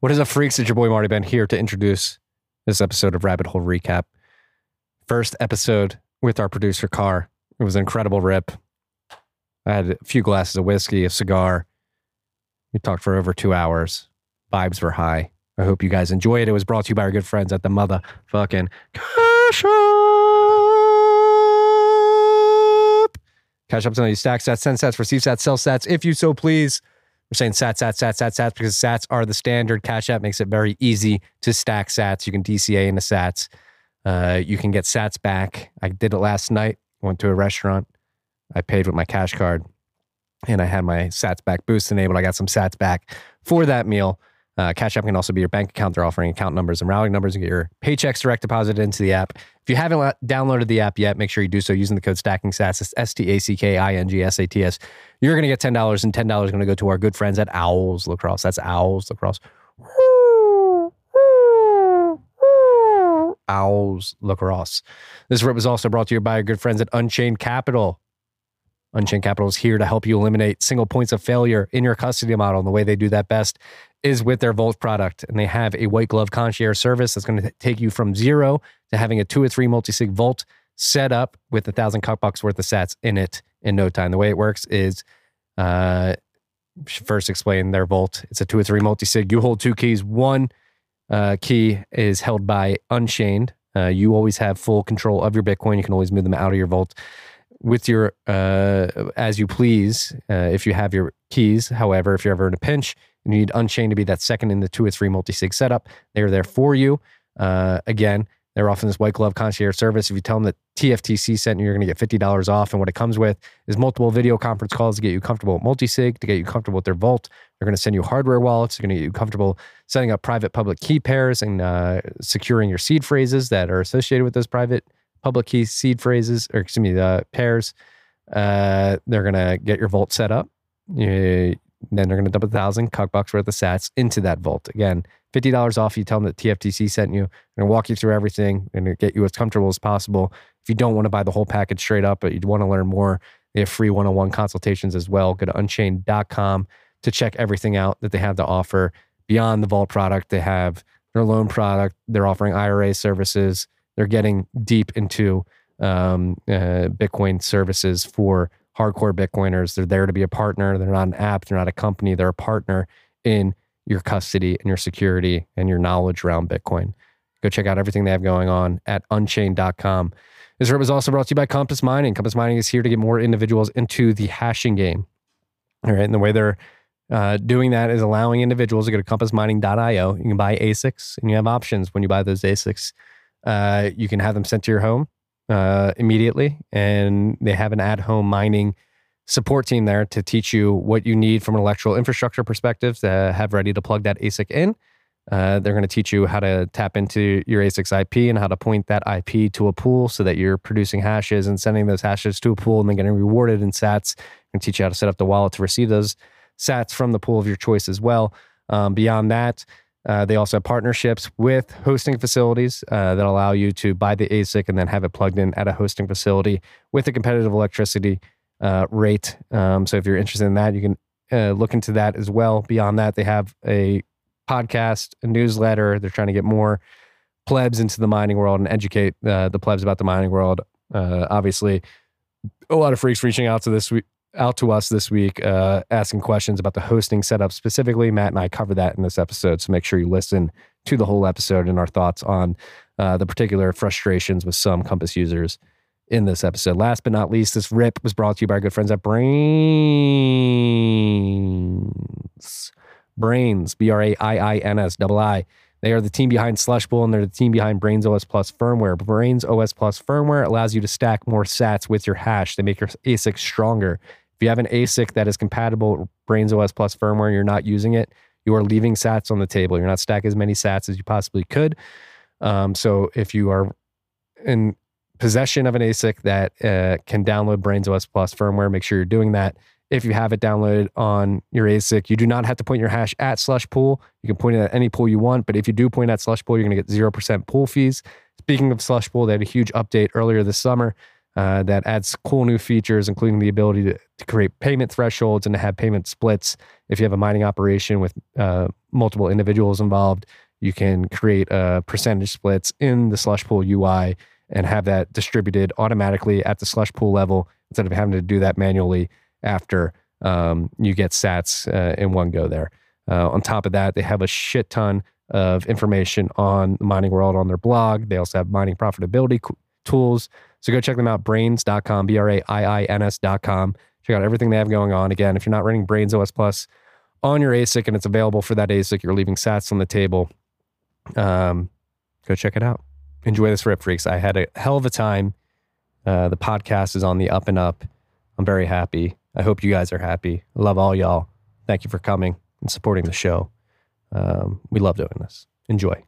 What is up, freaks? It's your boy Marty Bent here to introduce this episode of Rabbit Hole Recap. First episode with our producer, Carr. It was an incredible rip. I had a few glasses of whiskey, a cigar. We talked for over two hours. Vibes were high. I hope you guys enjoy it. It was brought to you by our good friends at the motherfucking Cash App. Cash App's on you stack sats, send sats, receive sats, sell sats, if you so please. We're saying sats, sats, sats, sats, sats because sats are the standard. Cash App makes it very easy to stack sats. You can DCA into sats. Uh, you can get sats back. I did it last night. Went to a restaurant. I paid with my cash card and I had my sats back boost enabled. I got some sats back for that meal. Uh, Cash App can also be your bank account. They're offering account numbers and routing numbers and get your paychecks direct deposited into the app. If you haven't la- downloaded the app yet, make sure you do so using the code Stacking Sats. It's S T A C K I N G S A T S. You're going to get ten dollars, and ten dollars is going to go to our good friends at Owls Lacrosse. That's Owls Lacrosse. Owls Lacrosse. This rip was also brought to you by our good friends at Unchained Capital. Unchained Capital is here to help you eliminate single points of failure in your custody model. And the way they do that best is with their Vault product. And they have a white glove concierge service that's going to take you from zero to having a two or three multi sig Vault set up with a thousand cup bucks worth of sats in it in no time. The way it works is uh, first explain their Vault. It's a two or three multi sig. You hold two keys. One uh, key is held by Unchained. Uh, you always have full control of your Bitcoin. You can always move them out of your vault with your uh, as you please uh, if you have your keys. However, if you're ever in a pinch and you need Unchained to be that second in the two or three multi sig setup, they're there for you. Uh, again, they're offering this white glove concierge service. If you tell them that TFTC sent you, you're going to get fifty dollars off. And what it comes with is multiple video conference calls to get you comfortable with multi sig, to get you comfortable with their vault. They're going to send you hardware wallets. They're going to get you comfortable setting up private public key pairs and uh, securing your seed phrases that are associated with those private public key seed phrases, or excuse me, the pairs. Uh, they're gonna get your vault set up. Then they're gonna dump a thousand cuck bucks worth of sats into that vault. Again, fifty dollars off. You tell them that TFTC sent you. They're gonna walk you through everything and get you as comfortable as possible. If you don't want to buy the whole package straight up, but you'd want to learn more, they have free one-on-one consultations as well. Go to unchained.com to check everything out that they have to offer. Beyond the vault product, they have their loan product. They're offering IRA services they're getting deep into um, uh, Bitcoin services for hardcore Bitcoiners. They're there to be a partner. They're not an app. They're not a company. They're a partner in your custody and your security and your knowledge around Bitcoin. Go check out everything they have going on at unchained.com. This rip was also brought to you by Compass Mining. Compass Mining is here to get more individuals into the hashing game. All right. And the way they're uh, doing that is allowing individuals to go to compassmining.io. You can buy ASICs and you have options when you buy those ASICs. Uh, you can have them sent to your home uh, immediately, and they have an at-home mining support team there to teach you what you need from an electrical infrastructure perspective to have ready to plug that ASIC in. Uh, they're going to teach you how to tap into your ASIC's IP and how to point that IP to a pool so that you're producing hashes and sending those hashes to a pool and then getting rewarded in sats. And teach you how to set up the wallet to receive those sats from the pool of your choice as well. Um, beyond that, uh, they also have partnerships with hosting facilities uh, that allow you to buy the ASIC and then have it plugged in at a hosting facility with a competitive electricity uh, rate. Um, so if you're interested in that, you can uh, look into that as well. Beyond that, they have a podcast, a newsletter. They're trying to get more plebs into the mining world and educate uh, the plebs about the mining world. Obviously, a lot of freaks reaching out to this out to us this week uh, asking questions about the hosting setup specifically. Matt and I cover that in this episode. So make sure you listen to the whole episode and our thoughts on uh, the particular frustrations with some Compass users in this episode. Last but not least, this rip was brought to you by our good friends at Braiins. Braiins, B R A I I N S, double I. They are the team behind Slushpool and they're the team behind Braiins OS Plus firmware. Braiins OS Plus firmware allows you to stack more sats with your hash. They make your ASIC stronger. If you have an ASIC that is compatible with Braiins OS Plus firmware and you're not using it, you are leaving sats on the table. You're not stacking as many sats as you possibly could. Um, so if you are in possession of an ASIC that uh, can download Braiins OS Plus firmware, make sure you're doing that. If you have it downloaded on your ASIC, you do not have to point your hash at slush pool. You can point it at any pool you want, but if you do point at slush pool, you're going to get 0% pool fees. Speaking of slush pool, they had a huge update earlier this summer uh, that adds cool new features, including the ability to, to, create payment thresholds and to have payment splits if you have a mining operation with uh, multiple individuals involved. You can create uh, percentage splits in the slush pool UI and have that distributed automatically at the slush pool level instead of having to do that manually after um, you get sats uh, in one go there. Uh, on top of that, they have a shit ton of information on the mining world on their blog. They also have mining profitability tools. So go check them out, braiins.com, B R A I I N S.com. Check out everything they have going on. Again, if you're not running Braiins OS Plus on your ASIC and it's available for that ASIC, you're leaving sats on the table. Um, go check it out. Enjoy this rip, freaks. I had a hell of a time. Uh, the podcast is on the up and up. I'm very happy. I hope you guys are happy. I love all y'all. Thank you for coming and supporting the show. Um, we love doing this. Enjoy.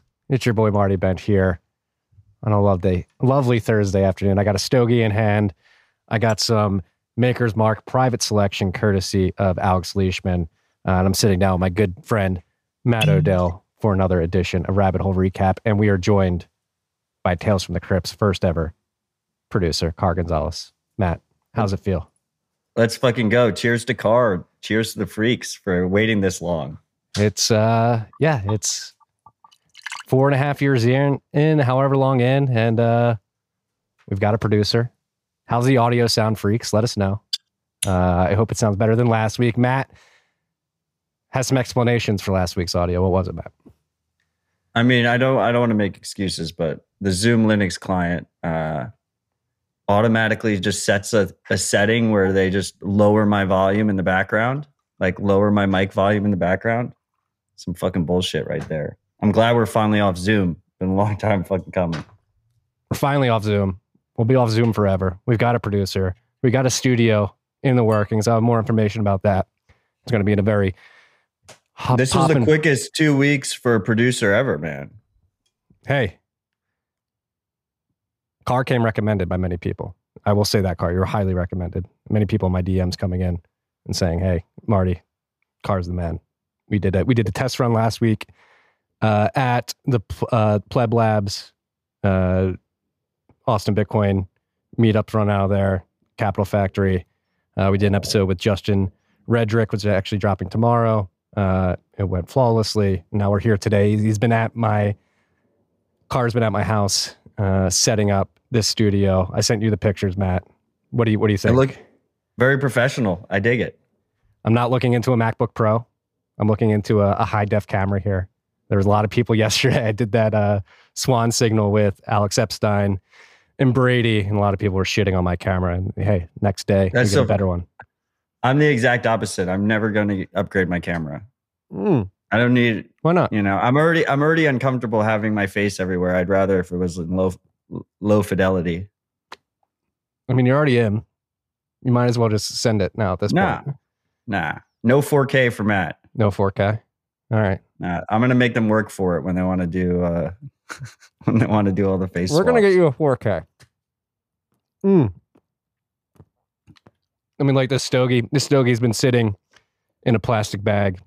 It's your boy Marty Bent here on a lovely, lovely Thursday afternoon. I got a stogie in hand. I got some Maker's Mark private selection courtesy of Alex Leishman. Uh, and I'm sitting down with my good friend Matt Odell for another edition of Rabbit Hole Recap. And we are joined by Tales from the Crypt's first ever producer, Car Gonzalez. Matt, how's it feel? Let's fucking go. Cheers to Car. Cheers to the freaks for waiting this long. It's uh yeah, it's four and a half years in, in however long in, and uh we've got a producer. How's the audio sound, freaks? Let us know. Uh, I hope it sounds better than last week. Matt has some explanations for last week's audio. What was it, Matt? I mean, I don't I don't want to make excuses, but the Zoom Linux client uh automatically just sets a, a setting where they just lower my volume in the background, like lower my mic volume in the background. Some fucking bullshit right there. I'm glad we're finally off Zoom. Been a long time fucking coming. We're finally off Zoom. We'll be off Zoom forever. We've got a producer. We got a studio in the workings. I'll have more information about that. It's going to be in a very hot This was the quickest two weeks for a producer ever, man. Hey, car came recommended by many people. I will say that car. You're highly recommended. Many people in my DMs coming in and saying, "Hey, Marty, car's the man." We did it. We did a test run last week uh, at the uh, Pleb Labs, uh, Austin Bitcoin meetups run out of there, Capital Factory. Uh, we did an episode with Justin Redrick, which is actually dropping tomorrow. Uh, it went flawlessly. Now we're here today. He's been at my car's been at my house uh, setting up this studio. I sent you the pictures, Matt. What do you What do you I think? look very professional. I dig it. I'm not looking into a MacBook Pro. I'm looking into a, a high def camera here. There was a lot of people yesterday. I did that uh, swan signal with Alex Epstein and Brady, and a lot of people were shitting on my camera. And hey, next day That's get so a better one. I'm the exact opposite. I'm never going to upgrade my camera. Mm, I don't need why not? you know i'm already i'm already uncomfortable having my face everywhere i'd rather if it was in low low fidelity I mean, you're already in. You might as well just send it now at this nah point. nah no 4k for matt No 4K. All right. Nah, i'm gonna make them work for it when they want to do uh when they want to do all the face We're gonna get you a 4K. Mm. I mean, like this stogie. This stogie's been sitting in a plastic bag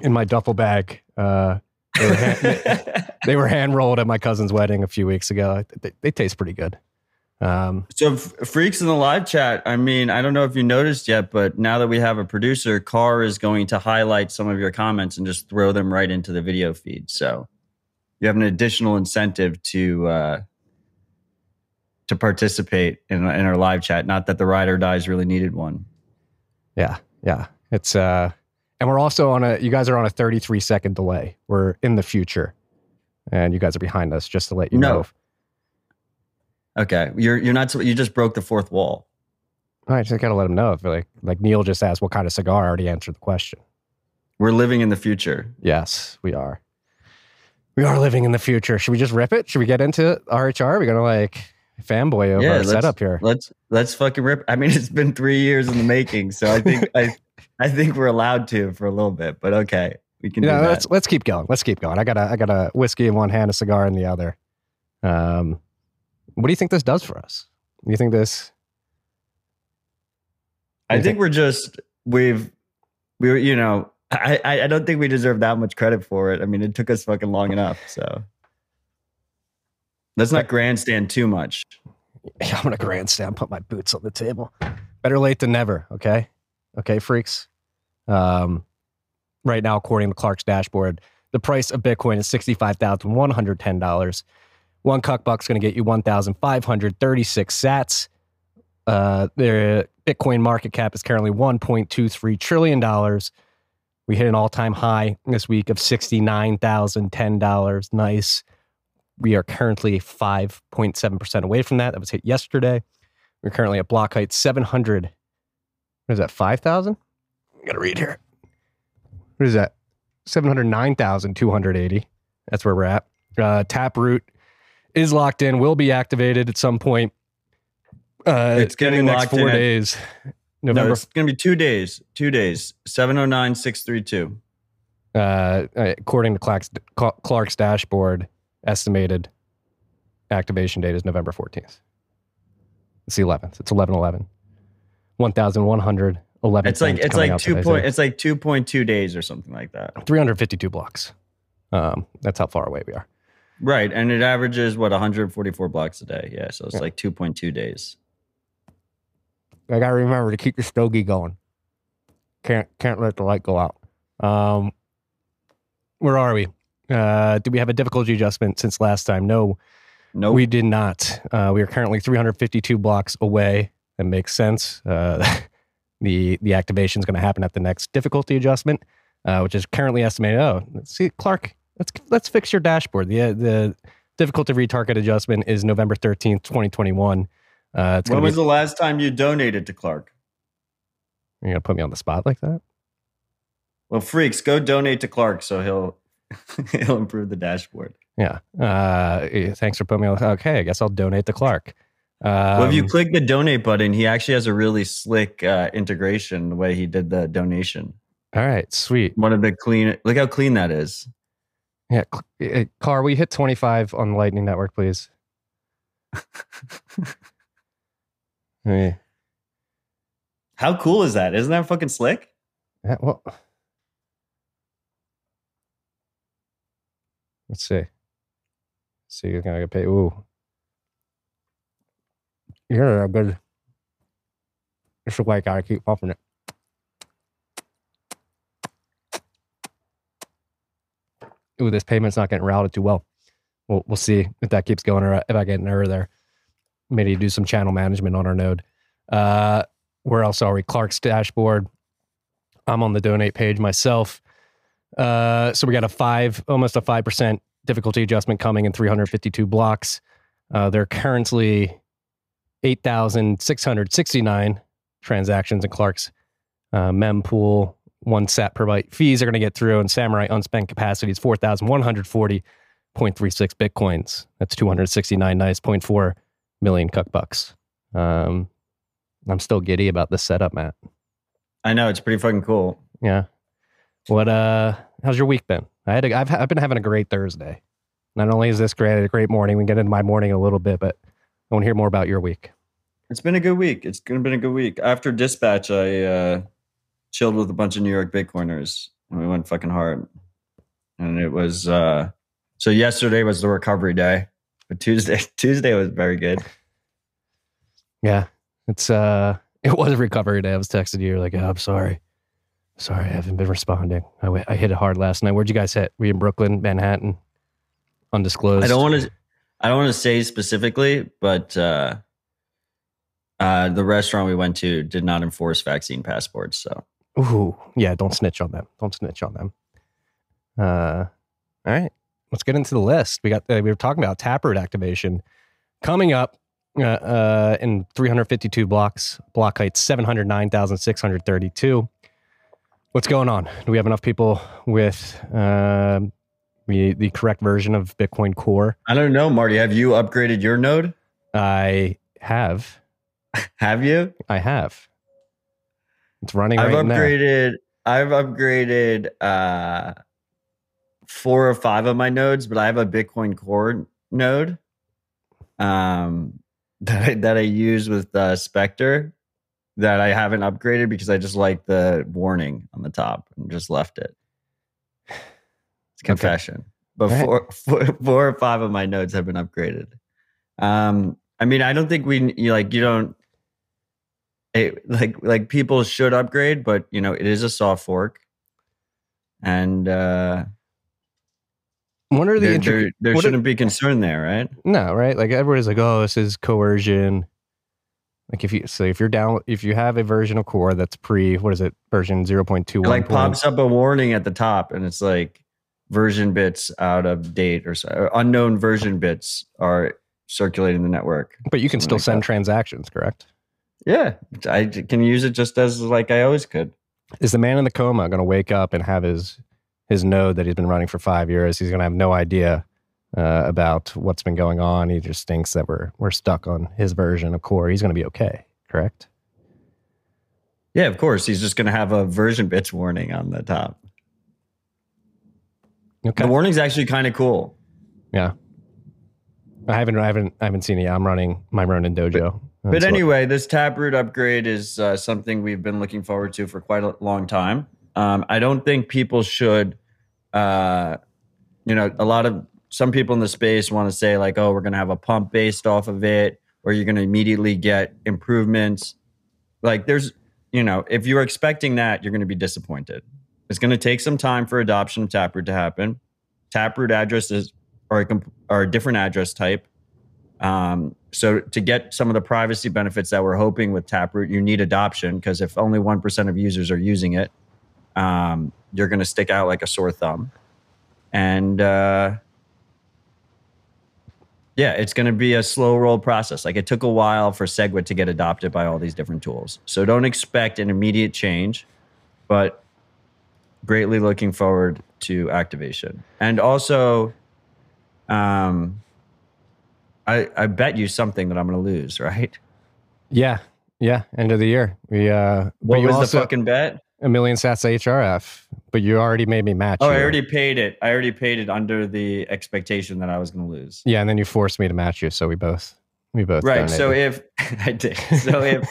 in my duffel bag. Uh, they were hand, they were hand rolled at my cousin's wedding a few weeks ago. They, they taste pretty good. Um, so f- freaks in the live chat i mean i don't know if you noticed yet but now that we have a producer car is going to highlight some of your comments and just throw them right into the video feed so you have an additional incentive to uh to participate in, in our live chat not that the ride or dies really needed one yeah, yeah. It's uh, and we're also on a. You guys are on a 33 second delay. We're in the future, and you guys are behind us. Just to let you No. know. Okay you're you're not you just broke the fourth wall I just gotta let them know. If like like Neil just asked, what kind of cigar? I already answered the question. we're living in the future Yes, we are. We are living in the future. Should we just rip it? Should we get into RHR? Are we gonna like fanboy over our let's- setup here. Let's let's fucking rip. I mean, it's been three years in the making, so I think I I think we're allowed to for a little bit. But okay, we can Yeah, do let's let's keep going. Let's keep going. I got a I got a whiskey in one hand, a cigar in the other. Um, what do you think this does for us? Do you think this? I think we're just we've we were you know I I don't think we deserve that much credit for it. I mean, it took us fucking long enough, so let's not grandstand too much. Yeah, I'm gonna grandstand, put my boots on the table. Better late than never. Okay, okay, freaks. Um, right now, according to Clark's dashboard, the price of Bitcoin is sixty-five thousand one hundred ten dollars. One cuck buck's gonna get you one thousand five hundred thirty-six Sats. Uh, their Bitcoin market cap is currently one point two three trillion dollars. We hit an all-time high this week of sixty-nine thousand ten dollars. Nice. We are currently 5.7% away from that. That was hit yesterday. We're currently at block height 700. What is that, 5,000? I got to read here. What is that? 709,280. That's where we're at. Uh, Taproot is locked in, will be activated at some point. Uh, It's getting in the next locked four in days. No, November it's gonna be two days. Two days. Seven oh nine six three two. uh, according to Clark's, Clark's dashboard, estimated activation date is November 14th. It's the 11th. It's 11 11. 1,111. It's like it's like two today. point. It's like two point two days or something like that. 352 blocks. Um, that's how far away we are. Right, and it averages what 144 blocks a day. Yeah, so it's like 2.2 days. I gotta remember to keep the stogie going. Can't can't let the light go out. Um, where are we? Uh, do we have a difficulty adjustment since last time? No, No, we did not. Uh, we are currently 352 blocks away. That makes sense. Uh, the the activation is going to happen at the next difficulty adjustment, uh, which is currently estimated. Oh, let's see, Clark. Let's let's fix your dashboard. The uh, the difficulty retarget adjustment is November 13th, 2021. Uh, it's when going was be. the last time you donated to Clark? You're gonna put me on the spot like that? Well, freaks, go donate to Clark so he'll he'll improve the dashboard. Yeah. Uh, thanks for putting me on. Okay, I guess I'll donate to Clark. Um, well, if you click the donate button, he actually has a really slick uh, integration the way he did the donation. all right, sweet. One of the clean. Look how clean that is. Yeah, Cl- eh, Car, we hit 25 on the Lightning Network, please? Hey, How cool is that? Isn't that fucking slick? yeah, well, let's see. See, you're gonna get paid. Ooh, you're a good. It's a white guy. Keep pumping it. Ooh, this payment's not getting routed too well. We'll we'll see if that keeps going or if I get an error there. Maybe do some channel management on our node. Uh, where else are we? Clark's dashboard. I'm on the donate page myself. Uh, so we got a five, almost a five percent difficulty adjustment coming in 352 blocks. Uh, there are currently 8,669 transactions in Clark's uh, mempool. One sat per byte fees are going to get through, and Samourai unspent capacity is 4,140.36 bitcoins. That's 269 nice 0.4 million cuck bucks. Um, I'm still giddy about this setup, Matt. I know it's pretty fucking cool. Yeah. What uh how's your week been? I had a, I've I've been having a great Thursday. Not only is this great, a great morning. We can get into my morning a little bit, but I want to hear more about your week. It's been a good week. It's been a good week. After dispatch, I uh, chilled with a bunch of New York Bitcoiners, and we went fucking hard. And it was uh, so. Yesterday was the recovery day, but Tuesday Tuesday was very good. Yeah. It's uh it was a recovery day. I was texting you like, oh, I'm sorry. Sorry, I haven't been responding. I, w- I hit it hard last night. Where'd you guys hit? Were you in Brooklyn, Manhattan? Undisclosed. I don't want to. I don't want to say specifically, but uh, uh, the restaurant we went to did not enforce vaccine passports. So Ooh, yeah, don't snitch on them. Don't snitch on them. Uh, all right, let's get into the list. We got uh, we were talking about Taproot activation coming up uh, uh, in 352 blocks, block height 709,632. What's going on? Do we have enough people with um the the correct version of Bitcoin Core? I don't know, Marty. Have you upgraded your node? I have. Have you? I have. It's running I've right upgraded. I've upgraded uh, four or five of my nodes, but I have a Bitcoin Core node um, that I, that I use with uh, Specter that I haven't upgraded because I just like the warning on the top and just left it. It's confession. But All right. four, four, four or five of my nodes have been upgraded. Um, I mean, I don't think we you like you don't it, like like people should upgrade, but you know, it is a soft fork. And uh What are the there, intric- there, there what are- shouldn't be concern there, right? No, right? Like everybody's like, oh, this is coercion. Like if you so if you're down if you have a version of core that's pre what is it version zero point two It like pops up a warning at the top and it's like version bits out of date or, so, or unknown version bits are circulating the network. but you can still like send that. transactions, correct? Yeah, I can use it just as like I always could. Is the man in the coma going to wake up and have his his node that he's been running for five years? He's going to have no idea uh, about what's been going on. He just thinks that we're we're stuck on his version of core. He's going to be okay, correct? Yeah, of course. He's just going to have a version bits warning on the top. Okay. The warning's actually kind of cool. Yeah. I haven't I haven't I haven't seen it. yet. I'm running my Ronin dojo. But what- anyway, this Taproot upgrade is uh, something we've been looking forward to for quite a long time. Um, I don't think people should, uh, you know, a lot of some people in the space want to say like, oh, we're going to have a pump based off of it, or you're going to immediately get improvements. Like, there's, you know, if you're expecting that, you're going to be disappointed. It's going to take some time for adoption of Taproot to happen. Taproot addresses are a, comp- are a different address type. Um, so to get some of the privacy benefits that we're hoping with Taproot, you need adoption because if only one percent of users are using it, um, you're going to stick out like a sore thumb. And uh, yeah, it's going to be a slow roll process. Like it took a while for Segwit to get adopted by all these different tools. So don't expect an immediate change, but greatly looking forward to activation. And also, um, I, I bet you something that I'm going to lose, right? Yeah. Yeah. End of the year. We uh What was also the fucking bet? a million sats HRF, but you already made me match Oh, you. I already paid it. I already paid it under the expectation that I was going to lose. Yeah, and then you forced me to match you, so we both we both Right. So if I did, so if,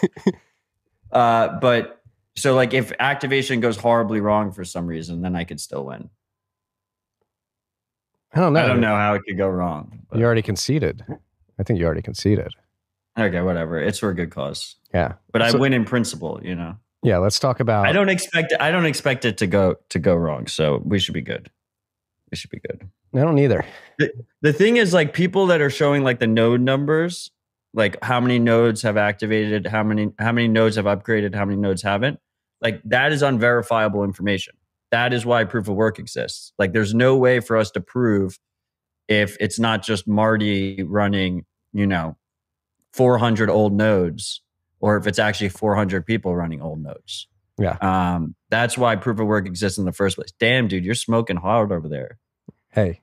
uh, but so like if activation goes horribly wrong for some reason, then I could still win. I don't know. I don't know how it could go wrong. but- You already conceded. I think you already conceded. okay, whatever. It's for a good cause, Yeah. but I win in principle. You know, Yeah, let's talk about I don't expect I don't expect it to go to go wrong. So we should be good. We should be good. I don't either. The thing is, like people that are showing like the node numbers, like how many nodes have activated, how many how many nodes have upgraded, how many nodes haven't. Like that is unverifiable information. That is why proof of work exists. Like there's no way for us to prove if it's not just Marty running, you know, 400 old nodes, or if it's actually 400 people running old nodes. Yeah. Um, that's why proof of work exists in the first place. Damn, dude, you're smoking hard over there. Hey,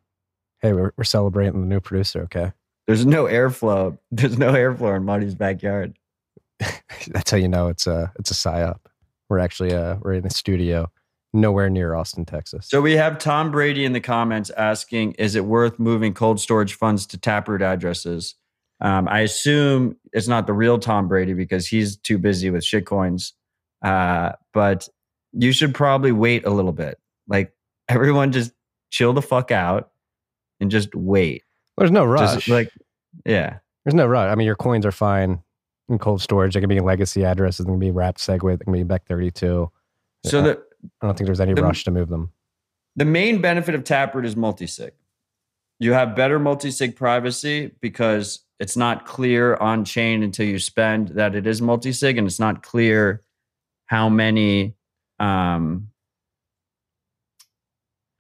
hey, we're, we're celebrating the new producer. Okay, There's no airflow. There's no airflow in Marty's backyard. that's how you know it's a it's a psyop. We're actually uh we're in a studio nowhere near Austin, Texas. So we have Tom Brady in the comments asking, "Is it worth moving cold storage funds to Taproot addresses?" Um, I assume it's not the real Tom Brady because he's too busy with shitcoins. Uh, but you should probably wait a little bit. Like everyone, just chill the fuck out and just wait. There's no rush. Just like, yeah. There's no rush. I mean, your coins are fine in cold storage. They can be legacy addresses. They can be wrapped Segwit. They can be Bech32. So Yeah. the I don't think there's any The- rush to move them. the main benefit of Taproot is multi-sig. You have better multi-sig privacy because it's not clear on chain until you spend that it is multi-sig, and it's not clear how many, um,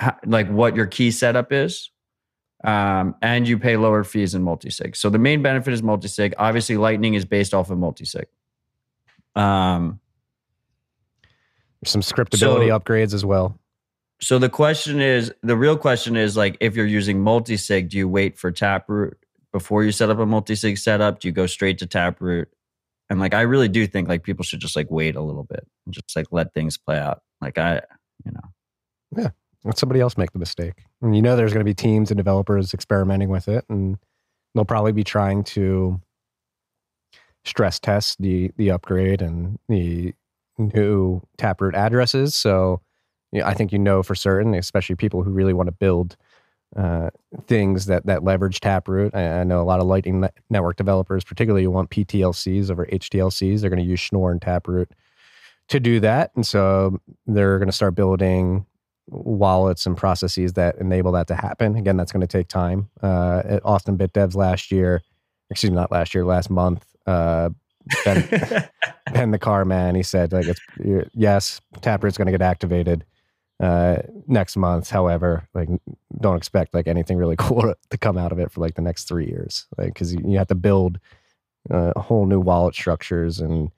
ho- like what your key setup is. Um, and you pay lower fees in multi-sig. So the main benefit is multi-sig. Obviously, Lightning is based off of multi-sig. Um, Some scriptability So- upgrades as well. So the question is, the real question is like, if you're using multi-sig, do you wait for Taproot before you set up a multi-sig setup? Do you go straight to Taproot? And like I really do think like people should just like wait a little bit and just like let things play out. Like I, you know. Yeah, let somebody else make the mistake. And you know there's going to be teams and developers experimenting with it, and they'll probably be trying to stress test the the upgrade and the new Taproot addresses. So yeah, I think you know for certain, especially people who really want to build uh, things that that leverage Taproot. I, I know a lot of Lightning ne- Network developers, particularly want PTLCs over HTLCs. They're going to use Schnorr and Taproot to do that, and so they're going to start building wallets and processes that enable that to happen. Again, that's going to take time. Uh, at Austin Bit Devs last year, excuse me, not last year, last month, uh, Ben, ben the car man, he said like it's yes, Taproot's going to get activated uh, next month. However, like don't expect like anything really cool to, come out of it for like the next three years, like because you, you have to build uh, whole new wallet structures and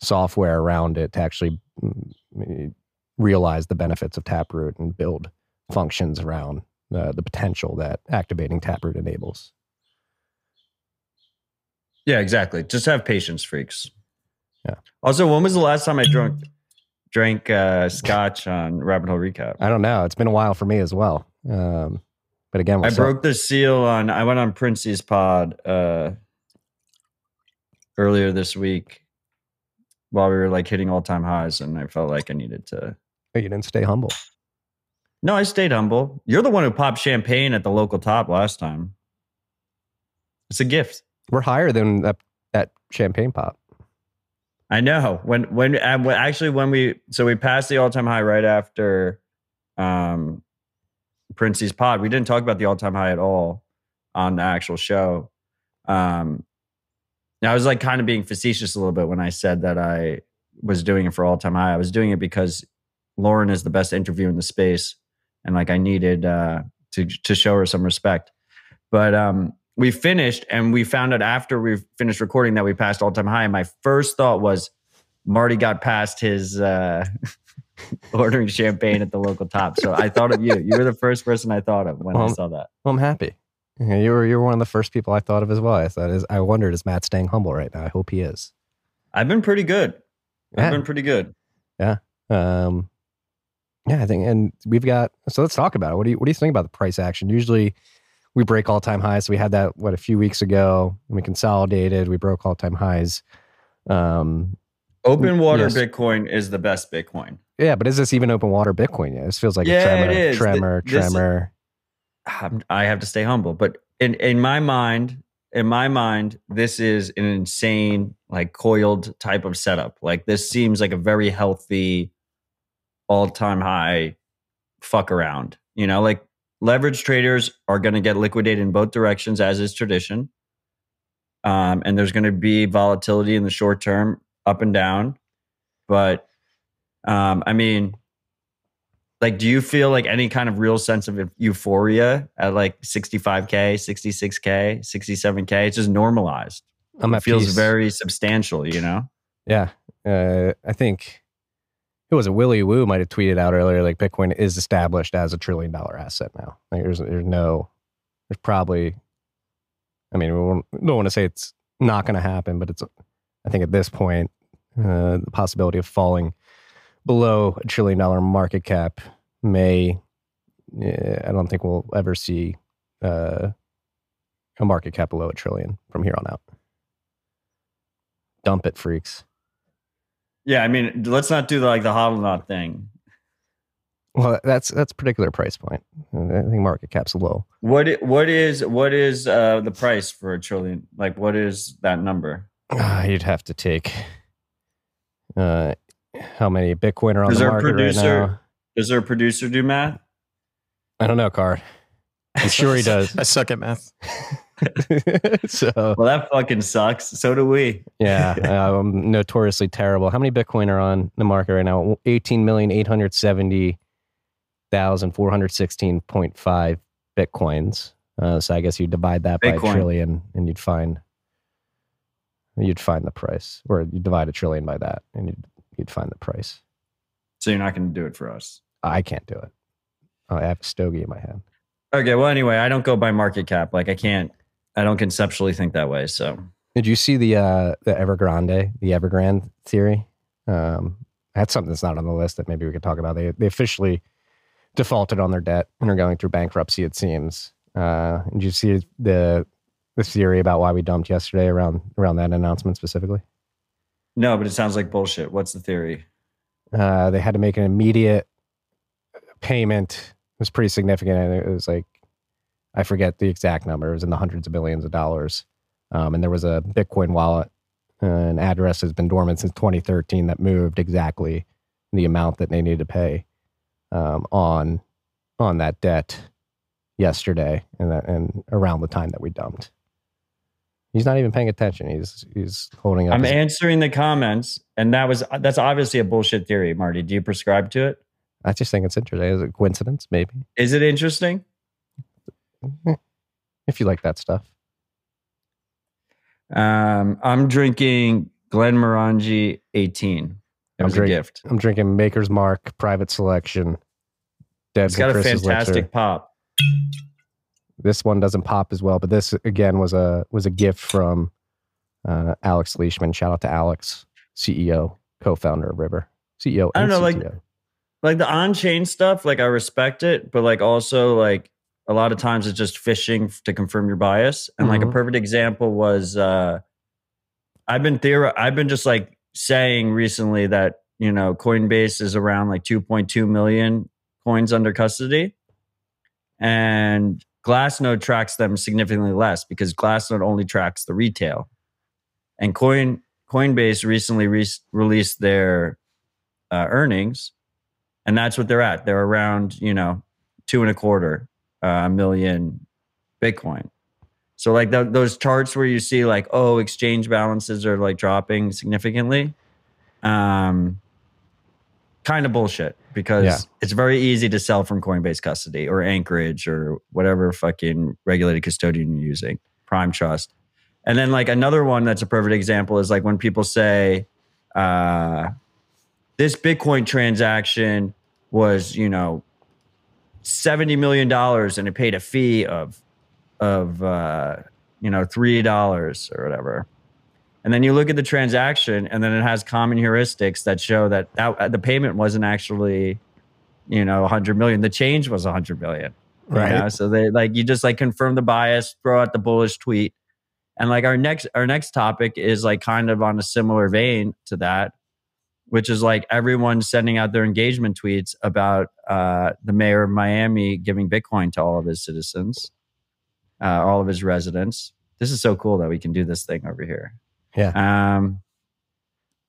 software around it to actually mm, realize the benefits of Taproot and build functions around uh, the potential that activating Taproot enables. Yeah, exactly. Just have patience, freaks. Yeah. Also, when was the last time I drank drank uh, scotch on Rabbit Hole Recap? I don't know. It's been a while for me as well. Um, but again, I up? broke the seal on. I went on Princey's pod uh, earlier this week while we were like hitting all time highs, and I felt like I needed to. You didn't stay humble. No, I stayed humble. You're the one who popped champagne at the local top last time. It's a gift. We're higher than that, that champagne pop. I know when when uh, actually when we so we passed the all time high right after um Princey's pod. We didn't talk about the all time high at all on the actual show. Um I was like kind of being facetious a little bit when I said that I was doing it for all time high. I was doing it because Lauren is the best interview in the space and like I needed uh to to show her some respect. But um we finished and we found out after we finished recording that we passed all time high. And my first thought was Marty got past his uh, ordering champagne at the local top. So I thought of you. You were the first person I thought of when I saw that. Well, I'm happy. You were you were one of the first people I thought of as well. I thought is I wondered is Matt staying humble right now? I hope he is. I've been pretty good. Yeah. I've been pretty good. Yeah. Um, yeah, I think, and we've got. So let's talk about it. What do you What do you think about the price action? Usually, we break all time highs. So we had that what a few weeks ago. And we consolidated. We broke all time highs. Um, Open water Yes. Bitcoin is the best Bitcoin. yeah, but is this even open water Bitcoin yet? This feels like Yeah, a tremor, it is. Tremor, this- tremor. I have to stay humble, but in in my mind, in my mind, this is an insane, like coiled type of setup. Like this seems like a very healthy, all time high fuck around. You know, like leverage traders are going to get liquidated in both directions, as is tradition. Um, and there's going to be volatility in the short term, up and down. But um, I mean, like, do you feel like any kind of real sense of euphoria at like 65K, 66K, 67K? It's just normalized. I'm It feels peace. very substantial, you know? Yeah. Uh, I think it was a Willy Woo might have tweeted out earlier like Bitcoin is established as a trillion dollar asset now. Like there's there's no there's probably I mean we don't want to say it's not going to happen, but it's I think at this point uh, the possibility of falling below a trillion dollar market cap may yeah, I don't think we'll ever see uh, a market cap below a trillion from here on out. Dump it, freaks. Yeah, I mean, let's not do the, like the hodl knot thing. Well, that's that's a particular price point. I think market cap's low. What i- what is what is uh, the price for a trillion? Like, what is that number? Ah, you'd have to take uh, how many Bitcoin are on Is the there a market right producer? now? Does there a producer do math? I don't know, Card. I'm sure he does. I suck at math. so Well, that fucking sucks. So do we. yeah, I'm notoriously terrible. How many Bitcoin are on the market right now? Eighteen million eight hundred seventy thousand four hundred sixteen point five bitcoins. Uh, so I guess you divide that by a trillion, and you'd find you'd find the price, or you divide a trillion by that, and you'd you'd find the price. So you're not going to do it for us. I can't do it. I have a stogie in my hand. Okay. Well, anyway, I don't go by market cap. Like, I can't. I don't conceptually think that way. So Did you see the uh the Evergrande, the Evergrande theory? Um that's something that's not on the list that maybe we could talk about. They they officially defaulted on their debt and are going through bankruptcy, it seems. Uh did you see the the theory about why we dumped yesterday around around that announcement specifically? no, but it sounds like bullshit. What's the theory? Uh they had to make an immediate payment. It was pretty significant. and It was like I forget the exact number. It was in the hundreds of billions of dollars. Um, and there was a Bitcoin wallet, uh, an address has been dormant since 2013 that moved exactly the amount that they needed to pay um, on on that debt yesterday, and that, and around the time that we dumped. He's not even paying attention. He's he's holding up. I'm his- answering the comments, and that was that's obviously a bullshit theory, Marty. Do you prescribe to it? I just think it's interesting. Is it a coincidence? Maybe Is it interesting? If you like that stuff. Um, I'm drinking Glen Glenmorangie 18. It I'm was a gift. I'm drinking Maker's Mark Private Selection. Debs It's got a fantastic Elixir. pop. This one doesn't pop as well, but this again was a was a gift from uh, Alex Leishman. Shout out to Alex, CEO, co-founder of River, CEO. I don't know, like- Like the on-chain stuff, like I respect it, but like also like a lot of times it's just fishing to confirm your bias. And like a Mhm. perfect example was uh I've been theor- I've been just like saying recently that you know Coinbase is around like 2.2 million coins under custody, and Glassnode tracks them significantly less because Glassnode only tracks the retail, and Coin Coinbase recently re- released their uh, earnings, and that's what they're at. They're around you know two and a quarter uh, million Bitcoin. So like th- those charts where you see like oh exchange balances are like dropping significantly, um, kind of bullshit because Yeah. it's very easy to sell from Coinbase custody or Anchorage or whatever fucking regulated custodian you're using, Prime Trust. And then like another one that's a perfect example is like when people say, uh, this Bitcoin transaction was you know seventy million dollars and it paid a fee of of uh, you know three dollars or whatever. And then you look at the transaction, and then it has common heuristics that show that, that the payment wasn't actually, you know, 100 million. The change was 100 million. you Right. know? So they like you just like confirm the bias, throw out the bullish tweet, and like our next our next topic is like kind of on a similar vein to that, which is like everyone sending out their engagement tweets about uh, the mayor of Miami giving Bitcoin to all of his citizens, uh, all of his residents. This is so cool that we can do this thing over here. Yeah. Um,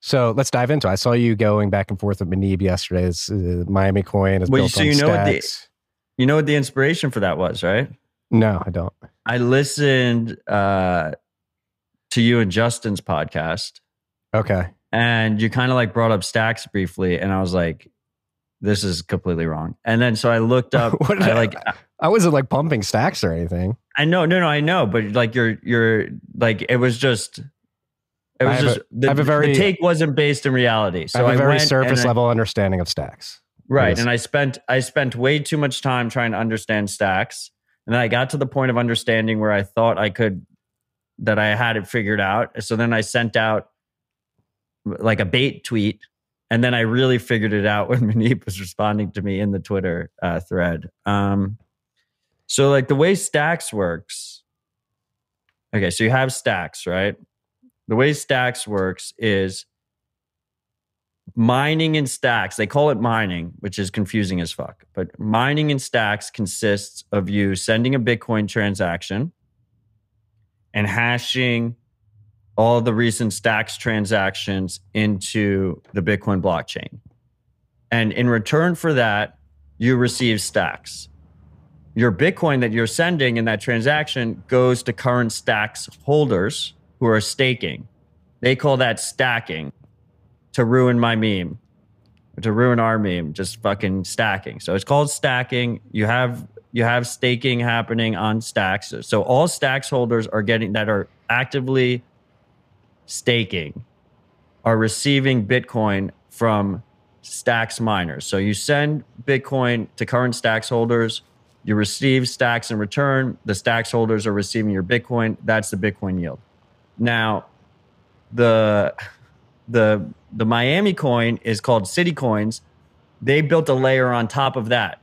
So let's dive into. it. I saw you going back and forth with Muneeb yesterday. It's, uh, Miami Coin is Well, built so on you know what the- you know what the inspiration for that was, right? No, I don't. I listened uh, to you and Justin's podcast, Okay. And you kind of like brought up stacks briefly, and I was like, "This is completely wrong." And then so I looked up, What did I I- like, I wasn't like pumping stacks or anything. I know, no, no, I know, but like you're, you're like it was just. It I was have a- just the, I very- the take wasn't based in reality. So I have a very surface I- level understanding of stacks. Right. Yes. And I spent I spent way too much time trying to understand stacks. And then I got to the point of understanding where I thought I could that I had it figured out. So then I sent out like a bait tweet. And then I really figured it out when Muneeb was responding to me in the Twitter uh, thread. Um, so like the way stacks works. Okay, so you have stacks, right? The way stacks works is mining in stacks they call it mining which is confusing as fuck but mining in stacks consists of you sending a bitcoin transaction and hashing all the recent stacks transactions into the bitcoin blockchain and in return for that you receive stacks your bitcoin that you're sending in that transaction goes to current stacks holders who are staking they call that stacking to ruin my meme, to ruin our meme, just fucking stacking. So it's called stacking. You have you have staking happening on stacks. So all stacks holders are getting that are actively staking are receiving Bitcoin from stacks miners. So you send Bitcoin to current stacks holders You receive stacks in return. The stacks holders are receiving your Bitcoin. That's the Bitcoin yield. Now, the the the Miami coin is called City Coins. They built a layer on top of that.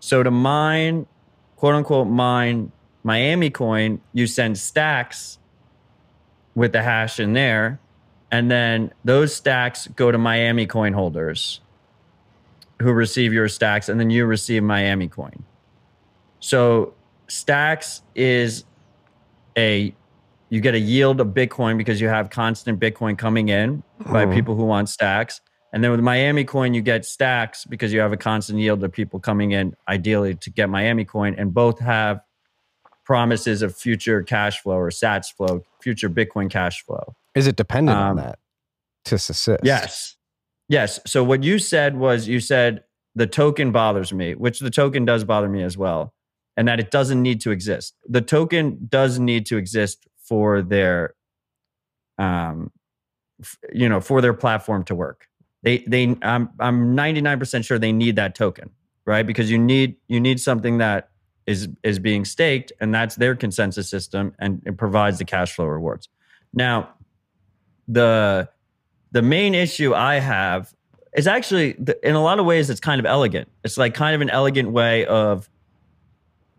So to mine, quote unquote, mine Miami coin, you send stacks with the hash in there, and then those stacks go to Miami coin holders who receive your stacks, and then you receive Miami coin. So stacks is a you get a yield of Bitcoin because you have constant Bitcoin coming in by hmm. people who want stacks. And then with Miami coin, you get stacks because you have a constant yield of people coming in, ideally to get Miami coin, and both have promises of future cash flow or SATS flow, future Bitcoin cash flow. Is it dependent on Um, that to assist? Yes. Yes. So what you said was you said the token bothers me, which the token does bother me as well, and that it doesn't need to exist. The token does need to exist for their um f- you know, for their platform to work. They they I'm I'm 99% sure they need that token, right? Because you need you need something that is is being staked and that's their consensus system and it provides the cash flow rewards. Now, the the main issue I have is actually in a lot of ways it's kind of elegant. It's like kind of an elegant way of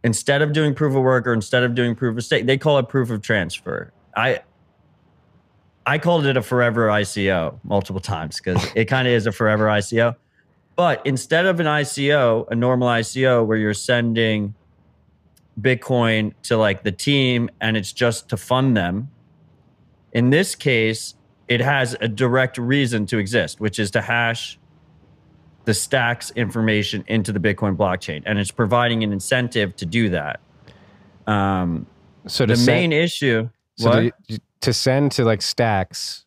instead of doing proof of work or instead of doing proof of stake, they call it proof of transfer. I I called it a forever ICO multiple times because it kind of is a forever ICO. But instead of an ICO, a normal ICO where you're sending Bitcoin to like the team and it's just to fund them, in this case, it has a direct reason to exist, which is to hash the stacks information into the Bitcoin blockchain. And it's providing an incentive to do that. Um, So to the send, main issue. so what? you- to send to like stacks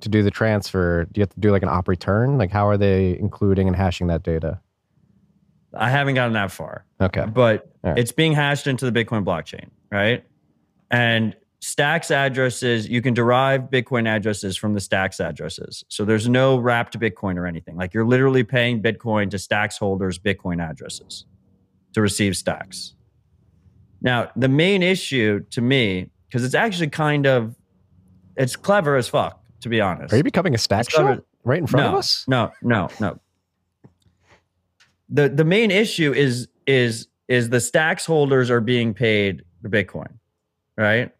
to do the transfer, do you have to do like an op return? Like how are they including and hashing that data? I haven't gotten that far. Okay. but right. it's being hashed into the Bitcoin blockchain, right? And Stacks addresses, you can derive Bitcoin addresses from the Stacks addresses. So there's no wrapped Bitcoin or anything. Like you're literally paying Bitcoin to Stacks holders' Bitcoin addresses to receive Stacks. Now, the main issue to me, because it's actually kind of, it's clever as fuck, to be honest. Are you becoming a stack shop right in front no, of us? No, no, no. The the main issue is is is the stacks holders are being paid the Bitcoin, right?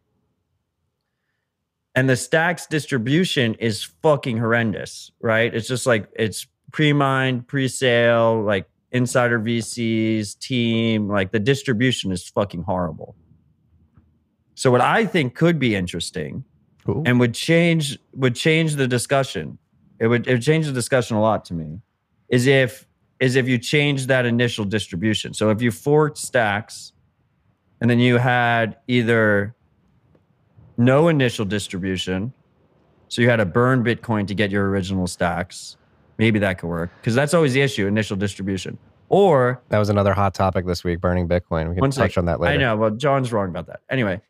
And the stacks distribution is fucking horrendous, right? It's just like it's pre-mined, pre-sale, like insider VCs, team, like the distribution is fucking horrible. So what I think could be interesting Ooh. and would change would change the discussion. It would it would change the discussion a lot to me. Is if is if you change that initial distribution. So if you forked stacks and then you had either no initial distribution, so you had to burn Bitcoin to get your original stacks. Maybe that could work because that's always the issue: initial distribution. Or That was another hot topic this week, burning Bitcoin. We can touch sec. on that later. I know. Well, John's wrong about that. Anyway,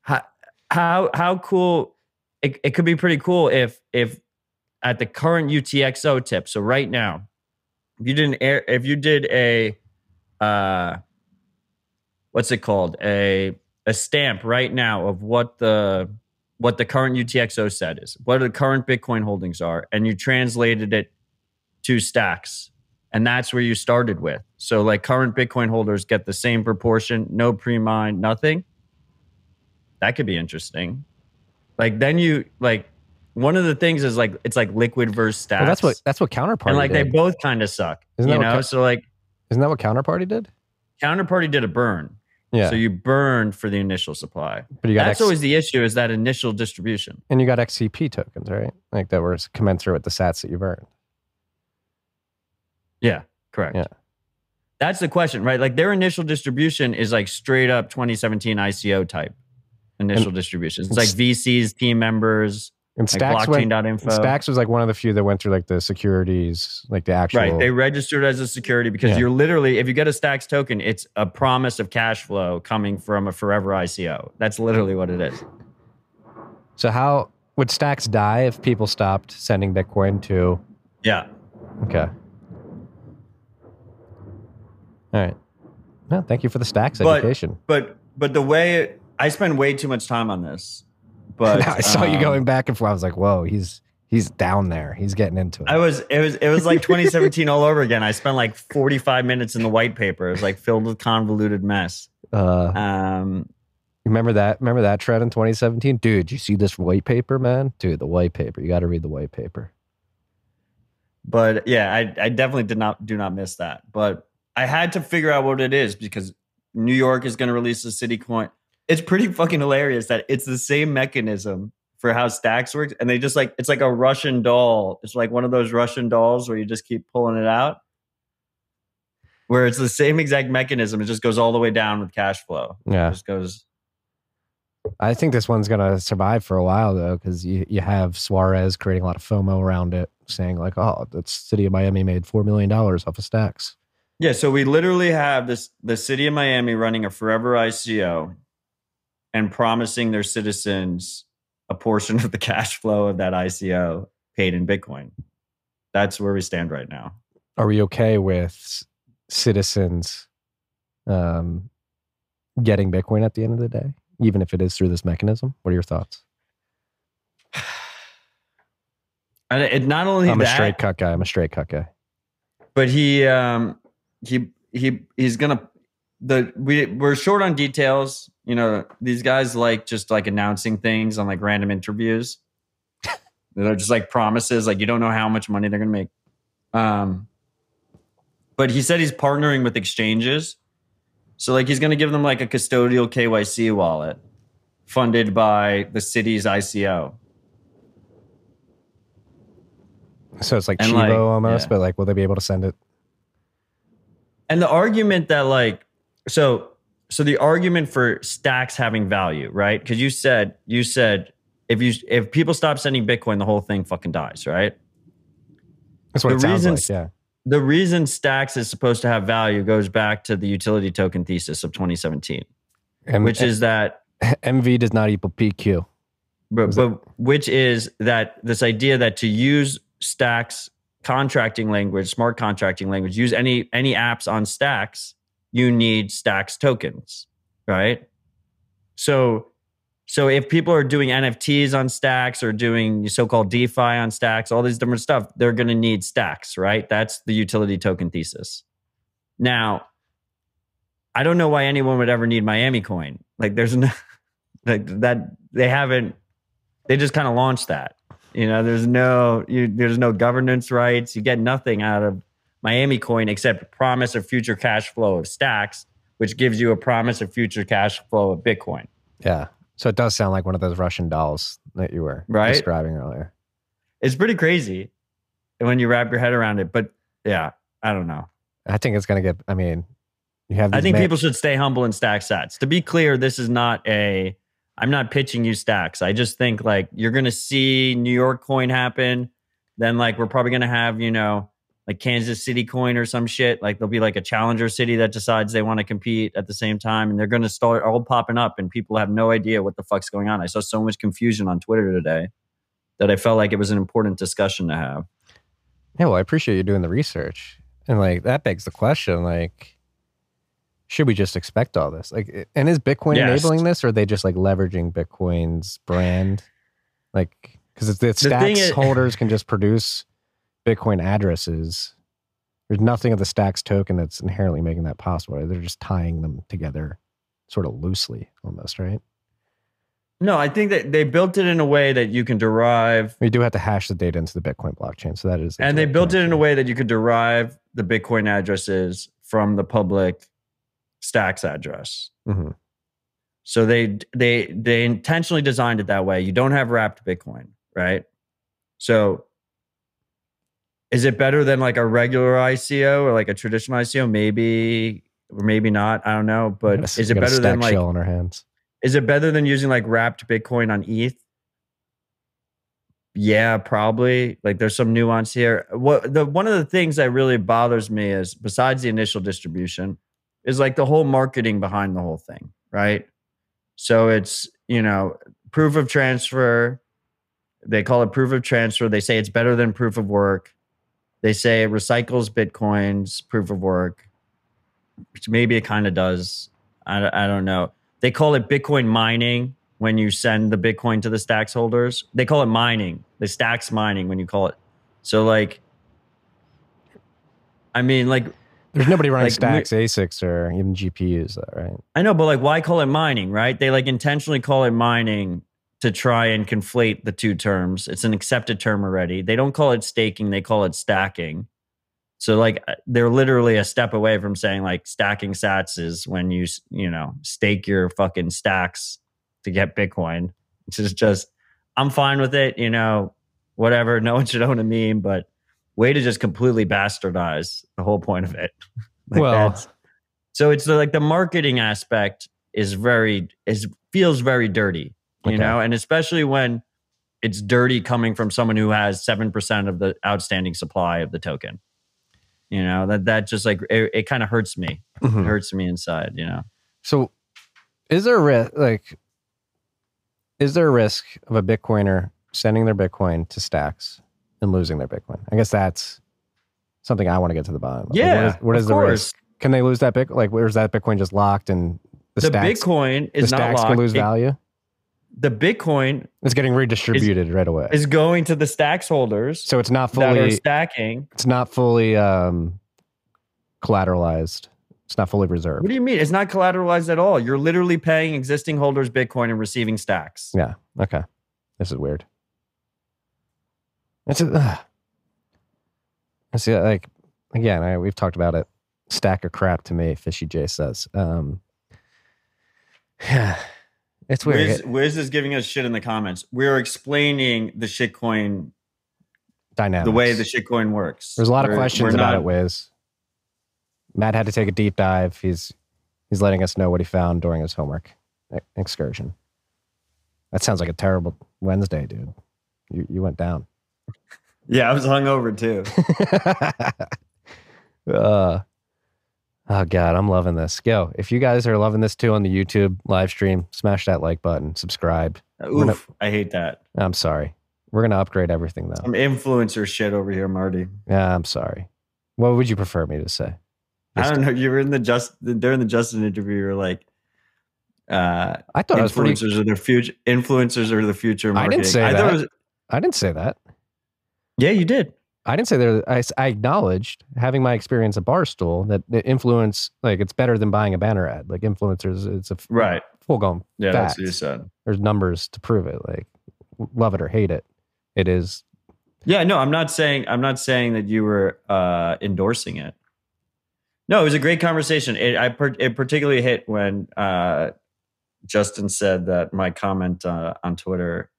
how how how cool it, it could be pretty cool if if at the current UTXO tip. So right now, if you did an air, if you did a uh, what's it called a a stamp right now of what the what the current UTXO set is, what the current Bitcoin holdings are, and you translated it to stacks and that's where you started with. So like current Bitcoin holders get the same proportion, no pre-mine, nothing. That could be interesting. Like then you like one of the things is like it's like liquid versus stacks. Well, that's what that's what counterparty and like they both kind of suck. Isn't that you what know, ca- so like Isn't that what counterparty did? counterparty did a burn. Yeah. So you burned for the initial supply. but you got That's X- always the issue is that initial distribution. and you got XCP tokens, right? Like that were commensurate with the sats that you burned. Yeah, correct. Yeah. That's the question, right? Like their initial distribution is like straight up 2017 ICO type initial distributions. It's like VCs, team members, And like Stacks went, Stacks was like one of the few that went through like the securities, like the actual. Right. They registered as a security because Yeah. you're literally, if you get a Stacks token, it's a promise of cash flow coming from a forever ICO. That's literally what it is. so how would Stacks die if people stopped sending Bitcoin to? Yeah. Okay. All right. Yeah, thank you for the stacks But- education. But but the way I spend way too much time on this. But I saw you um, going back and forth. I was like, whoa, he's he's down there. He's getting into it. I was it was it was like 2017 all over again. I spent like 45 minutes in the white paper. It was like filled with convoluted mess. uh, Um remember that? Remember that trend in 2017, dude? You see this white paper, man? Dude, the white paper. You got to read the white paper. but yeah, I I definitely did not do not miss that. But I had to figure out what it is because New York is going to release the city coin. It's pretty fucking hilarious that it's the same mechanism for how stacks works and they just like it's like a Russian doll. It's like one of those Russian dolls where you just keep pulling it out. Where it's the same exact mechanism, it just goes all the way down with cash flow. It Yeah, just goes I think this one's gonna survive for a while though, because you you have Suarez creating a lot of FOMO around it, saying like, "Oh, the city of Miami made four million dollars off of stacks." Yeah, so we literally have this the city of Miami running a forever ICO and promising their citizens a portion of the cash flow of that ICO paid in Bitcoin. That's where we stand right now. Are we okay with citizens um, getting Bitcoin at the end of the day, even if it is through this mechanism? What are your thoughts? And it not only I'm a straight cut guy. I'm a straight cut guy. but he um he he he's gonna the we we're short on details. You know, these guys like just like announcing things on like random interviews. they're just like promises, like you don't know how much money they're gonna make. Um, but he said he's partnering with exchanges, so like he's gonna give them like a custodial KYC wallet funded by the city's ICO. So it's like And, Chivo like, almost, yeah. but like, will they be able to send it? And the argument that like so so the argument for stacks having value, right? Because you said you said if you if people stop sending Bitcoin, the whole thing fucking dies, right? That's what The it sounds reasons- like. Yeah. The reason stacks is supposed to have value goes back to the utility token thesis of 2017, And, which is that MV does not equal PQ. but, but which is that this idea that to use stacks contracting language smart contracting language use any any apps on stacks you need stacks tokens right so so if people are doing nfts on stacks or doing so-called defi on stacks all these different stuff they're going to need stacks right that's the utility token thesis now i don't know why anyone would ever need miami coin like there's no like that they haven't they just kind of launched that. You know, there's no you, there's no governance rights. You get nothing out of Miami Coin except promise of future cash flow of stacks, which gives you a promise of future cash flow of Bitcoin. Yeah. So it does sound like one of those Russian dolls that you were Right? describing earlier. It's pretty crazy when you wrap your head around it. But yeah, I don't know. I think it's going to get, I mean, you have I think ma- people should stay humble and stack sats. To be clear, this is not a. I'm not pitching you stacks. I just think like you're gonna see New York coin happen. Then like we're probably gonna have you know like Kansas City coin or some shit. Like there'll be like a challenger city that decides they want to compete at the same time, and they're gonna start all popping up, and people have no idea what the fuck's going on. I saw so much confusion on Twitter today that I felt like it was an important discussion to have. Yeah, well, I appreciate you doing the research. And like that begs the question, like, should we just expect all this? Like and is Bitcoin Yes. enabling this or are they just like leveraging Bitcoin's brand? Like because it's the The stacks is- holders can just produce Bitcoin addresses. There's nothing of the stacks token that's inherently making that possible. They're just tying them together sort of loosely almost, right? No, I think that they built it in a way that you can derive We do have to hash the data into the Bitcoin blockchain. So that is and they built it in a way that you could derive the Bitcoin addresses from the public stacks address. hmm So they they they intentionally designed it that way. You don't have wrapped Bitcoin, right? So is it better than like a regular ICO or like a traditional ICO? Maybe or maybe not. I don't know. But is it better than like shell in our hands? is it better than using like wrapped Bitcoin on ETH? Yeah, probably. Like there's some nuance here. What the one of the things that really bothers me is besides the initial distribution is like the whole marketing behind the whole thing, right? So it's, you know, proof of transfer. They call it proof of transfer. They say it's better than proof of work. They say it recycles Bitcoin's proof of work. which maybe it kind of does. I, I don't know. They call it Bitcoin mining when you send the Bitcoin to the stacks holders. They call it mining, the stacks mining when you call it. So like, I mean, like There's nobody running Like, stacks, ASICs, or even GPUs, though, right? I know, but like, why call it mining, right? They like intentionally call it mining to try and conflate the two terms. It's an accepted term already. They don't call it staking, they call it stacking. So like uh, they're literally a step away from saying like stacking sats is when you, you know, stake your fucking stacks to get Bitcoin, which is just I'm fine with it, you know, whatever. No one should own a meme, but way to just completely bastardize the whole point of it. Like, Well- so it's like the marketing aspect is very is feels very dirty, you Okay. know, and especially when it's dirty coming from someone who has seven percent of the outstanding supply of the token. You know that that just like it, it kind of hurts me. It Mhm. hurts me inside. You know. So, is there a risk? Like, is there a risk of a Bitcoiner sending their Bitcoin to Stacks and losing their Bitcoin? I guess that's something I want to get to the bottom. of. Like, Yeah, what is, what is the course. risk? Can they lose that Bitcoin? Like, where's that Bitcoin just locked and the, The Stacks? Bitcoin the is not Stacks locked. could lose It- value. The Bitcoin is getting redistributed right away. is going to the stacks holders So it's not that are fully. stacking. It's not fully um, collateralized. It's not fully reserved. What do you mean? It's not collateralized at all. You're literally paying existing holders Bitcoin and receiving stacks. Yeah. Okay. This is weird. It's a, uh, I see. Like again, I, we've talked about it. Stack of crap to me. Fishy J says. Um, yeah, it's weird. Wiz, Wiz is giving us shit in the comments. We're explaining the shitcoin, Dynamics. the way the shitcoin works. There's a lot of We're- questions we're about not- it. Wiz. Matt had to take a deep dive. He's he's letting us know what he found during his homework excursion. That sounds like a terrible Wednesday, dude. You you went down. Yeah, I was hungover too. uh, oh god, I'm loving this. Go. If you guys are loving this too on the YouTube live stream, smash that like button, subscribe. Oof, I hate that. I'm sorry. We're gonna upgrade everything though. Some influencer shit over here, Marty. Yeah, I'm sorry. What would you prefer me to say? I don't know. You were in the just during the Justin interview. You were like, uh, I thought I was pretty. influencers are the future. Influencers are the future. I didn't say thought that. was- I didn't say that. yeah, you did. I didn't say there. I acknowledged having my experience at Barstool that the influence, like it's better than buying a banner ad. Like influencers, it's a Right. full blown Yeah, that's what you said. There's numbers to prove it. Like love it or hate it, it is. Yeah, no, I'm not saying I'm not saying that you were uh, endorsing it. No, it was a great conversation. It I per- it particularly hit when uh, Justin said that my comment uh, on Twitter,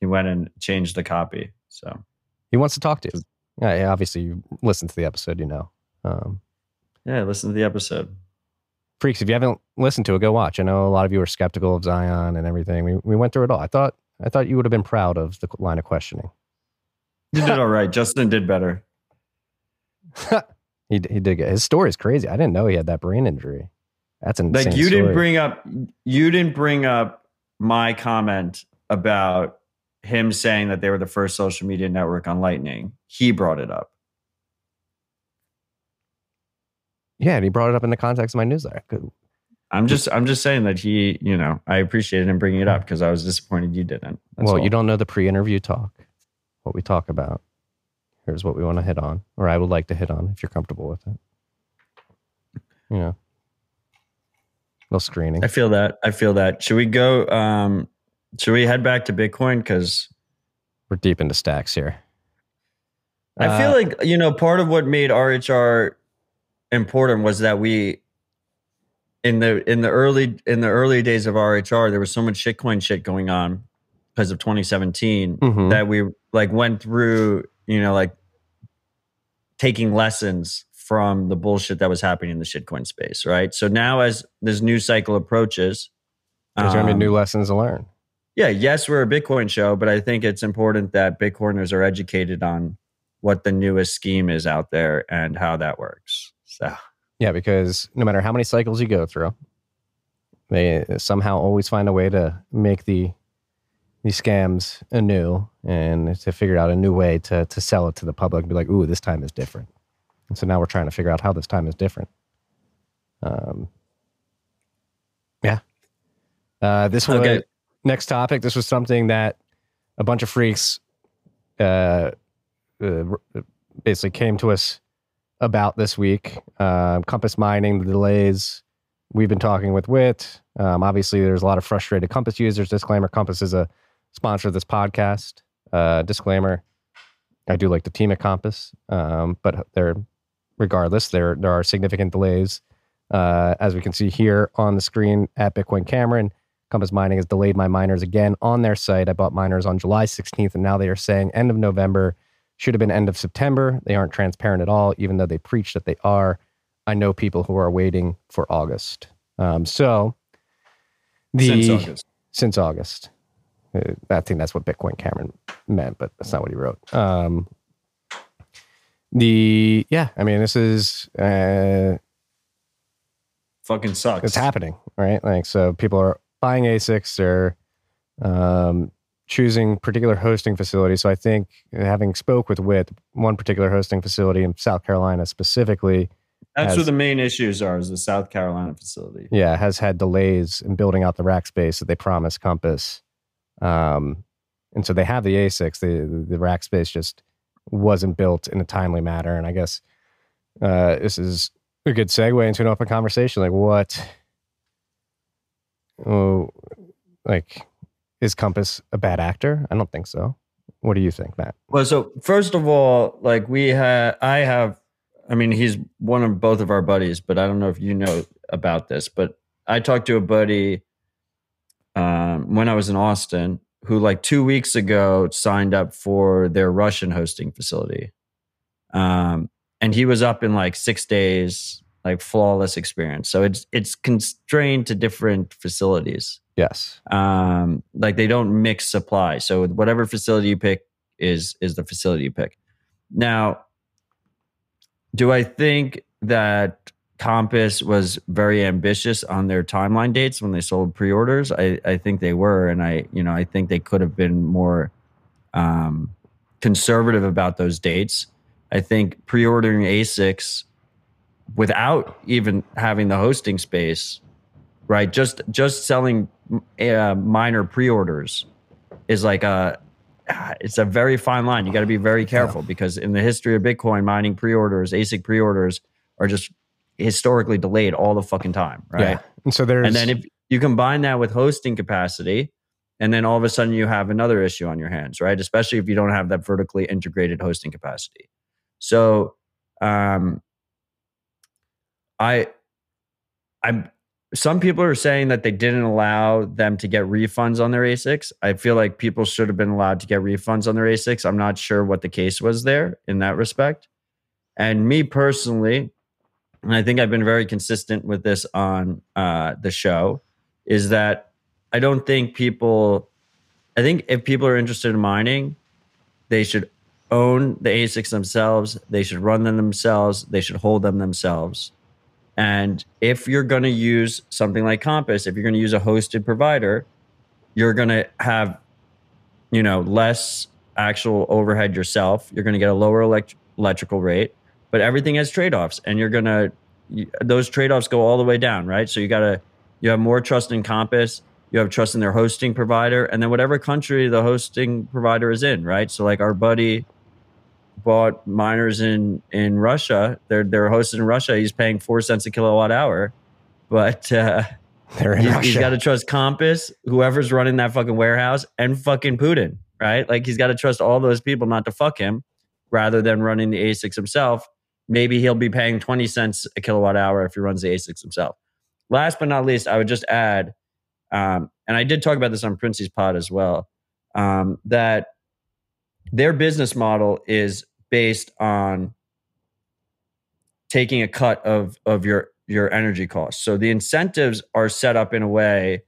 he went and changed the copy. So He wants to talk to you. Yeah, yeah, obviously you listen to the episode, you know. Um, yeah, listen to the episode. freaks, if you haven't listened to it, go watch. I know a lot of you are skeptical of Zion and everything. We we went through it all. I thought I thought you would have been proud of the line of questioning. You did all right. Justin did better. He he did get his story is crazy. I didn't know he had that brain injury. That's an Like insane you didn't bring up you didn't bring up my comment about him saying that they were the first social media network on Lightning. He brought it up. Yeah, and he brought it up in the context of my newsletter. I'm just I'm just saying that he, you know, I appreciated him bringing it up because I was disappointed you didn't. That's well, all. you don't know the pre-interview talk. What we talk about. Here's what we want to hit on, or I would like to hit on, if you're comfortable with it. You know, little screening. I feel that. I feel that. Should we go um should we head back to Bitcoin cuz We're deep into stacks here. I feel Uh, like, you know, part of what made RHR important was that we in the in the early in the early days of RHR there was so much shitcoin shit going on because of 2017 Mhm. that we like went through, you know, like taking lessons from the bullshit that was happening in the shitcoin space, right? So now as this new cycle approaches, There's going to be um, new lessons to learn. Yeah, yes, we're a Bitcoin show, but I think it's important that Bitcoiners are educated on what the newest scheme is out there and how that works. So, Yeah, because no matter how many cycles you go through, they somehow always find a way to make the these scams anew and to figure out a new way to to sell it to the public and be like, ooh, this time is different. And so now we're trying to figure out how this time is different. Um, yeah. Uh, this one, Okay. Next topic. This was something that a bunch of freaks uh, uh, basically came to us about this week. Uh, Compass mining, the delays. We've been talking with Whit. Um, obviously, there's a lot of frustrated Compass users. Disclaimer: Compass is a sponsor of this podcast. Uh, disclaimer: I do like the team at Compass, um, but they're regardless. There there are significant delays, uh, as we can see here on the screen at Bitcoin Cameron. Compass Mining has delayed my miners again on their site. I bought miners on July 16th, and now they are saying end of November. Should have been end of September. They aren't transparent at all, even though they preach that they are. I know people who are waiting for August. Um, so the Since August. since August. Uh, I think that's what Bitcoin Cameron meant, but that's not what he wrote. Um, the yeah, I mean, this is uh, Fucking sucks. it's happening, right? Like, so people are buying ASICs, they're um, choosing particular hosting facilities. So I think having spoke with Whit, one particular hosting facility in South Carolina specifically, That's has- where the main issues are. Is the South Carolina facility? yeah, has had delays in building out the rack space that they promised Compass. Um, and so they have the ASICs, the the rack space just wasn't built in a timely manner. And I guess uh, this is a good segue into an open conversation. Like, what? Oh, like, is Compass a bad actor? I don't think so. What do you think, Matt? Well, so first of all, like we had, I have, I mean, he's one of both of our buddies, but I don't know if you know about this, but I talked to a buddy um, when I was in Austin who, like two weeks ago, signed up for their Russian hosting facility. Um, and he was up in like six days, like flawless experience. So it's it's constrained to different facilities. Yes. um like they don't mix supply. So whatever facility you pick is is the facility you pick. Now do i think that compass was very ambitious on their timeline dates when they sold pre-orders? I i think they were and i you know i think they could have been more um conservative about those dates. I think pre-ordering asics without even having the hosting space right? Just just selling uh, miner pre-orders is like a it's a very fine line. You got to be very careful because in the history of bitcoin mining pre-orders asic pre-orders are just historically delayed all the fucking time right? Yeah. And so there's and then if you combine that with hosting capacity and then all of a sudden you have another issue on your hands right? Especially if you don't have that vertically integrated hosting capacity. So um i i'm some people are saying that they didn't allow them to get refunds on their asics i feel like people should have been allowed to get refunds on their asics i'm not sure what the case was there in that respect. And me personally and I think I've been very consistent with this on uh, the show, is that I don't think people, I think if people are interested in mining, they should own the ASICs themselves, they should run them themselves, they should hold them themselves. And if you're going to use something like Compass, if you're going to use a hosted provider, you're going to have, you know, less actual overhead yourself. You're going to get a lower elect- electrical rate but everything has trade-offs and you're gonna those trade-offs go all the way down right so you gotta you have more trust in compass you have trust in their hosting provider and then whatever country the hosting provider is in right so like our buddy bought miners in in russia they're they're hosted in russia he's paying four cents a kilowatt hour but uh they're in He's- Russia. he's got to trust Compass, whoever's running that fucking warehouse, and fucking Putin, right? Like he's got to trust all those people not to fuck him, rather than running the ASICs himself. Maybe he'll be paying twenty cents a kilowatt hour if he runs the ASICs himself. Last but not least, I would just add, um, and I did talk about this on Princey's pod as well, um, that their business model is based on taking a cut of of your your energy costs. So the incentives are set up in a way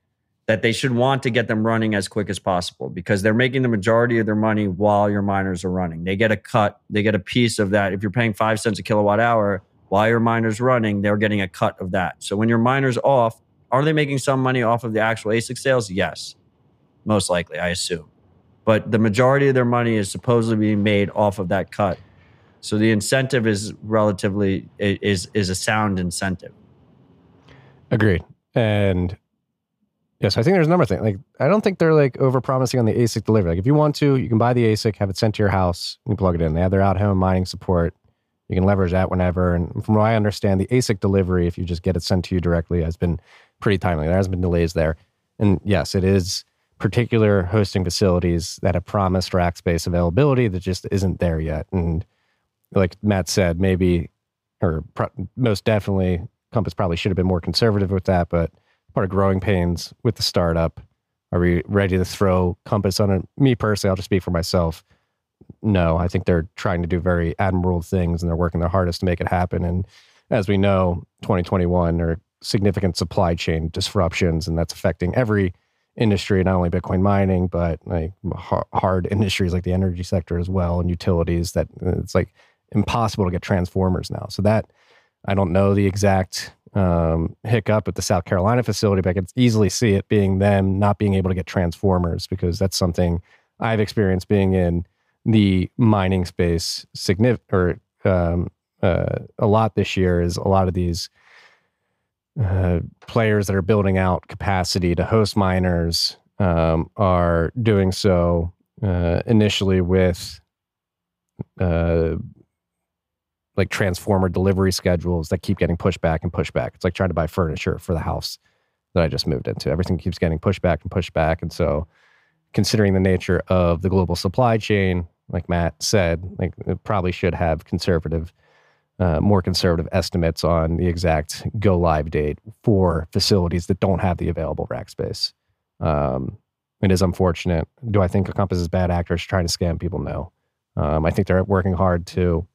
that they should want to get them running as quick as possible because they're making the majority of their money while your miners are running. They get a cut, they get a piece of that. If you're paying 5 cents a kilowatt hour while your miners running, they're getting a cut of that. So when your miners off, are they making some money off of the actual ASIC sales? Yes. Most likely, I assume. But the majority of their money is supposedly being made off of that cut. So the incentive is relatively is is a sound incentive. Agreed. And yes, I think there's a number of things. Like, I don't think they're like over promising on the ASIC delivery. Like, if you want to, you can buy the ASIC, have it sent to your house, and you plug it in. They have their out home mining support. You can leverage that whenever. And from what I understand, the ASIC delivery, if you just get it sent to you directly, has been pretty timely. There hasn't been delays there. And yes, it is particular hosting facilities that have promised rack space availability that just isn't there yet. And like Matt said, maybe or most definitely, Compass probably should have been more conservative with that. But part of growing pains with the startup, are we ready to throw Compass on it? Me personally, I'll just speak for myself. No, I think they're trying to do very admirable things and they're working their hardest to make it happen. And as we know, 2021 are significant supply chain disruptions, and that's affecting every industry, not only Bitcoin mining, but like hard industries like the energy sector as well, and utilities. That it's like impossible to get transformers now. So that I don't know the exact um, hiccup at the South Carolina facility, but I could easily see it being them not being able to get transformers because that's something I've experienced being in the mining space significant or um, uh, a lot this year is a lot of these uh, players that are building out capacity to host miners um, are doing so uh, initially with uh, like transformer delivery schedules that keep getting pushed back and pushed back. It's like trying to buy furniture for the house that I just moved into. Everything keeps getting pushed back and pushed back. And so, considering the nature of the global supply chain, like Matt said, like it probably should have conservative, uh, more conservative estimates on the exact go live date for facilities that don't have the available rack space. Um, it is unfortunate. Do I think Compass is bad actors trying to scam people? No. Um, I think they're working hard to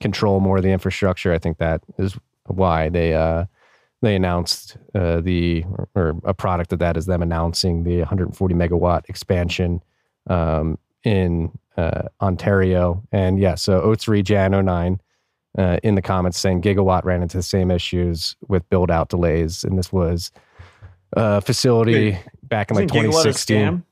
control more of the infrastructure. I think that is why they uh, they announced uh, the or a product of that is them announcing the 140 megawatt expansion um, in uh, Ontario. And yeah, so O3 Jan 09 uh, in the comments saying Gigawatt ran into the same issues with build out delays, and this was a facility Wait, back in like 2016.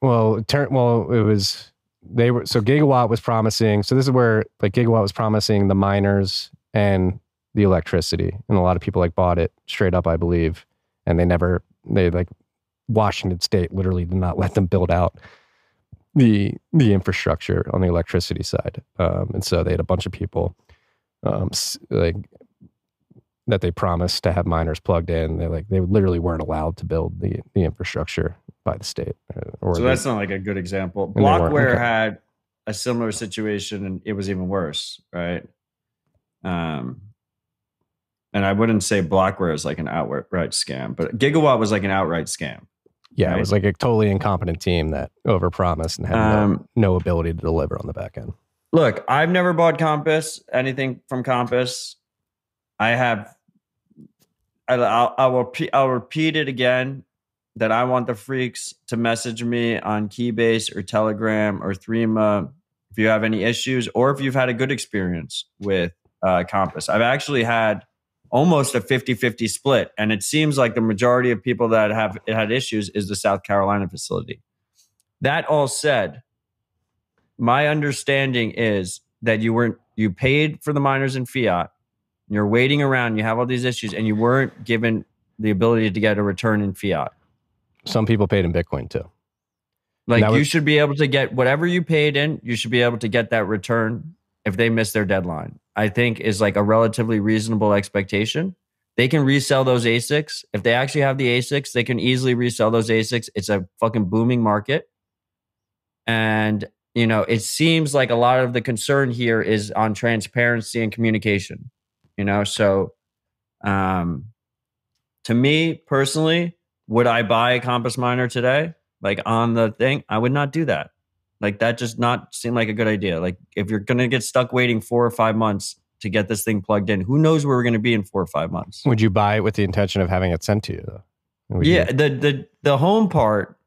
Well, turn well, it was they were so Gigawatt was promising. So this is where like Gigawatt was promising the miners and the electricity, and a lot of people like bought it straight up, I believe, and they never they like Washington State literally did not let them build out the the infrastructure on the electricity side, um, and so they had a bunch of people um, like that they promised to have miners plugged in. They like they literally weren't allowed to build the the infrastructure by the state. Uh, or so that's not like a good example. Blockware okay. had a similar situation, and it was even worse, right? Um, and I wouldn't say Blockware is like an outright scam, but Gigawatt was like an outright scam. Yeah, right? it was like a totally incompetent team that overpromised and had um, no, no ability to deliver on the back end. Look, I've never bought Compass, anything from Compass. I have I, will I will I'll repeat it again that I want the freaks to message me on Keybase or Telegram or Threema if you have any issues or if you've had a good experience with uh, Compass. I've actually had almost a 50-50 split and it seems like the majority of people that have had issues is the South Carolina facility. That all said, my understanding is that you weren't you paid for the miners in fiat you're waiting around, you have all these issues, and you weren't given the ability to get a return in fiat. Some people paid in Bitcoin too. Like was- you should be able to get whatever you paid in, you should be able to get that return if they miss their deadline. I think is like a relatively reasonable expectation. They can resell those ASICs. If they actually have the ASICs, they can easily resell those ASICs. It's a fucking booming market. And, you know, it seems like a lot of the concern here is on transparency and communication you know? So um to me personally would i buy a compass miner today? Like on the thing i would not do that. Like that just not seem like a good idea. Like if you're gonna get stuck waiting four or five months to get this thing plugged in who knows where we're gonna be in four or five months? Would you buy it with the intention of having it sent to you though? Yeah you? the the the home part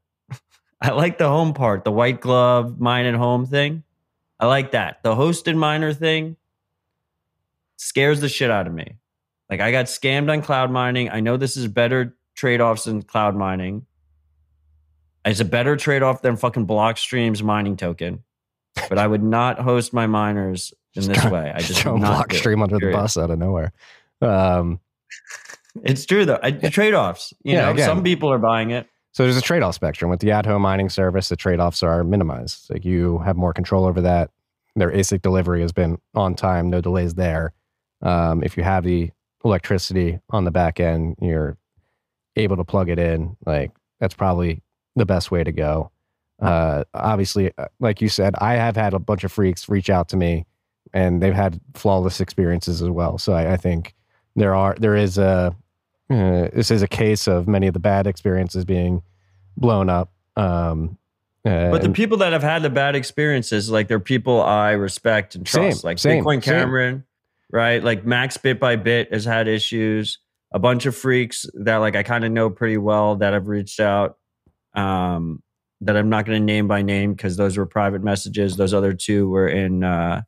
i like the home part the white glove mine at home thing i like that the hosted miner thing scares the shit out of me. Like I got scammed on cloud mining. I know this is better trade-offs than cloud mining. It's a better trade-off than fucking Blockstream's mining token. But I would not host my miners in this way. I just throw Blockstream under the bus out of nowhere. Um, It's true though. I, trade offs. You Yeah, know, again. some people are buying it. So there's a trade off spectrum with the at home mining service. The trade offs are minimized. Like you have more control over that. Their ASIC delivery has been on time, no delays there. Um, if you have the electricity on the back end, you're able to plug it in. Like that's probably the best way to go. Uh, obviously, uh, like you said, I have had a bunch of freaks reach out to me, and they've had flawless experiences as well. So I, I think there are there is a uh, this is a case of many of the bad experiences being blown up. Um, uh, But the people that have had the bad experiences, like they're people I respect and Same, trust. like same, Bitcoin same. Cameron, right? Like Max Bit by Bit has had issues. A bunch of freaks that like I kind of know pretty well that have reached out. Um, that I'm not going to name by name because those were private messages. Those other two were in uh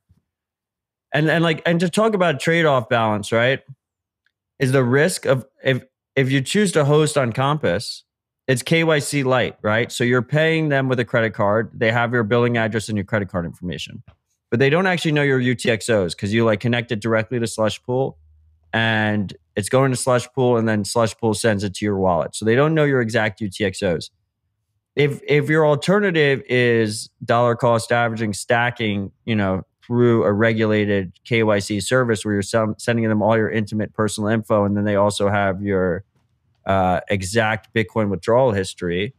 and and like and to talk about trade-off balance, right? Is the risk of if if you choose to host on Compass, it's KYC light, right? So you're paying them with a credit card. They have your billing address and your credit card information, but they don't actually know your UTXOs because you like connect it directly to Slush Pool, and it's going to Slush Pool, and then Slush Pool sends it to your wallet. So they don't know your exact UTXOs. If if your alternative is dollar cost averaging, stacking, you know, through a regulated KYC service where you're sending them all your intimate personal info, and then they also have your uh, exact Bitcoin withdrawal history,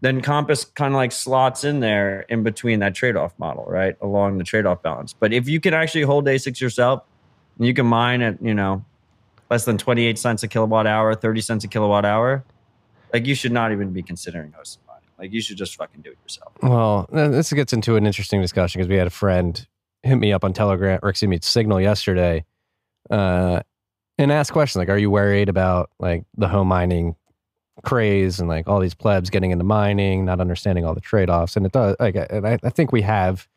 then Compass kind of like slots in there in between that trade off model, right? Along the trade off balance. But if you can actually hold ASICs yourself, and you can mine at, you know, less than 28 cents a kilowatt hour, 30 cents a kilowatt hour, like you should not even be considering hosting mining. Like you should just fucking do it yourself. Well, uh, this gets into an interesting discussion because we had a friend hit me up on Telegram or excuse me, Signal yesterday, uh, and asked questions like, "Are you worried about like the home mining craze and like all these plebs getting into mining, not understanding all the trade offs?" And it does. Like, and I, I think we have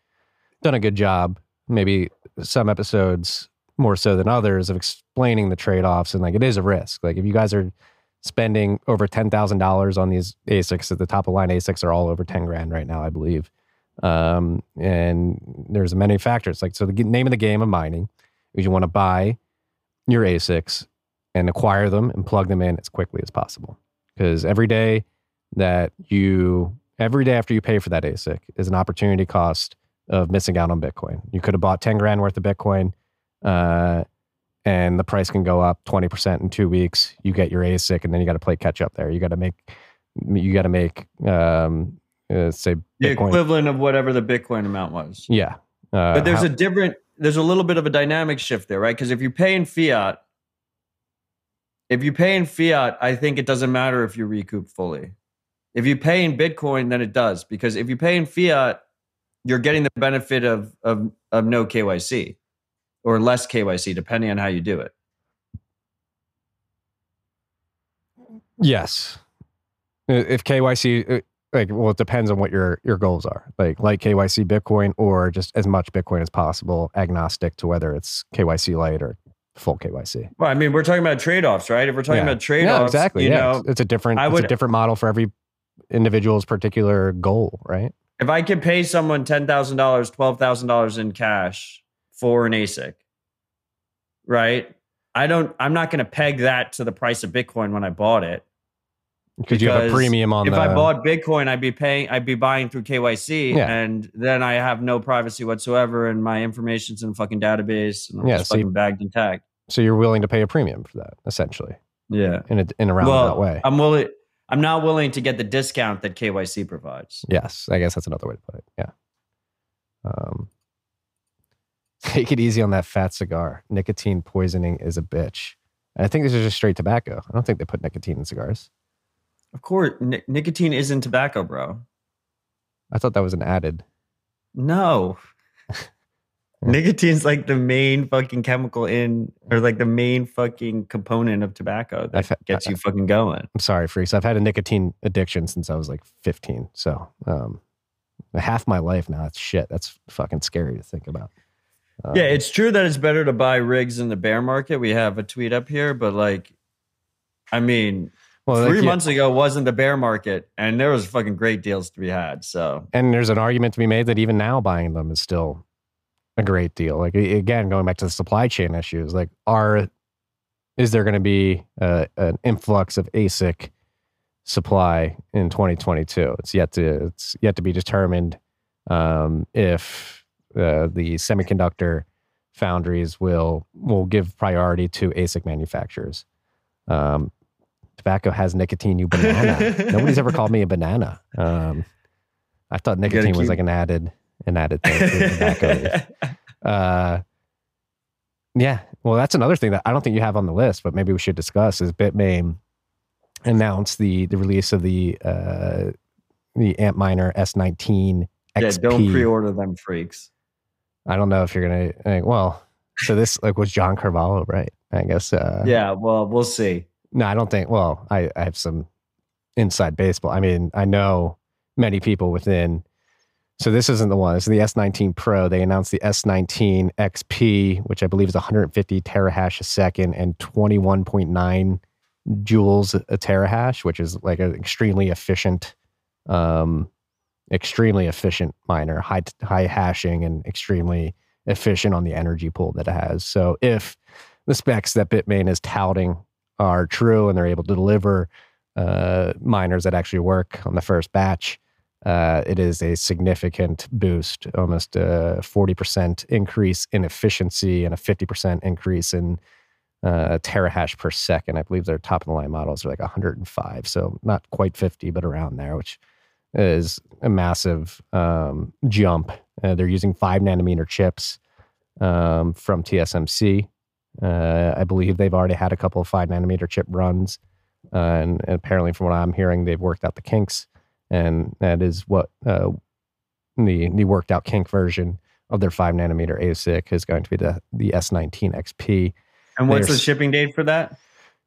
done a good job. Maybe some episodes more so than others of explaining the trade offs and like it is a risk. Like if you guys are spending over ten thousand dollars on these ASICs at the top of line ASICs are all over ten grand right now, I believe. Um, and there's many factors. Like so, the name of the game of mining is you want to buy your ASICs and acquire them and plug them in as quickly as possible. Because every day that you, every day after you pay for that ASIC is an opportunity cost of missing out on Bitcoin. You could have bought ten grand worth of Bitcoin. Uh, and the price can go up 20% in two weeks. You get your ASIC and then you got to play catch up there. You got to make, you got to make, um, uh, say The equivalent of whatever the Bitcoin amount was. Yeah. Uh, but there's how- a different there's a little bit of a dynamic shift there right because if you pay in fiat if you pay in fiat i think it doesn't matter if you recoup fully if you pay in bitcoin then it does because if you pay in fiat you're getting the benefit of of, of no kyc or less kyc depending on how you do it yes. If KYC, uh, like, well, it depends on what your your goals are. Like, like KYC Bitcoin or just as much Bitcoin as possible, agnostic to whether it's KYC light or full KYC. well i mean we're talking about trade-offs right if we're talking Yeah. about trade-offs Yeah, exactly. you yeah, know it's, it's a different. I it's would- a different model for every individual's particular goal, right? if I could pay someone ten thousand dollars, twelve thousand dollars in cash for an ASIC, right? I don't. I'm not going to peg that to the price of Bitcoin when I bought it. Because you have a premium on if the. I bought Bitcoin, I'd be paying. I'd be buying through KYC, Yeah. and then I have no privacy whatsoever, and my information's in a fucking database, and I'm Yeah, just so you- fucking bagged and tagged. so you're willing to pay a premium for that, essentially, Yeah. in a in a roundabout way. I'm willing. I'm not willing to get the discount that KYC provides. Yes, I guess that's another way to put it. Yeah. Um, take it easy on that fat cigar. Nicotine poisoning is a bitch. And I think this is just straight tobacco. I don't think they put nicotine in cigars. Of course, ni- nicotine isn't tobacco, bro. I thought that was an added. No. Nicotine's like the main fucking chemical in, or like the main fucking component of tobacco that I've gets you fucking going. I'm sorry, freaks. I've had a nicotine addiction since I was like 15. So um, half my life now. That's shit. That's fucking scary to think about. Um, Yeah, it's true that it's better to buy rigs in the bear market. We have a tweet up here, but like, I mean, well, like, three yeah, months ago wasn't the bear market, and there was fucking great deals to be had. So and there's an argument to be made that even now buying them is still a great deal. Like again, going back to the supply chain issues, like are is there going to be uh, an influx of ASIC supply in 2022? It's yet to it's yet to be determined um, if uh, the semiconductor foundries will will give priority to ASIC manufacturers. Um, tobacco has nicotine, you banana. Nobody's ever called me a banana. Um, I thought nicotine was like an added an added thing to tobacco. uh, yeah, well, that's another thing that I don't think you have on the list, but maybe we should discuss is Bitmain announced the the release of the uh, the Antminer S19 XP. Yeah, don't pre-order them freaks. I don't know if you're gonna. Like, well, so this like was John Carvalho, right? I guess. Uh, Yeah, well, we'll see. No, I don't think. Well, I, I have some inside baseball. I mean, I know many people within. So this isn't the one. This is the S19 Pro. They announced the S19 XP, which I believe is 150 terahash a second and 21.9 joules a terahash, which is like an extremely efficient, um, extremely efficient miner, high high hashing and extremely efficient on the energy pool that it has. So if the specs that Bitmain is touting are true and they're able to deliver uh, miners that actually work on the first batch, uh, it is a significant boost, almost a 40% increase in efficiency and a 50% increase in uh, terahash per second. I believe their top of the line models are like 105. So not quite 50, but around there, which is a massive um, jump. Uh, they're using five nanometer chips um, from TSMC. Uh, I believe they've already had a couple of five nanometer chip runs. Uh, and, and apparently, from what I'm hearing, they've worked out the kinks. And that is what uh, the, the worked out kink version of their five nanometer ASIC is going to be the, the S19 XP. And what's the shipping date for that?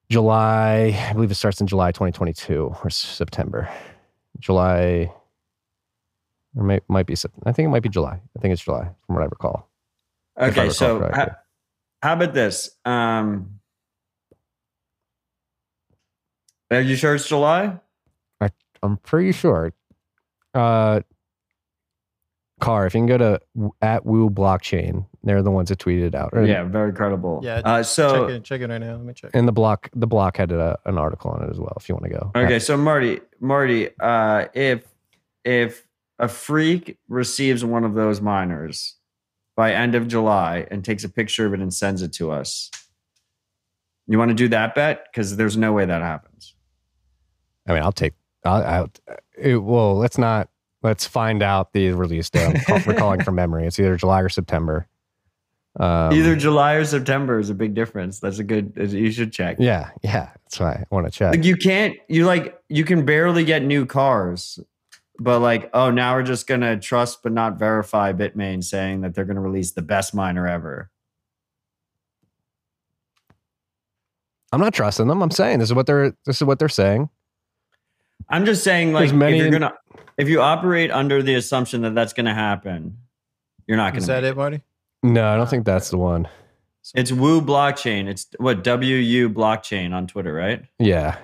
July, I believe it starts in July 2022 or September. July, or may, might be, I think it might be July. I think it's July from what I recall. If I Okay, recall so correctly. How, how about this? Um, are you sure it's July? I'm pretty sure. Uh, Car, if you can go to at Wu Blockchain, they're the ones that tweeted it out. Or- Yeah, very credible. Yeah, Uh, so check it, check it right now. Let me check. And the block, the block had a, an article on it as well. If you want to go. Okay, so Marty, Marty, uh, if if a freak receives one of those miners by end of July and takes a picture of it and sends it to us, you want to do that bet? Because there's no way that happens. I mean, I'll take. I'll, I'll it, well, let's not. Let's find out the release date. I'm call- recalling from memory. It's either July or September. Um, Either July or September is a big difference. That's a good. You should check. Yeah, yeah. That's why I want to check. Like you can't. You like you can barely get new cars, but like oh now we're just gonna trust but not verify Bitmain saying that they're gonna release the best miner ever. I'm not trusting them. I'm saying this is what they're. This is what they're saying. I'm just saying, like, many if you're gonna, if you operate under the assumption that that's gonna happen, you're not gonna. Is that it, Marty? No, I don't think that's the one. It's Wu blockchain. It's what WU blockchain on Twitter, right? Yeah,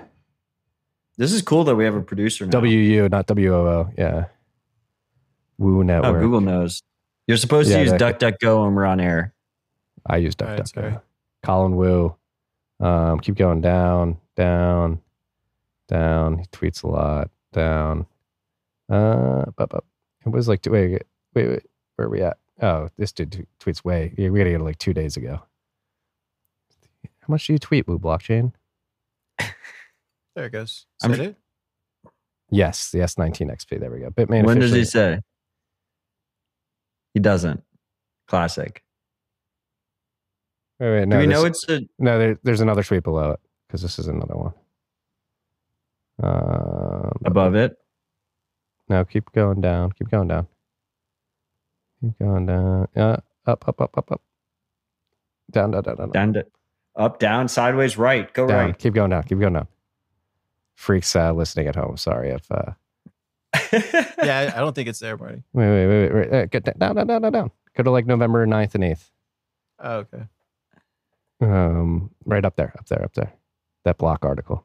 This is cool that we have a producer now. WU, not WOO. Yeah, Woo Network. Oh, Google knows. You're supposed Yeah, to use DuckDuckGo when we're on air. I use All right, sorry. DuckDuckGo. Colin Wu. Um, keep going down, down, down. He tweets a lot. Down. Uh, up, up. It was like wait, wait, wait. Where are we at? Oh, this dude t- tweets way. Yeah, we gotta get it like two days ago. How much do you tweet, Wu Blockchain? There it goes. Is I'm- that it? Yes, the S19 XP. There we go. Bitmain. when does he say? He doesn't. Classic. Wait, wait, Do no, we know it's a? No, there, there's another tweet below it because this is another one. Um, above it? No, keep going down. Keep going down. Keep going down. Yeah, up, up, up, up, up. Down, down, down, down. Down, to, up, down, sideways, right. Go down. right. Keep going down. Keep going down. Freaks uh, listening at home. Sorry if. Uh, Yeah, I, I don't think it's there, Marty. wait, wait, wait, wait. wait. Uh, get down, down, down, down, down. Go to like November 9th and 8th. Oh, okay. Um, right up there, up there, up there. That block article.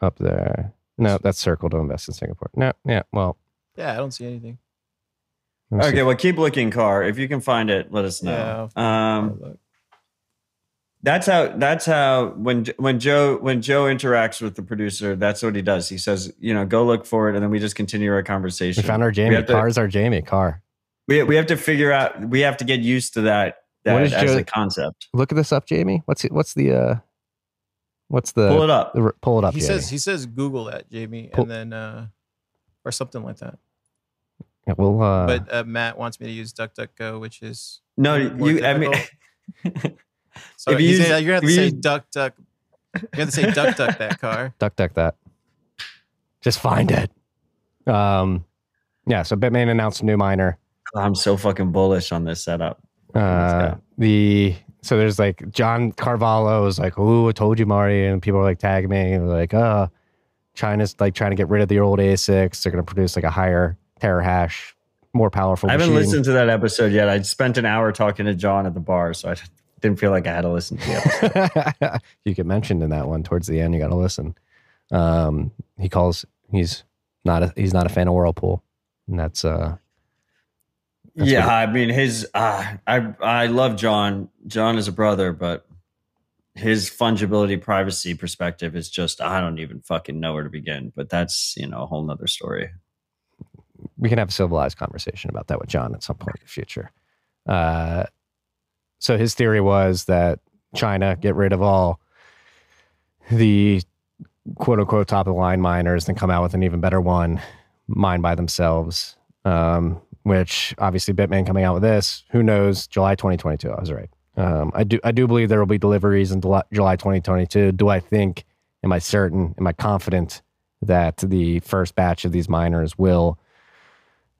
Up there. No, that's circle to invest in Singapore. No, yeah. Well, Yeah, I don't see anything. let me see. okay, well, keep looking, Car. If you can find it, let us know. Um, Oh, look. That's how. That's how. When when Joe when Joe interacts with the producer, that's what he does. He says, you know, go look for it, and then we just continue our conversation. We found our Jamie. have to- Car's our Jamie. Car. We we have to figure out. We have to get used to that. That What is as Joe- a concept. Look this up, Jamie. What's it, what's the uh what's the Pull it up. the- pull it up, He Jamie. says he says Google that, Jamie, Pull- and then uh or something like that. Yeah, we'll uh but uh, Matt wants me to use DuckDuckGo, which is No, more you. I mean, difficult. So If you he's use- saying, you're gonna have to say use- duck duck. You have to say duck duck that car. duck duck that. Just find it. Um yeah, so Bitmain announced a new miner. I'm so fucking bullish on this setup. Uh the so there's like John Carvalho is like, Oh, I told you, Mari, and people are like tagging me and like, uh China's like trying to get rid of the old ASICs. They're gonna produce like a higher terahash, more powerful. I haven't machine. listened to that episode yet. I spent an hour talking to John at the bar, so I didn't feel like I had to listen to you get mentioned in that one towards the end. You got to listen. Um, he calls. He's not a. He's not a fan of Whirlpool, and that's uh. That's yeah, I mean his. Uh, I I love John. John is a brother, but his fungibility privacy perspective is just I don't even fucking know where to begin. But that's you know a whole nother story. we can have a civilized conversation about that with John at some point in the future. Uh, so his theory was that China get rid of all the quote unquote top of the line miners and come out with an even better one, mine by themselves. Um, which obviously Bitmain coming out with this, who knows? July 2022. I was right. Um, I do I do believe there will be deliveries in July 2022. Do I think? Am I certain? Am I confident that the first batch of these miners will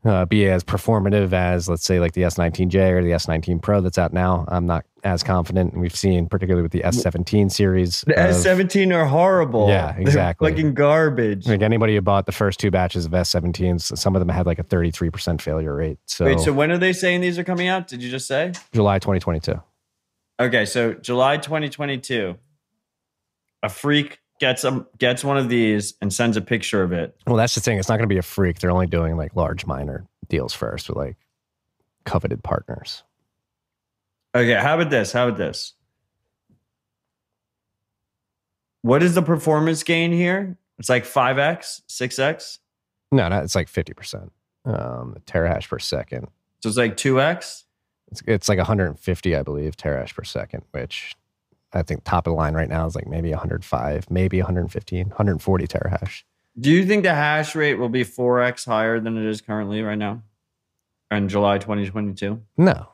uh, be as performative as, let's say, like the S19J or the S19 Pro that's out now. I'm not as confident. And we've seen, particularly with the S17 series, The of- S17 are horrible. Yeah, They're exactly. fucking garbage. like anybody who bought the first two batches of S17s, some of them had like a 33% failure rate. So, Wait, so when are they saying these are coming out? Did you just say? July 2022. Okay, so July 2022, a freak gets a, gets one of these and sends a picture of it. Well, that's the thing. It's not going to be a freak. They're only doing like large minor deals first with like coveted partners. Okay, how about this? How about this? What is the performance gain here? It's like 5x, 6x. No, no, it's like 50%. Um, terahash per second. So it's like 2x. It's, it's like 150, I believe, terahash per second, which I think top of the line right now is like maybe 105, maybe 115, 140 terahash. Do you think the hash rate will be 4x higher than it is currently right now in July 2022? No.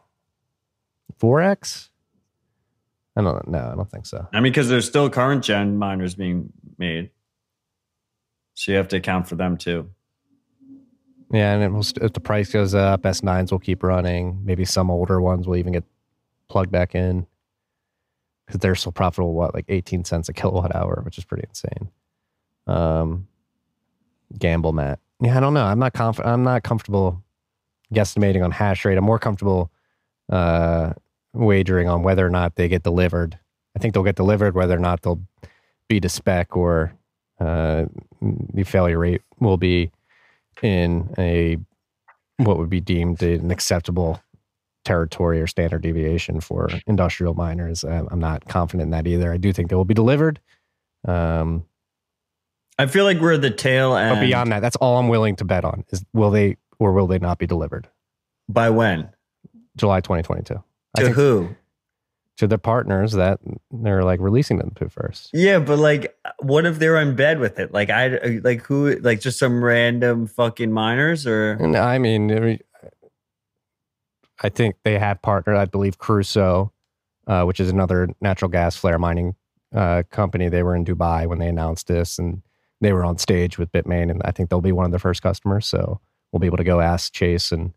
4x? I don't know. I don't think so. I mean, because there's still current gen miners being made. So you have to account for them too. Yeah, and it will, if the price goes up, S9s will keep running. Maybe some older ones will even get plugged back in because they're still profitable. What, like 18 cents a kilowatt hour, which is pretty insane. Um, gamble, Matt. Yeah, I don't know. I'm not confident. I'm not comfortable guesstimating on hash rate. I'm more comfortable uh, wagering on whether or not they get delivered. I think they'll get delivered, whether or not they'll be to spec or uh, the failure rate will be in a what would be deemed an acceptable territory or standard deviation for industrial miners. Um, I'm not confident in that either. I do think they will be delivered. Um, I feel like we're the tail end. but beyond that, that's all I'm willing to bet on is will they or will they not be delivered? By when? July 2022. I To think who? to the partners that they're like releasing them to first. Yeah, but like, what if they're in bed with it? Like, I like who? Like, just some random fucking miners, or And I mean, I think they had partnered, I believe, Crusoe, uh, which is another natural gas flare mining uh, company. They were in Dubai when they announced this, and they were on stage with Bitmain, and I think they'll be one of the first customers. So we'll be able to go ask Chase and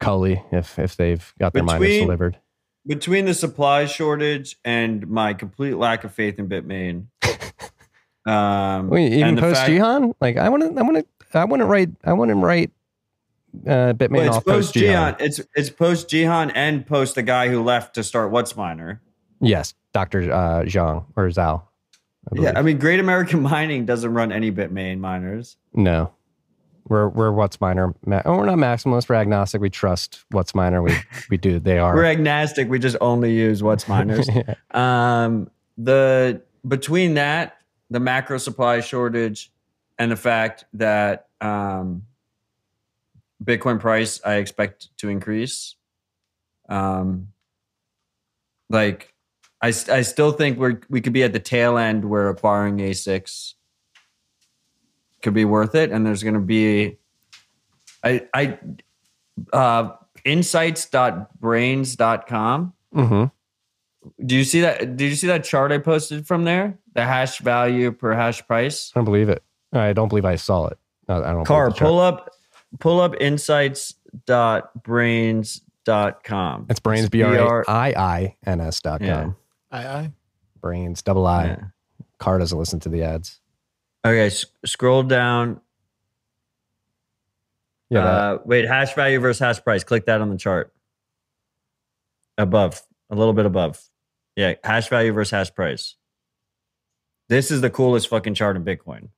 Cully if if they've got their miners delivered. between the supply shortage and my complete lack of faith in Bitmain. Um, Wait, even post fact- Jihan, like I want to, I want to, I want to write, I want to write uh, Bitmain Well, it's off post Jihan. It's it's post Jihan and post the guy who left to start WhatsMiner. Yes, Doctor uh, Zhang or Zhao. I Yeah, I mean, Great American Mining doesn't run any Bitmain miners. no, We're we're WhatsMiner. Ma- oh, we're not maximalist. We're agnostic. We trust WhatsMiner. We we do. They are. We're agnostic. We just only use what's miners. um, the between that, the macro supply shortage, and the fact that um, Bitcoin price I expect to increase. Um, like I, I still think we're we could be at the tail end where acquiring ASICs could be worth it, and there's going to be I I uh, insights.braiins.com. hmm Do you see that? Did you see that chart I posted from there? The hash value per hash price. I don't believe it. I don't believe I saw it. I don't. Car, believe the chart. pull up, pull up insights.braiins.com. It's brains b r a i i n s dot Yeah. com. I, I Braiins double I. Yeah. Car doesn't listen to the ads. Okay, s- scroll down. Yeah. uh, wait, hash value versus hash price. Click that on the chart. Above, a little bit above. Yeah, hash value versus hash price. This is the coolest fucking chart in Bitcoin.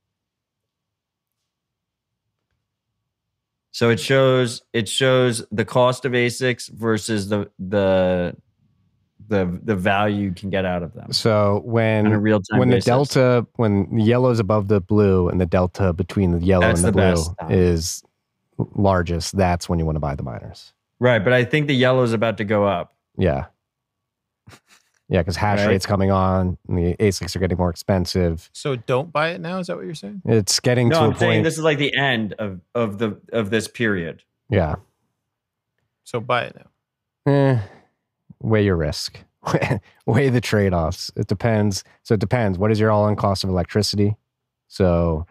So it shows it shows the cost of ASICs versus the the the the value you can get out of them so when on a real time when the delta when the yellow is above the blue and the delta between the yellow That's and the, the blue is largest, that's when you want to buy the miners. right, but I think the yellow is about to go up. Yeah. Yeah, because hash Right. rate's coming on, and the ASICs are getting more expensive. so don't buy it now. Is that what you're saying? It's getting No, to a I'm saying point. this is like the end of of the of this period. yeah. So buy it now. Eh, weigh your risk. weigh the trade offs. It depends. So it depends. What is your all in cost of electricity? So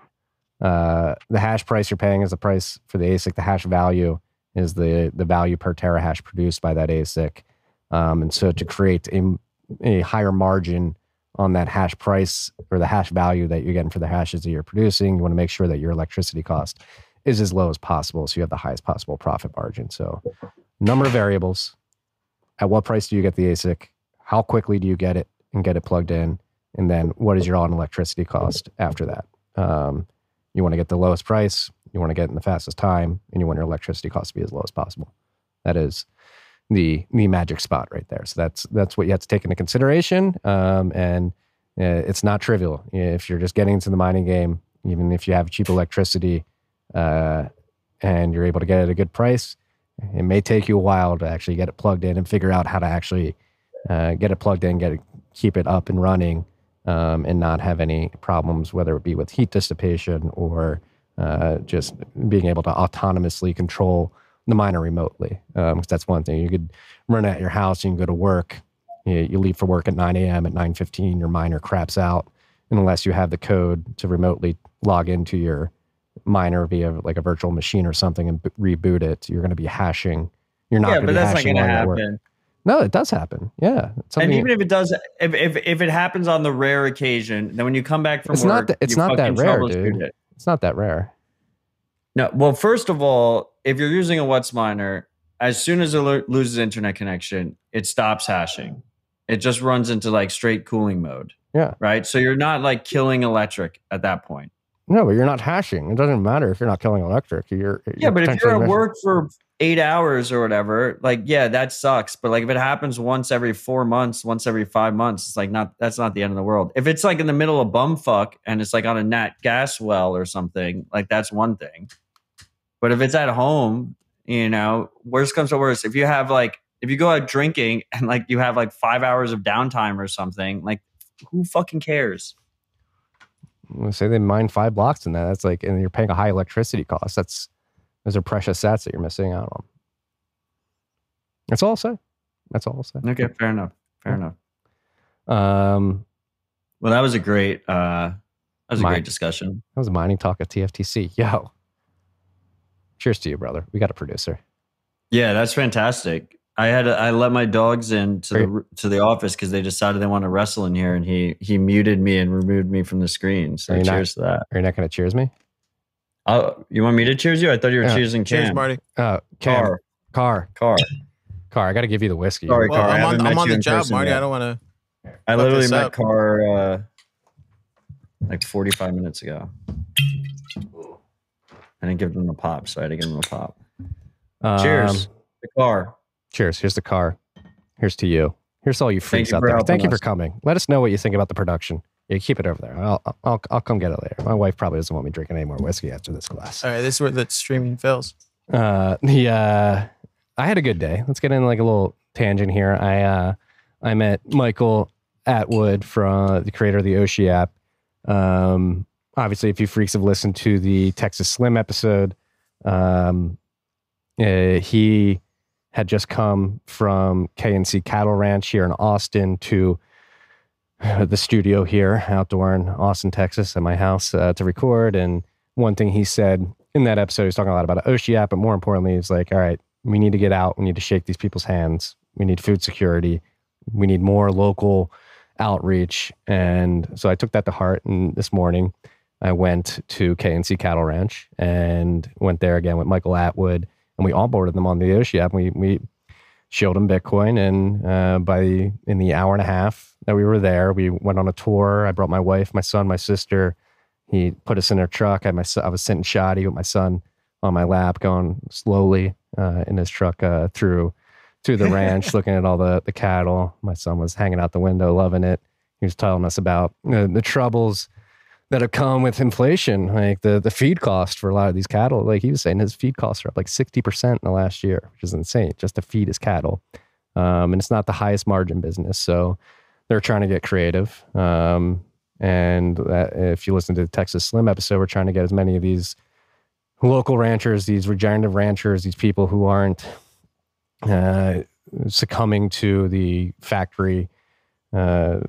uh, the hash price you're paying is the price for the ASIC. The hash value is the the value per terahash produced by that ASIC. Um, and so to create a, a higher margin on that hash price or the hash value that you're getting for the hashes that you're producing, you want to make sure that your electricity cost is as low as possible. So you have the highest possible profit margin. So number of variables. At what price do you get the ASIC? How quickly do you get it and get it plugged in? And then what is your on electricity cost after that? Um, you want to get the lowest price, you want to get in the fastest time, and you want your electricity cost to be as low as possible. That is the the magic spot right there. So that's that's what you have to take into consideration. Um, and uh, it's not trivial if you're just getting into the mining game. Even if you have cheap electricity uh, and you're able to get it at a good price, it may take you a while to actually get it plugged in and figure out how to actually uh, get it plugged in, get it, keep it up and running, um, and not have any problems, whether it be with heat dissipation or uh, just being able to autonomously control the miner remotely. Um, 'cause that's one thing. You could run at your house, you can go to work, you, you leave for work at 9 a.m. At 9:15, your miner craps out, and unless you have the code to remotely log into your miner via like a virtual machine or something and b- reboot it, you're going to be hashing. You're not yeah, going to but be that's not hashing going to while you're at work. happen. No, it does happen. Yeah, it's And even if it does, if, if if it happens on the rare occasion, then when you come back from It's work, not that- it's not that rare, dude. it. it's not that rare. No, well, first of all, if you're using a WhatsMiner, as soon as it lo- loses internet connection, it stops hashing. It just runs into like straight cooling mode. Yeah. Right. So you're not like killing electric at that point. No, but you're not hashing. It doesn't matter if you're not killing electric. You're, Yeah, you're but if you're at work for eight hours or whatever, like, yeah, that sucks. But like, if it happens once every four months, once every five months, it's like not that's not the end of the world. If it's like in the middle of bumfuck and it's like on a nat gas well or something, like that's one thing. But if it's at home, you know, worst comes to worst. If you have like, if you go out drinking and like you have like five hours of downtime or something, like, who fucking cares? Let's say they mine five blocks in that. That's like, and you're paying a high electricity cost. That's those are precious sats that you're missing out on. That's all I'll say. That's all I'll say. Okay, fair enough. Fair enough. Um, Well, that was a great, uh, that was a My- great discussion. that was a mining talk at TFTC. Yo, cheers to you, brother. We got a producer. Yeah, that's fantastic. I had I let my dogs in to the to the office because they decided they want to wrestle in here, and he he muted me and removed me from the screen. So Are you not- cheers to that. Are you not going to cheers me? Oh, you want me to cheers you? I thought you were Yeah. cheersing Cam. Cheers, Marty. Uh, Cam, Car, car, car. car. I got to give you the whiskey. Sorry, Well, Car, I I'm on, met I'm on you the job, Marty. yet. I don't want to. I literally this met up. Car uh, like forty five minutes ago. I didn't give them a pop, so I had to give them a pop. Um, Cheers. The car. Cheers. Here's the car. Here's to you. Here's all you Thank freaks you out there. helping Thank you for coming. Let us know what you think about the production. Yeah, keep it over there. I'll, I'll, I'll come get it later. My wife probably doesn't want me drinking any more whiskey after this glass. All right, this is where the streaming fails. Uh, the uh, I had a good day. Let's get in like a little tangent here. I uh, I met Michael Atwood from the creator of the Oshi app. Um, obviously, if you freaks have listened to the Texas Slim episode, um, uh, he had just come from KNC Cattle Ranch here in Austin to uh, the studio here, outdoor in Austin, Texas, at my house uh, to record. And one thing he said in that episode, he's talking a lot about Oshi app, but more importantly, he's like, all right, we need to get out. We need to shake these people's hands. We need food security. We need more local outreach. And so I took that to heart. And this morning, I went to KNC Cattle Ranch and went there again with Michael Atwood, and we onboarded them on the Oshi app. We we showed them Bitcoin, and uh, by the, in the hour and a half that we were there, we went on a tour. I brought my wife, my son, my sister. He put us in their truck. I, my, I was sitting shoddy with my son on my lap, going slowly uh, in his truck uh, through through the ranch, looking at all the the cattle. My son was hanging out the window, loving it. He was telling us about uh, the troubles that have come with inflation, like the the feed cost for a lot of these cattle. Like he was saying, his feed costs are up like sixty percent in the last year, which is insane, just to feed his cattle. Um, and it's not the highest margin business, so they're trying to get creative. Um, and that, if you listen to the Texas Slim episode, we're trying to get as many of these local ranchers, these regenerative ranchers, these people who aren't uh, succumbing to the factory uh,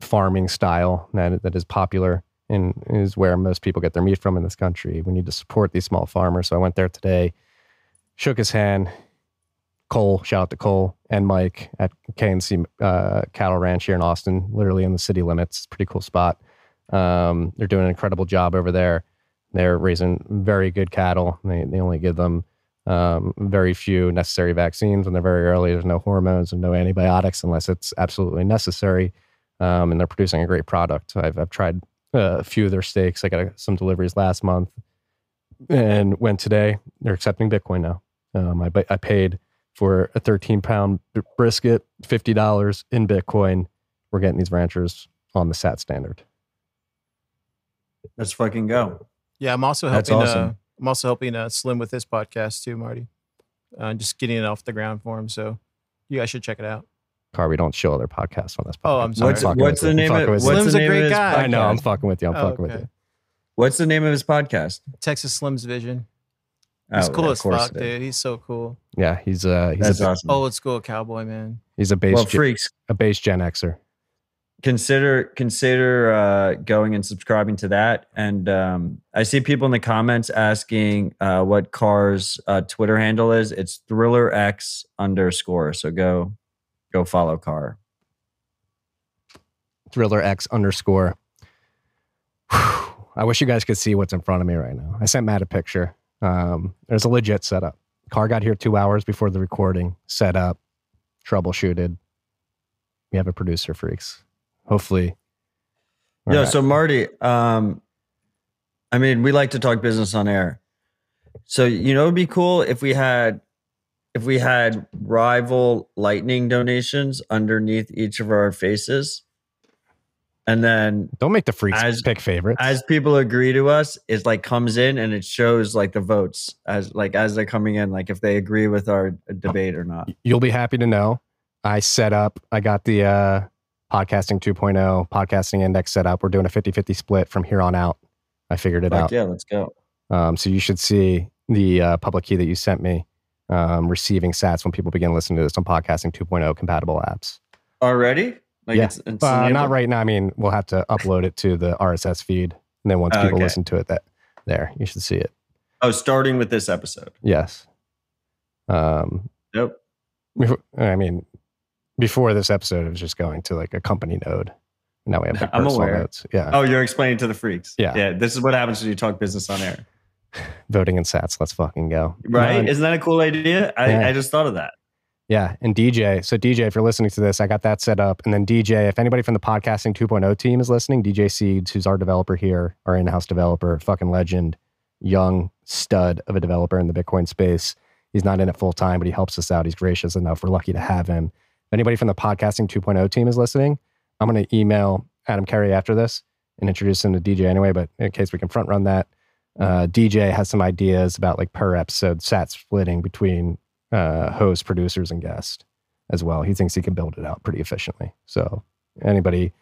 farming style that that is popular and is where most people get their meat from in this country. We need to support these small farmers. So I went there today, shook his hand. Cole, shout out to Cole and Mike at KNC uh, Cattle Ranch here in Austin, literally in the city limits. Pretty cool spot. Um, they're doing an incredible job over there. They're raising very good cattle. They, they only give them um, very few necessary vaccines when they're very early. There's no hormones and no antibiotics unless it's absolutely necessary. Um, and they're producing a great product. I've, I've tried a few of their steaks. I got a, some deliveries last month and went today. They're accepting Bitcoin now. Um, I, I paid for a 13 pound brisket, $50 in Bitcoin. We're getting these ranchers on the SAT standard. Let's fucking go. Yeah, I'm also That's helping. awesome. Uh, I'm also helping uh, Slim with this podcast too, Marty. Uh, just getting it off the ground for him. So you guys should check it out. Car, we don't show other podcasts on this podcast. Oh, I'm sorry. What's, fucking what's the name of fucking what's. Slim's the a great of his guy. I know. I'm podcast? fucking with you. I'm Oh, fucking with you. What's the name of his podcast? Texas Slim's Vision. He's Oh, cool as fuck, dude. He's so cool. Yeah, he's a he's That's a, awesome. Old school cowboy, man. he's a base well, gen, freaks, a base Gen Xer. consider consider uh, going and subscribing to that. And um, I see people in the comments asking uh, what Car's uh, Twitter handle is. It's Thriller X underscore. So go go follow Car. Thriller X underscore. Whew. I wish you guys could see what's in front of me right now. I sent Matt a picture. Um, there's a legit setup. Car got here two hours before the recording, set up, troubleshooted. We have a producer, freaks. Hopefully. All Yeah. right. So Marty, um, I mean, we like to talk business on air. So you know, it'd be cool if we had if we had rival lightning donations underneath each of our faces, and then don't make the freaks as- pick favorites. as people agree to us, it like comes in and it shows like the votes as like as they're coming in, like if they agree with our debate or not. You'll be happy to know I set up, I got the uh, podcasting 2.0 podcasting index set up. We're doing a 50 50 split from here on out. I figured it Fuck out. yeah, let's go. Um, so you should see the uh, public key that you sent me um, receiving sats when people begin listening to this on podcasting 2.0 compatible apps. Already? Like Yeah. it's, it's Uh, not right now. I mean, we'll have to upload it to the RSS feed. And then once people Okay. listen to it, that there, you should see it. Oh, starting with this episode. Yes. Um, Nope. before- I mean, before this episode, it was just going to like a company node. Now we have I'm personal aware. nodes. Yeah. Oh, you're explaining to the freaks. Yeah. Yeah. This is what happens when you talk business on air. Voting in sats. Let's fucking go. Right? Isn't that a cool idea? I, Yeah. I just thought of that. Yeah, and DJ. So DJ, if you're listening to this, I got that set up. And then DJ, if anybody from the podcasting 2.0 team is listening, DJ Seeds, who's our developer here, our in-house developer, fucking legend, young, stud of a developer in the Bitcoin space. He's not in it full time, but he helps us out. He's gracious enough. We're lucky to have him. If anybody from the podcasting 2.0 team is listening, I'm going to email Adam Curry after this and introduce him to DJ anyway. But in case we can front run that, uh, DJ has some ideas about like per episode sat splitting between uh, hosts, producers, and guests as well. He thinks he can build it out pretty efficiently. So anybody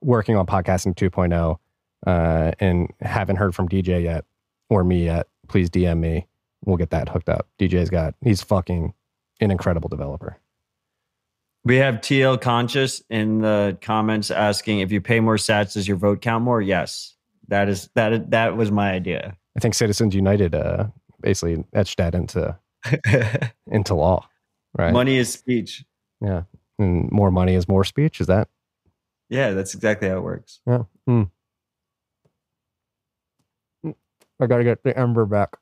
working on podcasting 2.0 uh, and haven't heard from DJ yet or me yet, please DM me. We'll get that hooked up. DJ's got he's fucking an incredible developer. We have TL Conscious in the comments asking if you pay more sats, does your vote count more? Yes. That is that that was my idea. I think Citizens United uh, basically etched that into into law, right? Money is speech. Yeah, and more money is more speech. Is that? Yeah, that's exactly how it works. Yeah. Mm. I gotta get the ember back.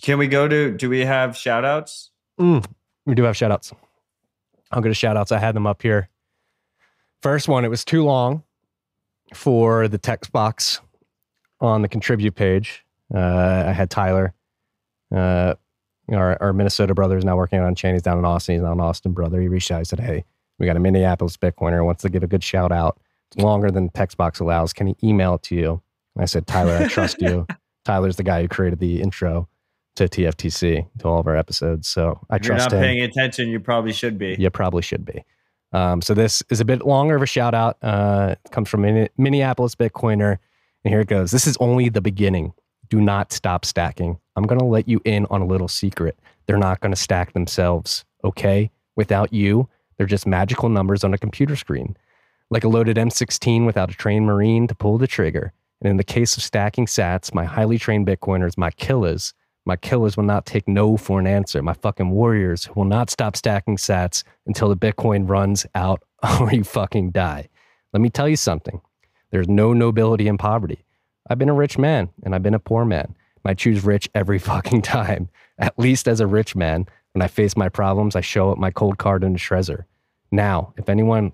Can we go to? Do we have shout outs? Mm. We do have shout outs. I'll go to shout outs. I had them up here. First one, it was too long for the text box on the contribute page. Uh, I had Tyler, uh, our, our Minnesota brother is now working on Chain. He's down in Austin. He's now an Austin brother. He reached out. He said, Hey, we got a Minneapolis Bitcoiner wants to give a good shout out. It's longer than text box allows. Can he email it to you? And I said, Tyler, I trust you. Tyler's the guy who created the intro to TFTC to all of our episodes. So I If trust you're not him. paying attention, you probably should be. You probably should be. Um, so this is a bit longer of a shout out. Uh, comes from Minneapolis Bitcoiner. And here it goes. This is only the beginning. Do not stop stacking. I'm going to let you in on a little secret. They're not going to stack themselves. Okay. Without you, they're just magical numbers on a computer screen, like a loaded M16 without a trained Marine to pull the trigger. And in the case of stacking sats, my highly trained Bitcoiners, my killers, my killers will not take no for an answer. My fucking warriors will not stop stacking sats until the Bitcoin runs out or you fucking die. Let me tell you something. There's no nobility in poverty. I've been a rich man and I've been a poor man. I choose rich every fucking time. At least as a rich man, when I face my problems, I show up my Coldcard in a Trezor. Now, if anyone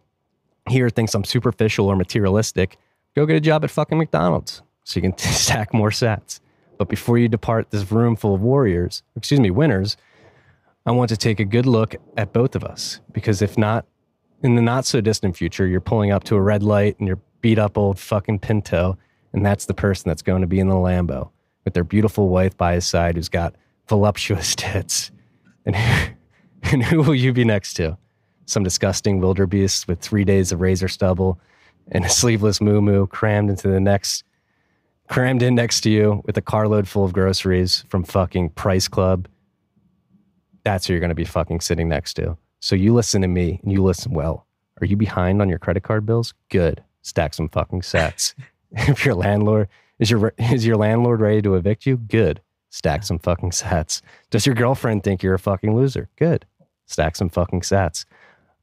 here thinks I'm superficial or materialistic, go get a job at fucking McDonald's so you can stack more sats. But before you depart this room full of warriors, excuse me, winners, I want to take a good look at both of us. Because if not, in the not so distant future, you're pulling up to a red light and your beat up old fucking Pinto, and that's the person that's going to be in the Lambo with their beautiful wife by his side who's got voluptuous tits. And who, and who will you be next to? Some disgusting wildebeest with three days of razor stubble and a sleeveless moo crammed into the next crammed in next to you with a carload full of groceries from fucking Price Club. That's who you're going to be fucking sitting next to. So you listen to me and you listen well. Are you behind on your credit card bills? Good. Stack some fucking sets. if your landlord is your is your landlord ready to evict you? Good. Stack some fucking sets. Does your girlfriend think you're a fucking loser? Good. Stack some fucking sets.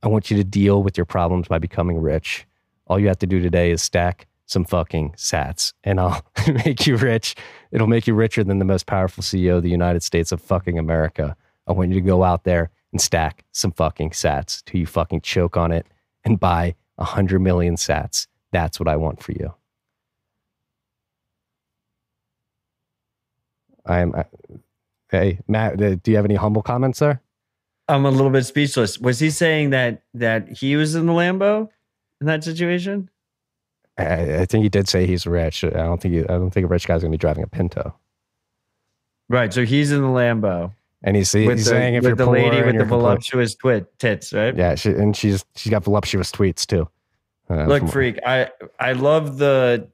I want you to deal with your problems by becoming rich. All you have to do today is stack some fucking sats and I'll make you rich. It'll make you richer than the most powerful CEO of the United States of fucking America. I want you to go out there and stack some fucking sats till you fucking choke on it and buy a hundred million sats. That's what I want for you. I'm, I, hey, Matt, uh, do you have any humble comments there? I'm a little bit speechless. Was he saying that that he was in the Lambo in that situation? I, I think he did say he's rich. I don't think he, I don't think a rich guy's gonna be driving a Pinto. Right. So he's in the Lambo And he's, he's with the, saying if you're the poor lady with the voluptuous twit tits, right? yeah, she, and she's she's got voluptuous tweets too. Uh, Look, from- freak. I I love the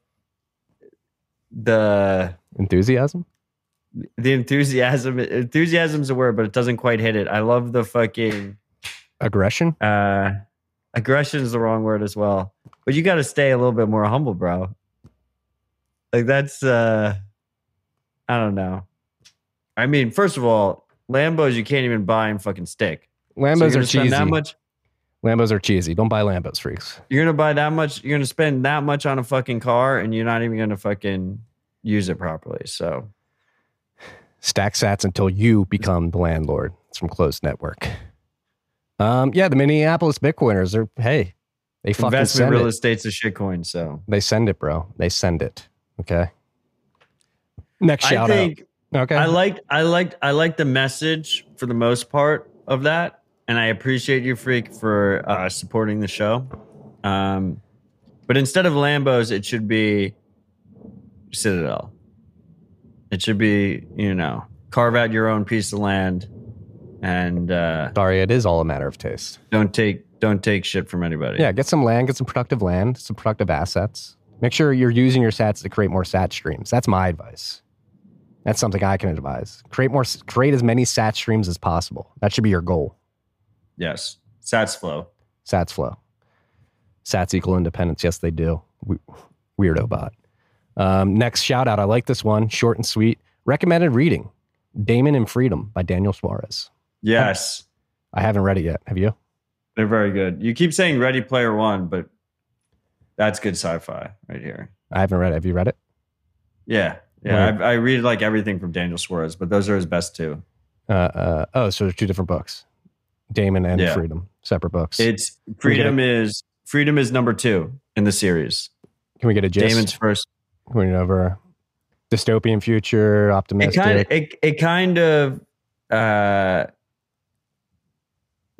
the enthusiasm. the enthusiasm. Enthusiasm's a word, but it doesn't quite hit it. I love the fucking aggression. Uh, aggression is the wrong word as well. But you got to stay a little bit more humble, bro. Like that's uh, I don't know. I mean, first of all, Lambos you can't even buy and fucking stick. So Lambos gonna are cheesy. That much. Lambos are cheesy. Don't buy Lambos, freaks. You're gonna buy that much. You're gonna spend that much on a fucking car, and you're not even gonna fucking use it properly. So Stack sats until you become the landlord. It's from Closed Network. Um, yeah, the Minneapolis Bitcoiners are hey, they fucking investment real it. estate's a shitcoin. So They send it, bro. They send it. Okay. Next I think out. Okay. I liked I liked I liked the message for the most part of that, and I appreciate you, freak, for uh, supporting the show. Um, but instead of Lambos, it should be Citadel. It should be you know carve out your own piece of land, and uh, Sorry, it is all a matter of taste. don't take don't take shit from anybody. Yeah, get some land, get some productive land, some productive assets. Make sure you're using your sats to create more sat streams. That's my advice. That's something I can advise. Create more, create as many sat streams as possible. That should be your goal. Yes. Sats flow. Sats flow. Sats equal independence. Yes, they do. We, weirdo bot. Um, next shout out. I like this one. Short and sweet. Recommended reading Daemon and Freedom by Daniel Suarez. Yes. I haven't read it yet. Have you? They're very good. You keep saying Ready Player One, but that's good sci-fi right here. I haven't read it. Have you read it? Yeah, yeah. I, I read like everything from Daniel Suarez, but those are his best two. Uh, uh, oh, so there's two different books Daemon and Yeah. Freedom, separate books. It's Freedom is Freedom is number two in the series. Can we get a gist? Daemon's first. Going over dystopian future, optimistic? It kind of it, it kind of uh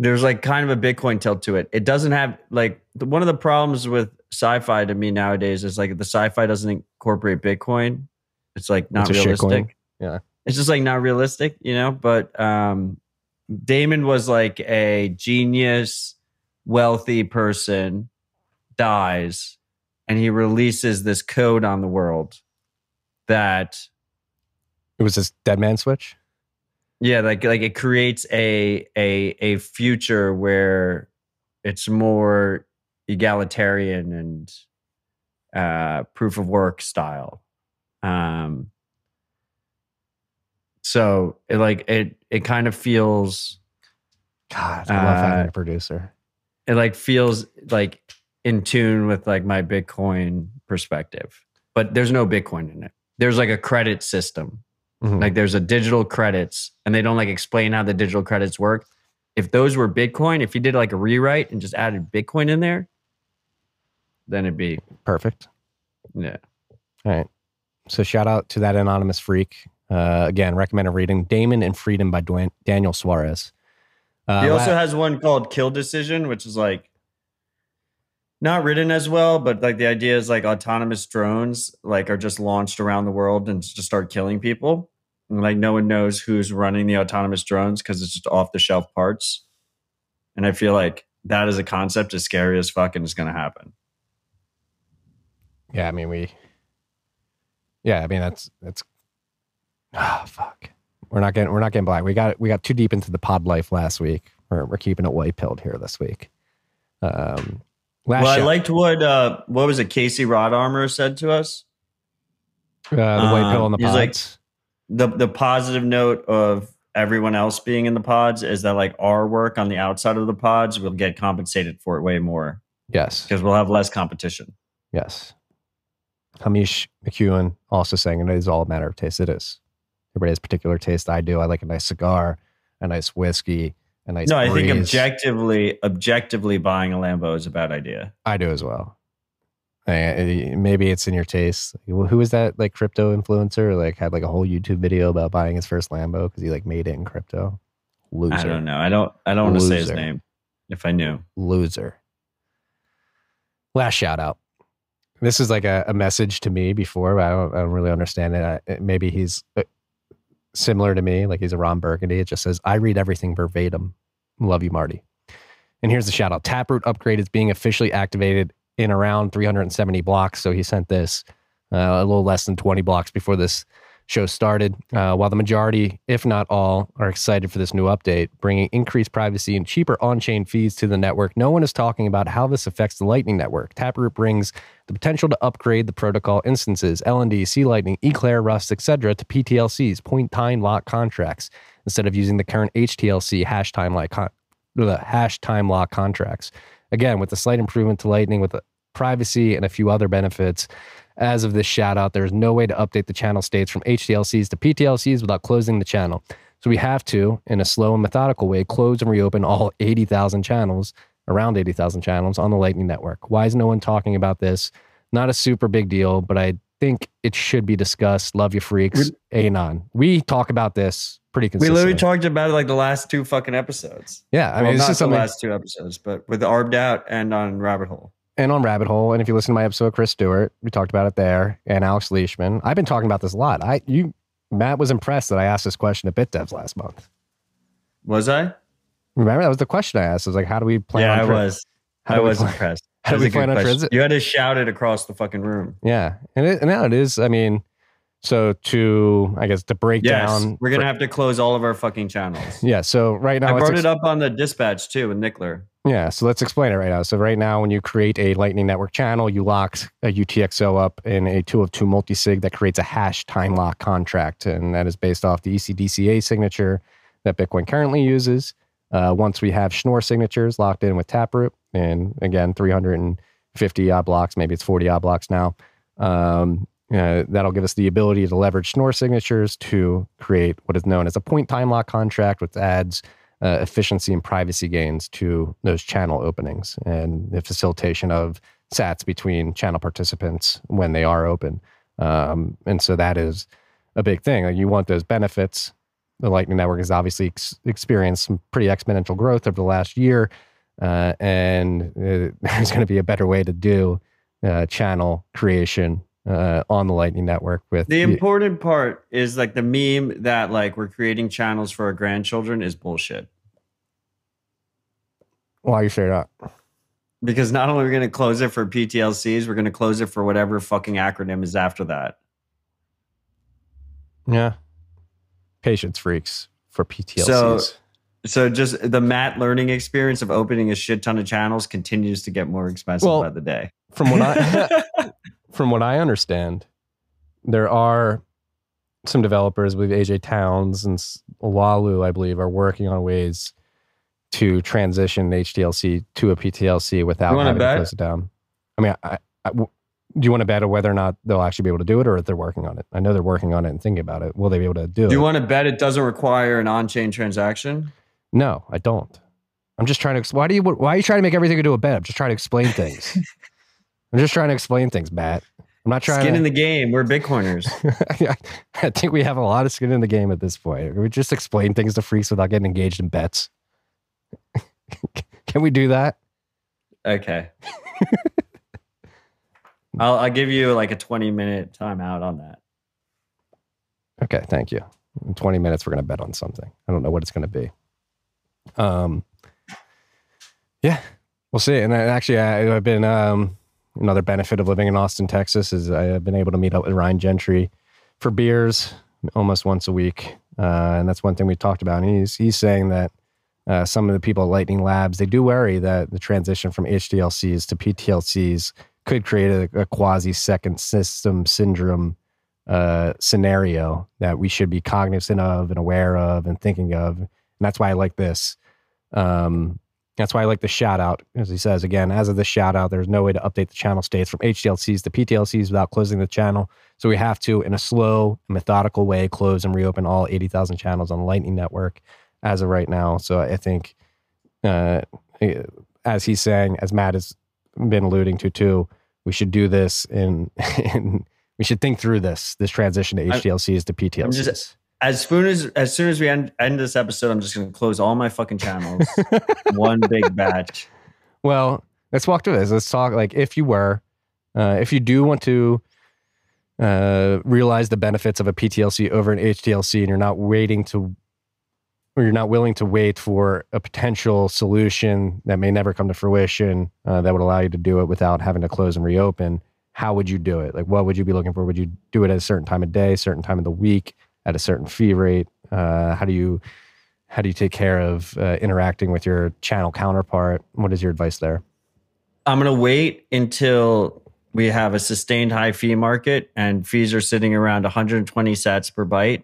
there's like kind of a Bitcoin tilt to it. It doesn't have like one of the problems with sci-fi to me nowadays is like the sci-fi doesn't incorporate Bitcoin. It's like not It's realistic. Yeah. It's just like not realistic, you know. But um Daemon was like a genius, wealthy person, dies, and he releases this code on the world that it was this dead man switch. Yeah, like like it creates a a a future where it's more egalitarian and uh proof of work style. Um so it like it it kind of feels God, I love having Uh, a producer. it like feels like in tune with like my Bitcoin perspective. But there's no Bitcoin in it. There's like a credit system. Mhm. Like there's a digital credits and they don't like explain how the digital credits work. If those were Bitcoin, if you did like a rewrite and just added Bitcoin in there, then it'd be Perfect. yeah. All right. So shout out to that anonymous freak. Uh, again, recommended reading Daemon and Freedom by Dwayne, Daniel Suarez. Uh, he also la- has one called Kill Decision, which is like not written as well, but like the idea is like autonomous drones like are just launched around the world and just start killing people. Like no one knows who's running the autonomous drones because it's just off the shelf parts. And I feel like that as a concept is scary as fuck and it's gonna happen. yeah, I mean we. Yeah, I mean that's that's. Ah, fuck. We're not getting we're not getting black. We got we got too deep into the pod life last week. We're we're keeping it white pilled here this week. Um, last well, I liked what uh what was it Casey Rod Armor said to us. uh, the white pill um, on the he's like- pods. The the positive note of everyone else being in the pods is that like our work on the outside of the pods will get compensated for it way more yes, because we'll have less competition. yes. Hamish McEwen also saying it is all a matter of taste. It is. Everybody has particular taste. I do. I like a nice cigar, a nice whiskey, a nice. no, I think objectively, objectively buying a Lambo is a bad idea. I do as well. Uh, maybe it's in your taste. Who was that like crypto influencer? Like had like a whole YouTube video about buying his first Lambo because he like made it in crypto. Loser. I don't know. I don't. I don't want to say his name. If I knew, Loser. Last shout out. This is like a, a message to me before, but I don't, I don't really understand it. I, Maybe he's uh, similar to me, like he's a Ron Burgundy. It just says, I read everything verbatim. Love you, Marty. And here's the shout out Taproot upgrade is being officially activated in around 370 blocks. So he sent this uh, a little less than 20 blocks before this show started. Uh, while the majority, if not all, are excited for this new update, bringing increased privacy and cheaper on chain fees to the network, no one is talking about how this affects the Lightning Network. Taproot brings the potential to upgrade the protocol instances, LND, C Lightning, Eclair, Rust, etc., to PTLCs, point time lock contracts, instead of using the current HTLC hash time lock con- the hash time lock contracts. Again, with a slight improvement to Lightning with privacy and a few other benefits. As of this shout out, there's no way to update the channel states from HTLCs to PTLCs without closing the channel. So we have to, in a slow and methodical way, close and reopen all 80,000 channels, around 80,000 channels on the Lightning Network. Why is no one talking about this? Not a super big deal, but I think it should be discussed. Love you, freaks. Anon. We talk about this pretty consistently. We literally talked about it like the last two fucking episodes. Yeah, I mean, well, it's not just the last two episodes, but with Arbed Out and on Rabbit Hole. And on Rabbit Hole. And if you listen to my episode with Chris Stewart, we talked about it there. And Alex Leishman. I've been talking about this a lot. I you Matt was impressed that I asked this question at BitDevs last month. Was I? Remember that was the question I asked. I was like, how do we plan? yeah, on I tra- was. How I was plan- impressed. how do we plan on transit- You had to shout it across the fucking room. Yeah, and it, and now it is. I mean, so to I guess to break Yes, down, we're gonna have to close all of our fucking channels. Yeah. So right now, I brought ex- it up on the dispatch too with Nickler. Yeah, so let's explain it right now. So right now, when you create a Lightning Network channel, you lock a UTXO up in a two of two multisig that creates a hash time lock contract, and that is based off the ECDSA signature that Bitcoin currently uses. Uh, once we have Schnorr signatures locked in with Taproot, and again, 350 odd blocks, maybe it's 40 odd blocks now. Um, uh, that'll give us the ability to leverage Schnorr signatures to create what is known as a point time lock contract, which adds uh, efficiency and privacy gains to those channel openings and the facilitation of sats between channel participants when they are open. Um, and so that is a big thing. Like you want those benefits. The Lightning Network has obviously ex- experienced some pretty exponential growth over the last year, uh, and uh, there's going to be a better way to do uh, channel creation uh, on the Lightning Network with The important part is like the meme that like we're creating channels for our grandchildren is bullshit. Why you say that? Because not only are we going to close it for PTLCs, we're going to close it for whatever fucking acronym is after that. Yeah. Patience freaks for PTLCs. So, so just the Matt learning experience of opening a shit ton of channels continues to get more expensive Well, by the day. from what I from what I understand, there are some developers, believe AJ Towns and Walu, I believe, are working on ways to transition HTLC to a PTLC without having to close it down. I mean, I, I- do you want to bet on whether or not they'll actually be able to do it, or if they're working on it? I know they're working on it and thinking about it. Will they be able to do, Do it? Do you want to bet it doesn't require an on-chain transaction? No, I don't. I'm just trying to. Why do you? Why are you trying to make everything into a bet? I'm just trying to explain things. I'm just trying to explain things, Matt. I'm not trying to Skin to. in the game. We're Bitcoiners. I think we have a lot of skin in the game at this point. We just explain things to freaks without getting engaged in bets. Can we do that? Okay. I'll, I'll give you like a 20 minute timeout on that. Okay, thank you. In 20 minutes, we're going to bet on something. I don't know what it's going to be. Um, yeah, we'll see. And I, actually, I, I've been um, another benefit of living in Austin, Texas, is I've been able to meet up with Ryan Gentry for beers almost once a week, uh, and that's one thing we talked about. And he's he's saying that uh, some of the people at Lightning Labs they do worry that the transition from HTLCs to PTLCs could create a, a quasi second system syndrome uh, scenario that we should be cognizant of and aware of and thinking of. And that's why I like this. Um, that's why I like the shout out. As he says, again, as of the shout out, there's no way to update the channel states from HTLCs to PTLCs without closing the channel. So we have to, in a slow, methodical way, close and reopen all 80,000 channels on the Lightning Network as of right now. So I think, uh, as he's saying, as Matt has been alluding to too, we should do this in, in we should think through this this transition to I'm- HTLCs to PTLCs. I'm just- As soon as as soon as we end, end this episode, I'm just going to close all my fucking channels. one big batch. Well, let's walk through this. Let's talk like if you were, uh, if you do want to uh, realize the benefits of a PTLC over an HTLC, and you're not waiting to, or you're not willing to wait for a potential solution that may never come to fruition uh, that would allow you to do it without having to close and reopen. How would you do it? Like, what would you be looking for? Would you do it at a certain time of day, certain time of the week, at a certain fee rate? Uh, how do you how do you take care of uh, interacting with your channel counterpart? What is your advice there? I'm going to wait until we have a sustained high fee market and fees are sitting around 120 sats per byte.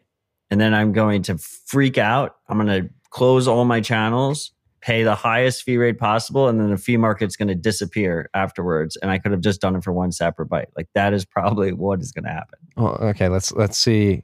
And then I'm going to freak out. I'm going to close all my channels, pay the highest fee rate possible, and then the fee market's going to disappear afterwards. And I could have just done it for one sat per byte. Like that is probably what is going to happen. Well, okay, let's let's see.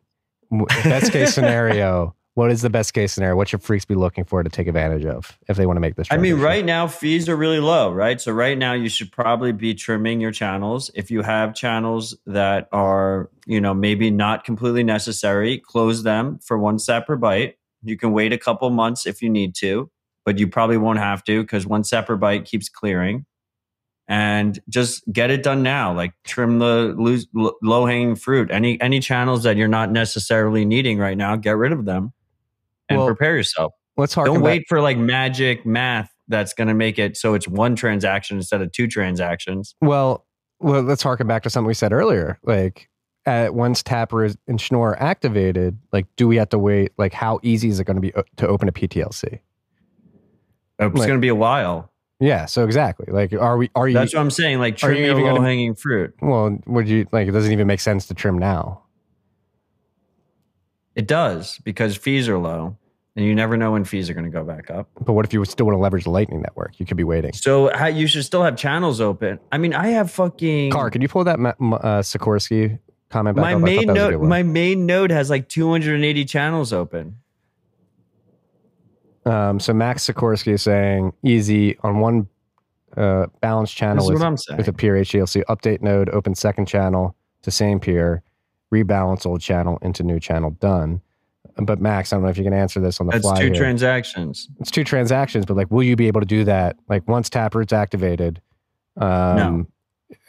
W- Best case scenario, What is the best case scenario? What should freaks be looking for to take advantage of if they want to make this? I mean, right now fees are really low, right? So right now you should probably be trimming your channels. If you have channels that are, you know, maybe not completely necessary, close them for one separate byte. You can wait a couple months if you need to, but you probably won't have to because one separate byte keeps clearing. And just get it done now. Like trim the low hanging fruit. Any any channels that you're not necessarily needing right now, get rid of them and Well, prepare yourself. Let's Don't back- wait for like magic math that's going to make it so it's one transaction instead of two transactions. Well, well, let's harken back to something we said earlier. Like, at once Tapper is, and Schnorr are activated, like, do we have to wait? Like, how easy is it going to be uh, to open a PTLC? It's Like- going to be a while. Yeah. So exactly. Like, are we? Are you? That's what I'm saying. Like you trim your even gonna- low hanging fruit. well, would you like? It doesn't even make sense to trim now. It does because fees are low, and you never know when fees are going to go back up. But what if you still want to leverage the Lightning Network? You could be waiting. So how, you should still have channels open. I mean, I have fucking Car, can you pull that uh, Sikorsky comment back my up? Main that was a good node. My main node has like 280 channels open. Um, so Max Sikorsky is saying easy on one uh, balance channel with, what I'm saying. with a peer HTLC update node, open second channel to same peer, rebalance old channel into new channel done. But Max, I don't know if you can answer this on the That's fly. two here. transactions. it's two transactions, but like, will you be able to do that? Like once Taproot's activated, um,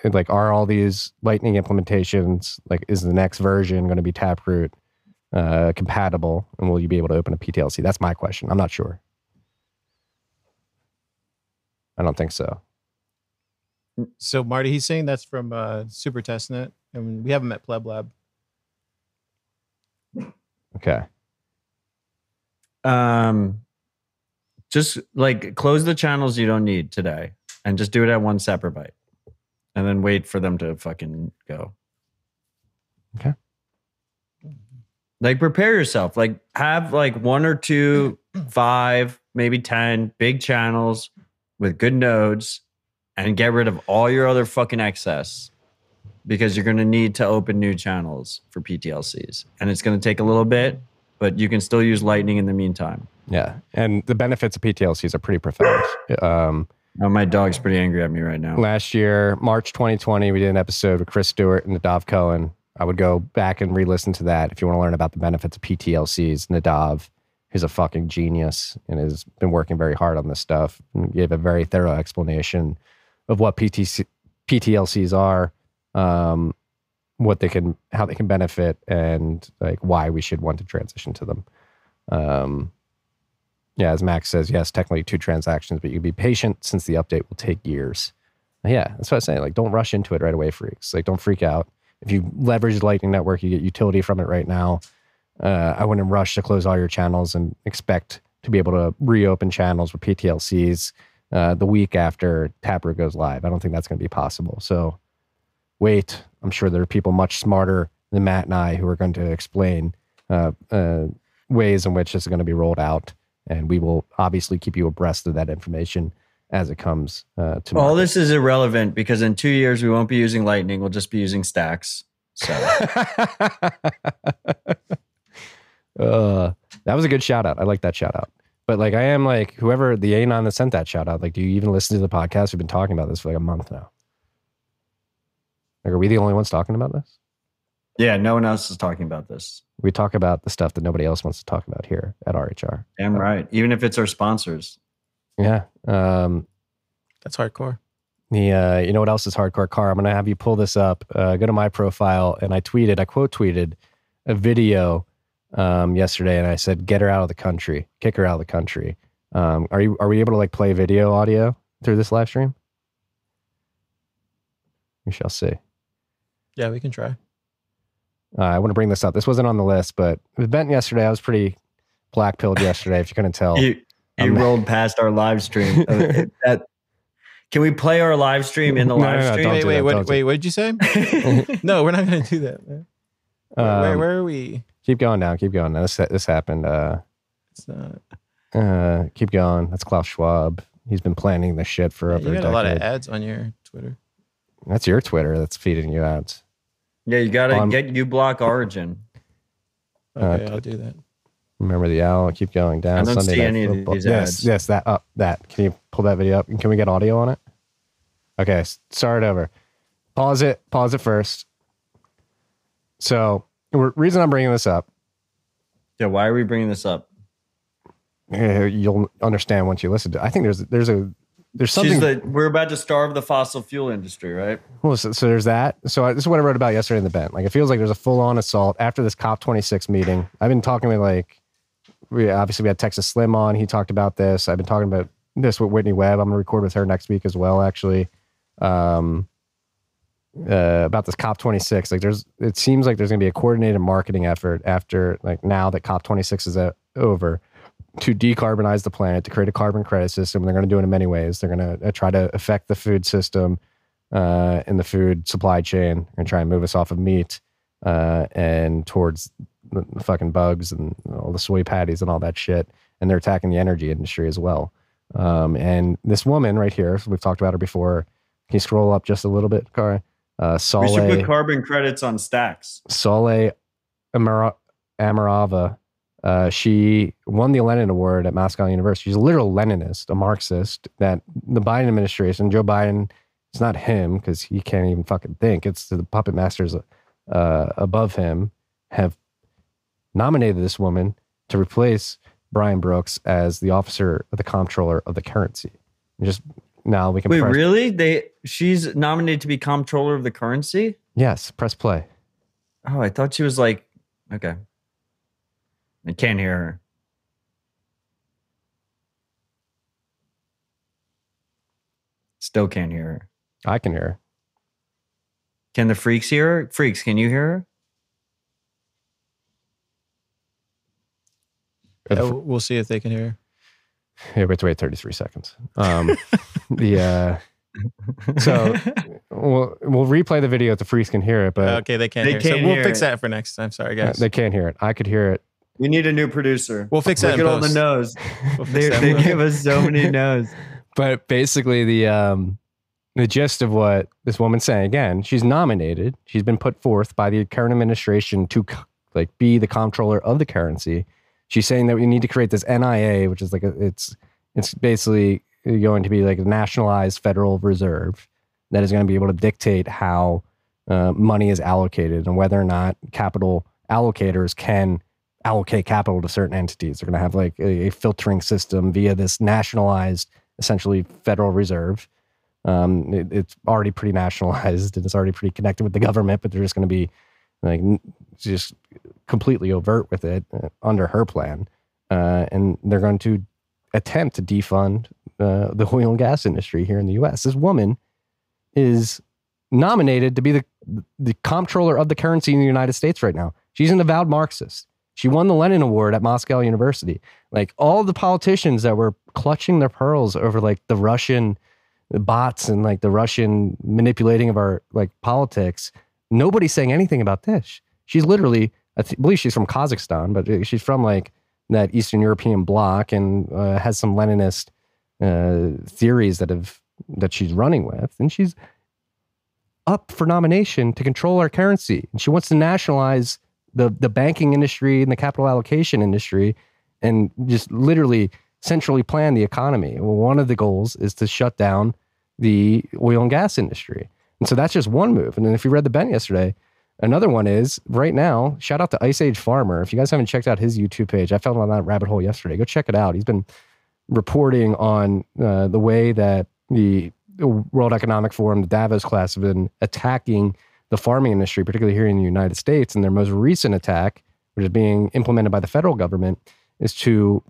and, like, are all these Lightning implementations like is the next version going to be Taproot uh, compatible, and will you be able to open a PTLC? That's my question. I'm not sure. I don't think so. So Marty, he's saying that's from uh, Super Testnet, and we haven't met Pleb Lab. Okay. Um, just like close the channels you don't need today, and just do it at one separate byte, and then wait for them to fucking go. Okay. Like prepare yourself. Like have like one or two, five, maybe ten big channels with good nodes, and get rid of all your other fucking excess. Because you're going to need to open new channels for PTLCs, and it's going to take a little bit, but you can still use Lightning in the meantime. Yeah, and the benefits of PTLCs are pretty profound. Um, Oh, my dog's pretty angry at me right now. last year, March 2020, we did an episode with Chris Stewart and Nadav Kohen. I would go back and re-listen to that if you want to learn about the benefits of PTLCs. Nadav, who's a fucking genius and has been working very hard on this stuff, and gave a very thorough explanation of what PTC, PTLCs are, um, what they can, how they can benefit, and like why we should want to transition to them. Um, yeah, as Max says, yes, technically two transactions, but you'd be patient since the update will take years. Yeah, that's what I say. Like, don't rush into it right away, freaks. Like, don't freak out. If you leverage the Lightning Network, you get utility from it right now. Uh, I wouldn't rush to close all your channels and expect to be able to reopen channels with PTLCs uh, the week after Taproot goes live. I don't think that's going to be possible. So, wait. I'm sure there are people much smarter than Matt and I who are going to explain uh, uh, ways in which this is going to be rolled out, and we will obviously keep you abreast of that information as it comes uh, to All market. this is irrelevant because in two years we won't be using Lightning. We'll just be using Stacks. So uh, that was a good shout out. I like that shout out. But like, I am like whoever the anon that sent that shout out. Like, do you even listen to the podcast? We've been talking about this for like a month now. Like, are we the only ones talking about this? yeah, no one else is talking about this. We talk about the stuff that nobody else wants to talk about here at RHR. Damn right. Even if it's our sponsors. Yeah. Um, That's hardcore. The uh, you know what else is hardcore car? I'm gonna have you pull this up. Uh, go to my profile, and I tweeted, I quote tweeted a video um, yesterday, and I said, "Get her out of the country, kick her out of the country." Um, are you are we able to like play video audio through this live stream? We shall see. Yeah, we can try. Uh, I want to bring this up. This wasn't on the list, but with Benton yesterday, I was pretty black pilled yesterday. if you couldn't tell, You, you I'm- rolled past our live stream. Uh, that, can we play our live stream in the No, live no, no, stream? Wait, wait, that, wait, wait. What did you say? no, we're not going to do that, man. Where, where, Um, where are we? keep going down, keep going. Now, this this happened. Uh, It's not. Uh, keep going. That's Klaus Schwab. He's been planning this shit for Yeah, over you a got a lot of ads on your Twitter. That's your Twitter that's feeding you ads. Yeah, you got to Um, get uBlock Origin. Okay, Uh, I'll do that. Remember the owl? Keep going down. I don't Sunday see Night any of these yes, ads. yes, that up, that. Can you pull that video up? And can we get audio on it? Okay, start over. Pause it. Pause it first. So, reason I'm bringing this up, Yeah, why are we bringing this up? you'll understand once you listen to. it. I think there's there's a there's something. She's the, we're about to starve the fossil fuel industry, right? Well, so, so there's that. So I, this is what I wrote about yesterday in the bent. Like it feels like there's a full on assault after this COP26 meeting. I've been talking with like, we obviously we had Texas Slim on. He talked about this. I've been talking about this with Whitney Webb. I'm gonna record with her next week as well. Actually, um, uh, about this COP26. Like there's, it seems like there's gonna be a coordinated marketing effort after like now that COP26 is uh, over to decarbonize the planet, to create a carbon credit system. They're going to do it in many ways. They're going to uh, try to affect the food system uh, in the food supply chain and try and move us off of meat uh, and towards the, the fucking bugs and all the soy patties and all that shit. And they're attacking the energy industry as well. Um, and this woman right here, we've talked about her before. Can you scroll up just a little bit, Kari? Uh, We should put carbon credits on stacks. Saule Amara- Omarova. Uh, she won the Lenin Award at Moscow University. She's a literal Leninist, a Marxist. That the Biden administration, Joe Biden, it's not him because he can't even fucking think. It's the puppet masters uh, above him have nominated this woman to replace Brian Brooks as the officer of the comptroller of the currency. And just now we can Wait, press, really? They she's nominated to be comptroller of the currency? yes, press play. Oh, I thought she was like okay. I can't hear her. Still can't hear her. I can hear. her. Can the freaks hear her? Freaks, can you hear her? Are the Yeah, fr- we'll we'll see if they can hear. Here, we have to wait 33 seconds. Um, the uh, so we'll we'll replay the video if the freaks can hear it, but okay, they can't They hear. can't we'll hear fix it. that for next time. Sorry, uh, guys. they can't hear it. I could hear it. We need a new producer. We'll fix Look that in at all the post. no's. We'll They, they give us so many no's. But basically, the um, the gist of what this woman's saying again, she's nominated. She's been put forth by the current administration to like be the comptroller of the currency. She's saying that we need to create this NIA, which is like a, it's it's basically going to be like a nationalized Federal Reserve that is going to be able to dictate how uh, money is allocated and whether or not capital allocators can allocate capital to certain entities. They're going to have like a, a filtering system via this nationalized, essentially Federal Reserve. Um, it- it's already pretty nationalized and it's already pretty connected with the government, but they're just going to be like just completely overt with it uh, under her plan, uh, and they're going to attempt to defund uh, the oil and gas industry here in the U.S. This woman is nominated to be the the comptroller of the currency in the United States right now. She's an avowed Marxist. She won the Lenin Award at Moscow University. Like all the politicians that were clutching their pearls over like the Russian bots and like the Russian manipulating of our like politics, nobody's saying anything about this. She's literally, I th- believe she's from Kazakhstan, but she's from like that Eastern European bloc and uh, has some Leninist uh, theories that have that she's running with, and she's up for nomination to control our currency. And she wants to nationalize the the banking industry and the capital allocation industry, and just literally centrally plan the economy. Well, one of the goals is to shut down the oil and gas industry. And so that's just one move. And then if you read the Ben yesterday, another one is right now, shout out to Ice Age Farmer. If you guys haven't checked out his YouTube page, I fell on that rabbit hole yesterday. Go check it out. He's been reporting on uh, the way that the World Economic Forum, the Davos class, have been attacking the farming industry, particularly here in the United States. And their most recent attack, which is being implemented by the federal government, is to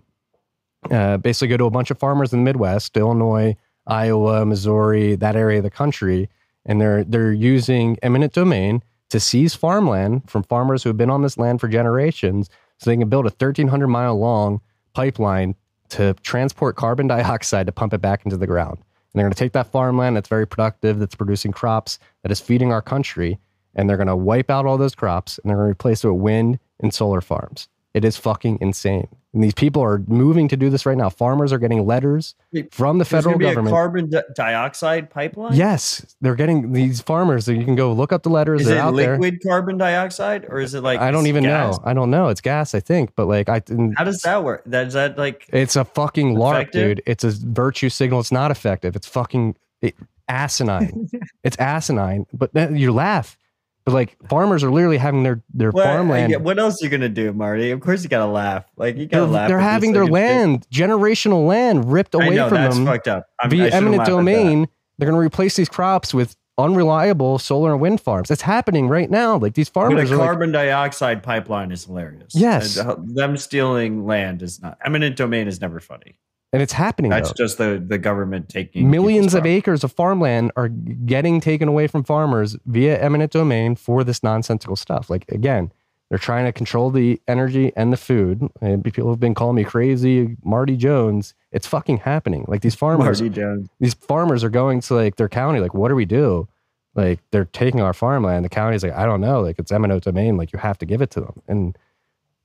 uh, basically go to a bunch of farmers in the Midwest, Illinois, Iowa, Missouri, that area of the country, and they're they're using eminent domain to seize farmland from farmers who have been on this land for generations, so they can build a 1,300 mile long pipeline to transport carbon dioxide to pump it back into the ground. And they're going to take that farmland that's very productive, that's producing crops, that is feeding our country, and they're going to wipe out all those crops and they're going to replace it with wind and solar farms. It is fucking insane. And these people are moving to do this right now. Farmers are getting letters from the There's federal government. a carbon di- dioxide pipeline. yes, they're getting these farmers. You can go look up the letters. Is it out there. liquid carbon dioxide or is it like I don't even gas? know. I don't know. It's gas, I think, but like I. How does that work? That is that like It's a fucking lark, dude. It's a virtue signal. It's not effective. It's fucking it, asinine. it's asinine. But then you laugh. But like farmers are literally having their their what, farmland. what else are you gonna do, Marty? Of course you gotta laugh. Like you gotta they're laugh. they're having their land, generational land, ripped I away know from that's them fucked up. I'm, via eminent laugh at that. domain. They're going to replace these crops with unreliable solar and wind farms. It's happening right now. Like these farmers a are like, carbon dioxide pipeline is hilarious. Yes. And, uh, them stealing land is not. Eminent domain is never funny. And it's happening. That's though. just the the government taking Millions of acres of farmland are getting taken away from farmers via eminent domain for this nonsensical stuff. Like again, they're trying to control the energy and the food. And people have been calling me crazy, Marty Jones. It's fucking happening. Like these farmers, Marty Jones. these farmers are going to like their county. Like, what do we do? Like they're taking our farmland. The county's like, I don't know. Like it's eminent domain. Like you have to give it to them, and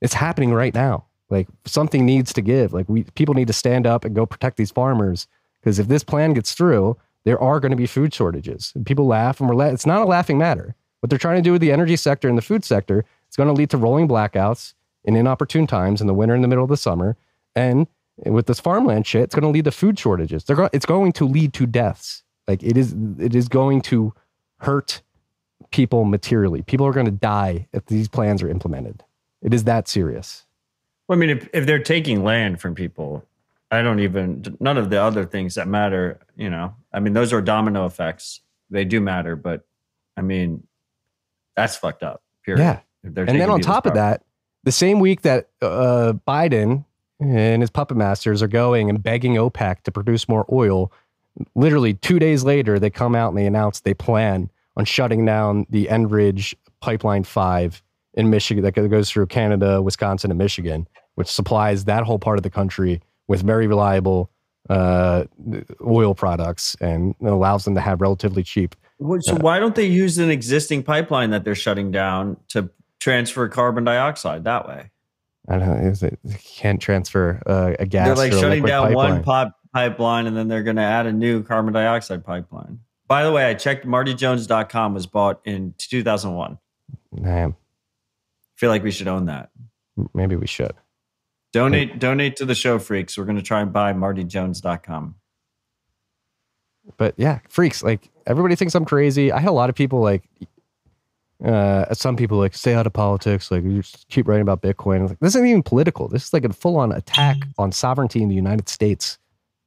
it's happening right now. Like something needs to give. Like we people need to stand up and go protect these farmers because if this plan gets through, there are going to be food shortages. And people laugh, and we're la- it's not a laughing matter. What they're trying to do with the energy sector and the food sector, it's going to lead to rolling blackouts in inopportune times in the winter and the middle of the summer, and with this farmland shit, it's going to lead to food shortages. They're go- it's going to lead to deaths. Like it is, it is going to hurt people materially. People are going to die if these plans are implemented. It is that serious. Well, I mean, if, if they're taking land from people, I don't even none of the other things that matter. You know, I mean, those are domino effects. They do matter, but I mean, that's fucked up. Period. Yeah. And then on top of that, the same week that uh, Biden and his puppet masters are going and begging OPEC to produce more oil, literally two days later, they come out and they announce they plan on shutting down the Enbridge Pipeline 5 in Michigan that goes through Canada, Wisconsin, and Michigan, which supplies that whole part of the country with very reliable uh, oil products and allows them to have relatively cheap. So why don't they use an existing pipeline that they're shutting down to transfer carbon dioxide that way? I don't know. Is it, can't transfer uh, a gas. they're like shutting down one pipeline. pop pipeline and then they're going to add a new carbon dioxide pipeline. By the way, I checked martyjones.com was bought in 2001. Damn. feel like we should own that. Maybe we should. Donate donate to the show freaks. We're going to try and buy martyjones.com. But yeah, freaks. Like everybody thinks I'm crazy. I had a lot of people like, uh, some people like stay out of politics. Like you just keep writing about Bitcoin. Like this isn't even political. This is like a full on attack on sovereignty in the United States.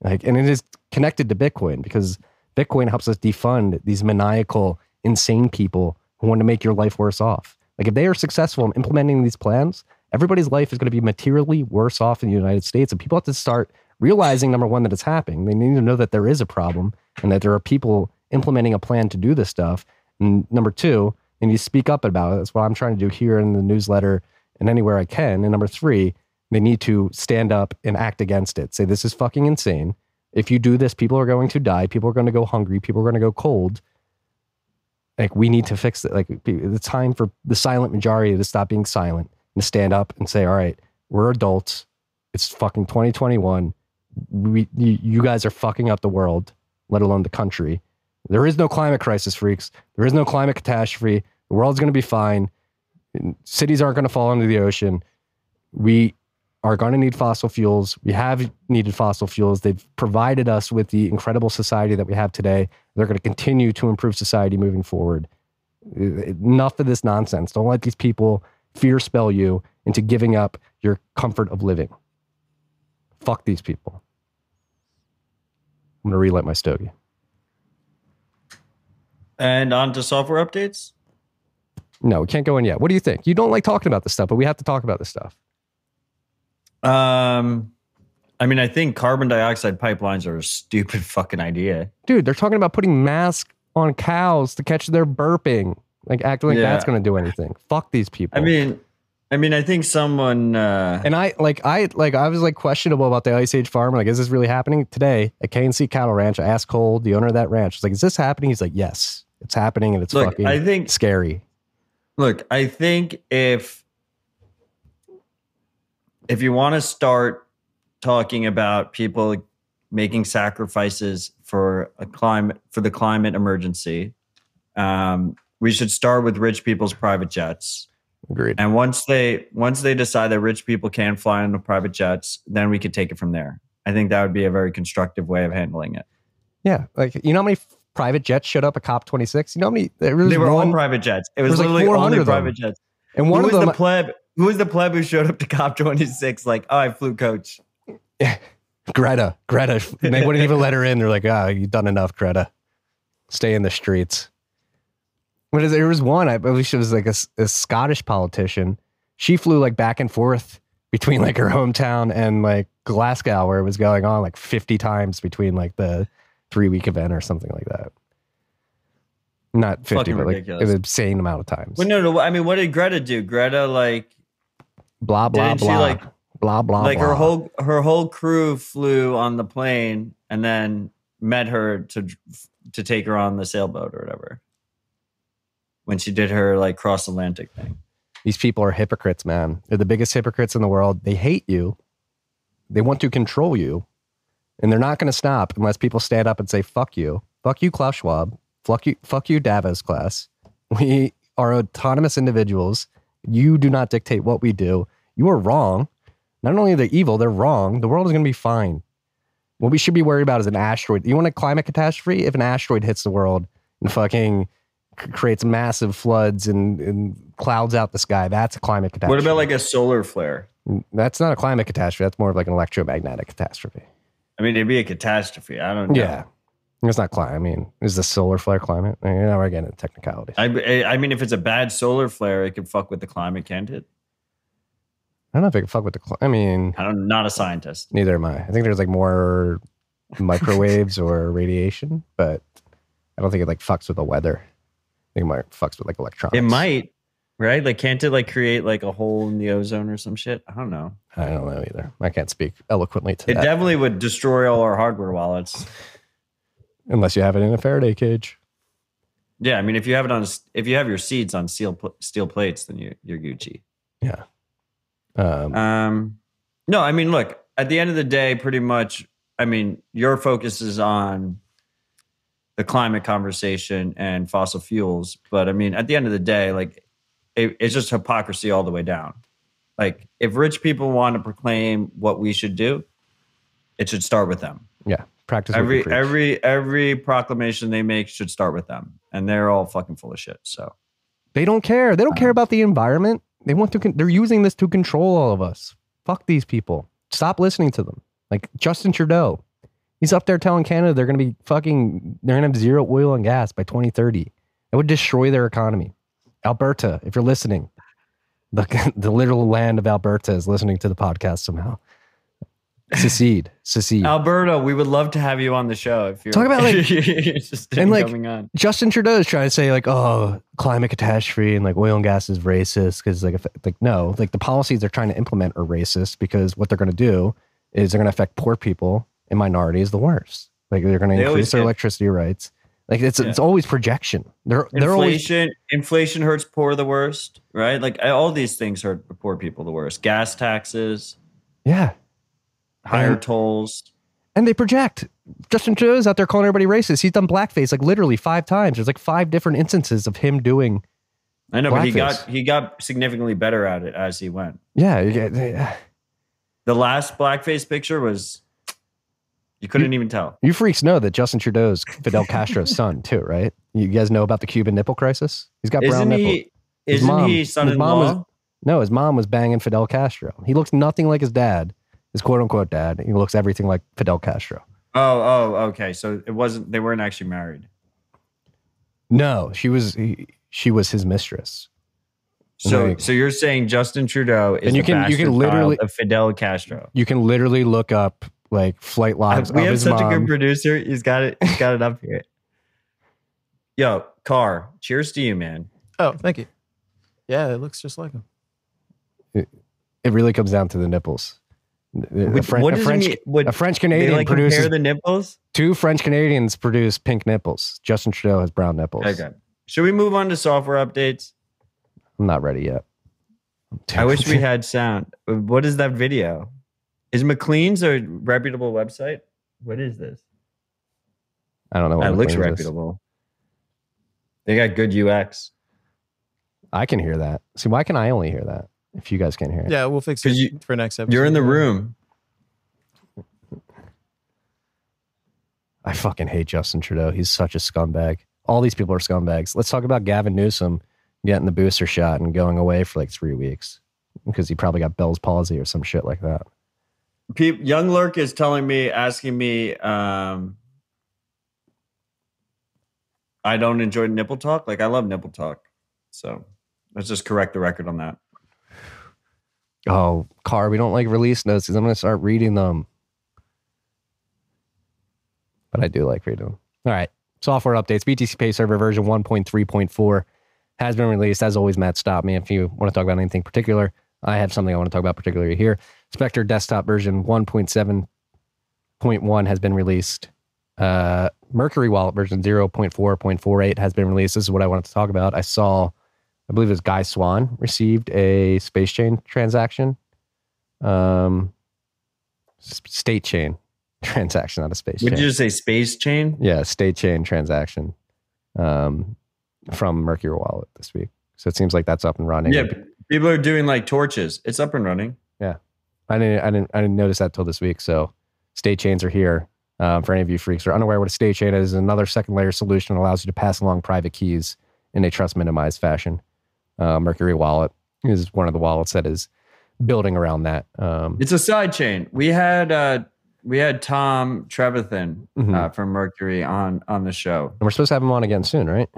Like, and it is connected to Bitcoin because Bitcoin helps us defund these maniacal, insane people who want to make your life worse off. Like if they are successful in implementing these plans, everybody's life is going to be materially worse off in the United States. And people have to start realizing number one that it's happening. They need to know that there is a problem and that there are people implementing a plan to do this stuff. And number two, and you speak up about it. That's what I'm trying to do here in the newsletter and anywhere I can. And number three, they need to stand up and act against it. Say this is fucking insane. If you do this, people are going to die. People are going to go hungry. People are going to go cold. Like we need to fix it. Like it's time for the silent majority to stop being silent and stand up and say, "All right, we're adults. It's fucking 2021. We, you, guys are fucking up the world, let alone the country. There is no climate crisis, freaks. There is no climate catastrophe. The world's going to be fine. Cities aren't going to fall into the ocean. We are going to need fossil fuels. We have needed fossil fuels. They've provided us with the incredible society that we have today. They're going to continue to improve society moving forward. Enough of this nonsense. Don't let these people fear spell you into giving up your comfort of living. Fuck these people. I'm going to relight my stogie. And on to software updates. No, we can't go in yet. What do you think? You don't like talking about this stuff, but we have to talk about this stuff. Um, I mean, I think carbon dioxide pipelines are a stupid fucking idea. Dude, they're talking about putting masks on cows to catch their burping. Like acting like Yeah. that's going to do anything. Fuck these people. I mean, I mean, I think someone. Uh, and I like I like I was like questionable about the Ice Age farm. Like, is this really happening today at KNC Cattle Ranch? I asked Cole, the owner of that ranch, I was like, is this happening? He's like, yes, it's happening, and it's Look, fucking I think- scary. Look, I think if if you want to start talking about people making sacrifices for a climate for the climate emergency, um, we should start with rich people's private jets. Agreed. And once they once they decide that rich people can fly on the private jets, then we could take it from there. I think that would be a very constructive way of handling it. Yeah, like you know how many private jets showed up at COP 26? You know how many? There was they were one, all private jets. It was, was literally 400 only private jets. and one who of was them. the pleb? Who was the pleb who showed up to COP 26? Like, oh, I flew coach. Yeah. Greta, Greta. And they wouldn't even let her in. They're like, ah, you've done enough, Greta. Stay in the streets. Is there was one, I believe she was like a Scottish politician. She flew like back and forth between like her hometown and like Glasgow, where it was going on like 50 times between like the three week event or something like that. Not 50, Fucking but like ridiculous. an insane amount of times. Well, no, no. I mean, what did Greta do? Greta like blah, blah, didn't she, blah. like- blah, blah, like blah. her whole her whole crew flew on the plane and then met her to to take her on the sailboat or whatever. When she did her like cross Atlantic thing. These people are hypocrites, man. They're the biggest hypocrites in the world. They hate you. They want to control you. And they're not going to stop unless people stand up and say, fuck you. Fuck you, Klaus Schwab. Fuck you, fuck you, Davos class. We are autonomous individuals. You do not dictate what we do. You are wrong. Not only are they evil, they're wrong. The world is going to be fine. What we should be worried about is an asteroid. You want a climate catastrophe? If an asteroid hits the world and fucking c- creates massive floods and, and clouds out the sky, that's a climate catastrophe. What about like a solar flare? That's not a climate catastrophe. That's more of like an electromagnetic catastrophe. I mean, it'd be a catastrophe. I don't know. Yeah. It's not climate. I mean, is the solar flare climate? I mean, now we're getting into technicalities. I, I, mean, if it's a bad solar flare, it could fuck with the climate, can't it? I don't know if it can fuck with the. Cl- I mean, I'm not a scientist. neither am I. I think there's like more microwaves or radiation, but I don't think it like fucks with the weather. Think it might fucks with like electronics. It might, right? Like, can't it like create like a hole in the ozone or some shit? I don't know. I don't know either. I can't speak eloquently to It that definitely would destroy all our hardware wallets. unless you have it in a Faraday cage. Yeah, I mean, if you have it on, if you have your seeds on steel steel plates, then you, you're Gucci. Yeah. Um, Um, no, I mean, look, at the end of the day, pretty much, I mean, your focus is on the climate conversation and fossil fuels. But I mean, at the end of the day, like, it, it's just hypocrisy all the way down. Like, if rich people want to proclaim what we should do, it should start with them. yeah. Practice Every every every proclamation they make should start with them, and they're all fucking full of shit. So They don't care. They don't care um, about the environment. They want to. Con- they're using this to control all of us. Fuck these people. Stop listening to them. Like Justin Trudeau, he's up there telling Canada they're going to be fucking. They're going to have zero oil and gas by 2030. It would destroy their economy. Alberta, if you're listening, the the literal land of Alberta is listening to the podcast somehow. Secede, secede. Alberta, we would love to have you on the show if you're Talk about, like- interested and, like, coming on. Justin Trudeau is trying to say like, oh, climate catastrophe and like oil and gas is racist because like, if, like no, like the policies they're trying to implement are racist because what they're going to do is they're going to affect poor people and minorities the worst. Like they're going to They increase their electricity rights. Like it's it's always projection. They're they're always Inflation, inflation hurts poor the worst, right? Like all these things hurt poor people the worst. Gas taxes, yeah, higher And- tolls. and they project. Justin Trudeau's out there calling everybody racist. He's done blackface like literally five times. There's like five different instances of him doing. I know, but he got he got significantly better at it as he went. Yeah, yeah, The last blackface picture was you couldn't even tell. You freaks know that Justin Trudeau's Fidel Castro's son too, right? You guys know about the Cuban nipple crisis? He's got brown Isn't nipples. he? His Isn't mom- he son-in-law? was- No, his mom was banging Fidel Castro. He looks nothing like his dad, his quote unquote dad. He looks everything like Fidel Castro. Oh, oh, okay. So it wasn't. They weren't actually married. No, she was he, she was his mistress. So, so you're saying Justin Trudeau is And you can- you can literally- child of Fidel Castro? You can literally look up like flight logs we of have his such mom. a good producer. He's got it. He's got it up here. Yo, Car. Cheers to you, man. Oh, thank you. Yeah, it looks just like him. it really comes down to the nipples. A, What- what a does it French, mean? What- a French Canadian like produces compare the nipples. two French Canadians produce pink nipples. Justin Trudeau has brown nipples. Okay. Should we move on to software updates? I'm not ready yet. I wish we had sound. What is that video? Is Maclean's a reputable website? What is this? I don't know. what That looks Maclean's is. reputable. They got good UX. I can hear that. See, why can I only hear that? If you guys can't hear it, Yeah, we'll fix it you- for next episode. You're in the room. I fucking hate Justin Trudeau. He's such a scumbag. All these people are scumbags. Let's talk about Gavin Newsom getting the booster shot and going away for like three weeks because he probably got Bell's palsy or some shit like that. Young Lurk is telling me, asking me, um, I don't enjoy nipple talk. Like I love nipple talk. So let's just correct the record on that. Oh, Car, we don't like release notes because I'm going to start reading them. But I do like reading them. All right. Software updates. BTCPay Server version 1.3.4 has been released. As always, Matt, stop me if you want to talk about anything particular. I have something I want to talk about particularly here. Specter Desktop version 1.7.1 has been released. Uh, Mercury Wallet version 0.4.48 has been released. This is what I wanted to talk about. I saw, I believe it was Guy Swan received a space chain transaction. Um, state chain transaction, not a space Would chain. you just say space chain? Yeah, state chain transaction um, from Mercury Wallet this week. So it seems like that's up and running. Yeah. People are doing like torches. It's up and running. Yeah, I didn't, I didn't, I didn't notice that till this week. So state chains are here. Um, for any of you freaks who are unaware what a state chain is, another second layer solution that allows you to pass along private keys in a trust minimized fashion. Uh, Mercury Wallet is one of the wallets that is building around that. Um, It's a side chain. We had uh we had Tom Trevathan Mhm. uh, from Mercury on on the show. and we're supposed to have him on again soon, right?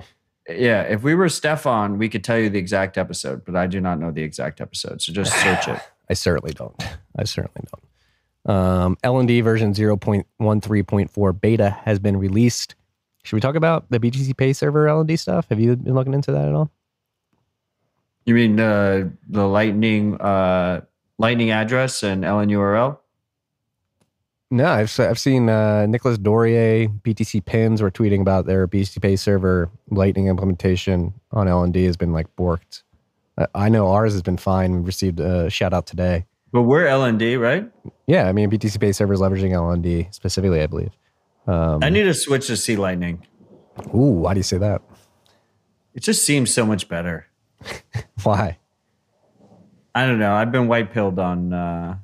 Yeah, if we were Stefan, we could tell you the exact episode, but I do not know the exact episode. So just search it. I certainly don't. I certainly don't. Um, LND version 0.13.4 beta has been released. Should we talk about the BTCPay server LND stuff? Have you been looking into that at all? You mean uh, the lightning uh, lightning address and LNURL? No, I've I've seen uh, Nicolas Dorier, BTC Pins were tweeting about their BTCPay server Lightning implementation on LND has been like borked. I- I know ours has been fine. We received a shout out today. But we're LND, right? Yeah, I mean BTCPay server is leveraging LND specifically, I believe. Um, I need to switch to C Lightning. ooh, why do you say that? It just seems so much better. Why? I don't know. I've been white pilled on uh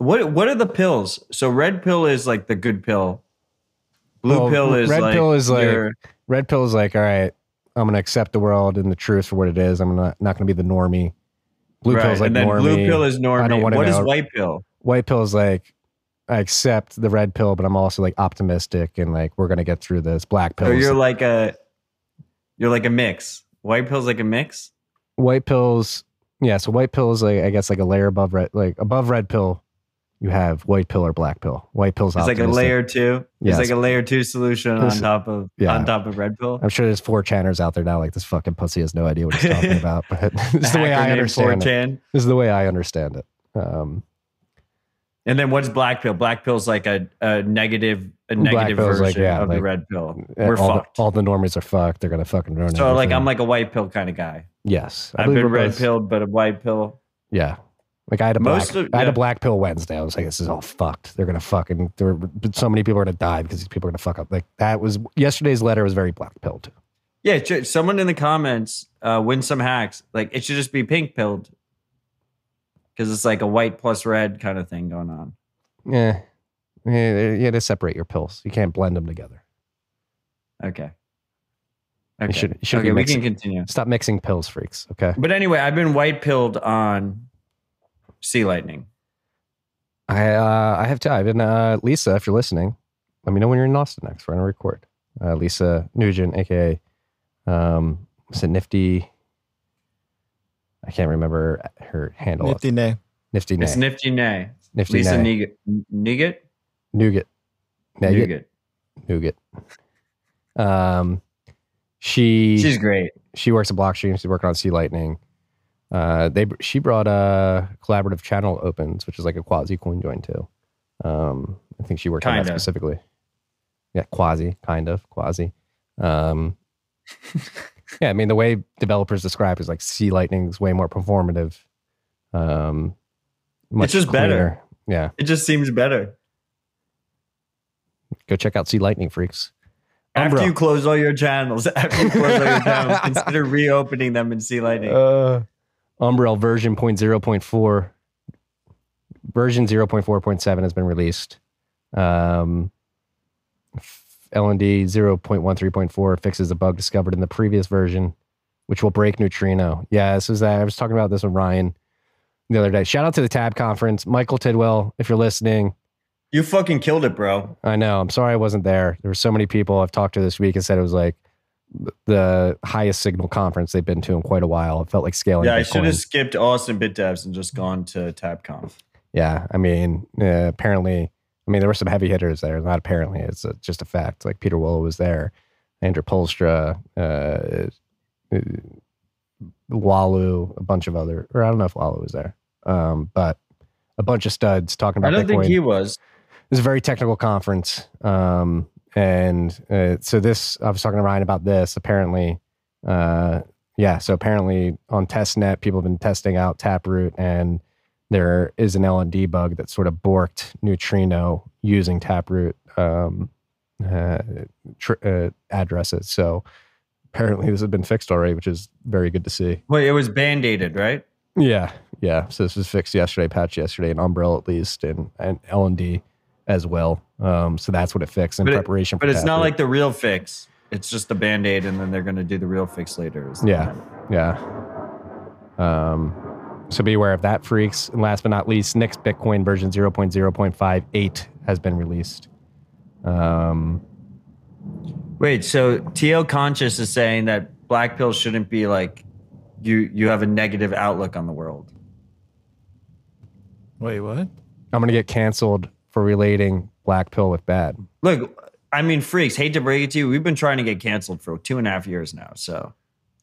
what what are the pills? So red pill is like the good pill. Blue Well, pill is red like pill is like your- red pill is like all right. I'm gonna accept the world and the truth for what it is. I'm not not gonna be the normie. Blue right, pill is like and then normie. blue pill is normie. I don't normie. wanna What is white pill? White pill is like I accept the red pill, but I'm also like optimistic and like we're gonna get through this. Black pill. Is- you're like a you're like a mix. White pill's like a mix. white pills. Yeah, so white pill is like I guess like a layer above red. Like above red pill, you have white pill or black pill. White pill's It's like a layer two. It's like a layer two solution on top of yeah. on top of red pill. I'm sure there's four channers out there now. Like this fucking pussy has no idea what he's talking about. But this is the way I understand it. 4chan. This is the way I understand it. Um, And then what's black pill? Black pill's like a, a negative a negative version like, yeah, of like, the red pill. all We're the, fucked. all the normies are fucked. They're gonna fucking ruin it. so like. I'm like a white pill kind of guy. yes, I I've believe been red pilled, but a white pill. Yeah, like I had a black, Most of- I had a black pill Wednesday. I was like, this is all fucked. They're gonna fucking. There, but so many people are gonna die because these people are gonna fuck up. Like that was yesterday's letter was very black pilled. Too. Yeah, someone in the comments uh, win some hacks. Like it should just be pink pilled because it's like a white plus red kind of thing going on. Yeah, yeah, you had to separate your pills. You can't blend them together. Okay. Okay. should- you should okay, we mixing- can continue. Stop mixing pills, freaks. Okay. But anyway, I've been white pilled on C Lightning. I uh, I have time. And uh, Lisa, if you're listening, let me know when you're in Austin next. We're gonna record. Uh, Lisa Neigut, aka um, was it Nifty? I can't remember her handle. Nifty nay. Nifty Nay. It's Nifty Nay. Nifty Lisa Nay. Nigat. Nigat? Nougat. Nougat. Nougat. Nougat. Um, she She's great. she works at Blockstream. She's working on C Lightning. Uh, they she brought a collaborative channel opens, which is like a quasi coin join too. Um, I think she worked on that Kinda. specifically. Yeah, quasi, kind of quasi. Um, yeah, I mean the way developers describe it is like C Lightning is way more performative Um, much just better. Yeah, It just seems better. go check out C Lightning Freaks. After Umbro. you close all your channels, after you close all your channels, consider reopening them and C lightning. Uh, Umbrel version 0.0.4, version 0.4.7 has been released. Um, LND 0.13.4 fixes a bug discovered in the previous version, which will break neutrino. Yeah, this is that. I was talking about this with Ryan the other day. Shout out to the Tab conference, Michael Tidwell, if you're listening. you fucking killed it, bro. I know. I'm sorry I wasn't there. There were so many people I've talked to this week and said it was like the highest signal conference they've been to in quite a while. It felt like scaling. Yeah, I should have skipped Austin BitDevs and just gone to TabConf. Yeah, I mean, uh, apparently, I mean, there were some heavy hitters there. Not apparently, it's a, just a fact. Like Pieter Wuille was there, Andrew Poelstra, uh, uh, Walu, a bunch of other, or I don't know if Walu was there, um, but a bunch of studs talking about. I don't Bitcoin. think he was. It was a very technical conference. Um, and uh, so this, I was talking to Ryan about this. Apparently, uh, yeah. So apparently on testnet, people have been testing out Taproot, and there is an LND bug that sort of borked Neutrino using Taproot um, uh, tr- uh, addresses. So apparently this has been fixed already, which is very good to see. Wait, it was band-aided, right? Yeah, yeah. So this was fixed yesterday, patched yesterday, in Umbrel at least, and and L and D as well. Um, so that's what it fixed in But it- preparation. But for it's not like the real fix. It's just a band-aid, and then they're going to do the real fix later. is the Yeah, yeah. Um, so be aware of that, freaks. And last but not least, nix-bitcoin version 0.0.58 has been released. Um, Wait, so TL Conscious is saying that black pills shouldn't be like you. You have a negative outlook on the world. Wait, what? I'm gonna get canceled for relating black pill with bad. Look, I mean, freaks. Hate to break it to you, we've been trying to get canceled for two and a half years now. So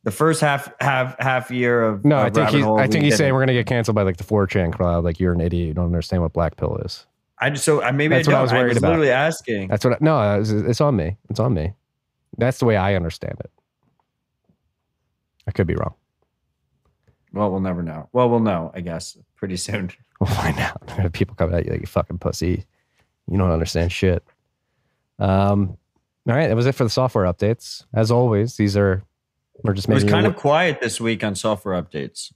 the first half half half year of No, of I think he's. Hole, I think he's saying we're gonna get canceled by like the 4chan crowd. Like you're an idiot. You don't understand what black pill is. I just so I maybe That's I what I was I worried was about. literally asking. That's what. I, no, it's, it's on me. It's on me. That's the way I understand it. I could be wrong. Well, we'll never know. Well, we'll know, I guess, pretty soon. We'll find out. People coming at you like you fucking pussy. You don't understand shit. Um. All right, that was it for the software updates. As always, these are we're just It was kind of quiet this week on software updates.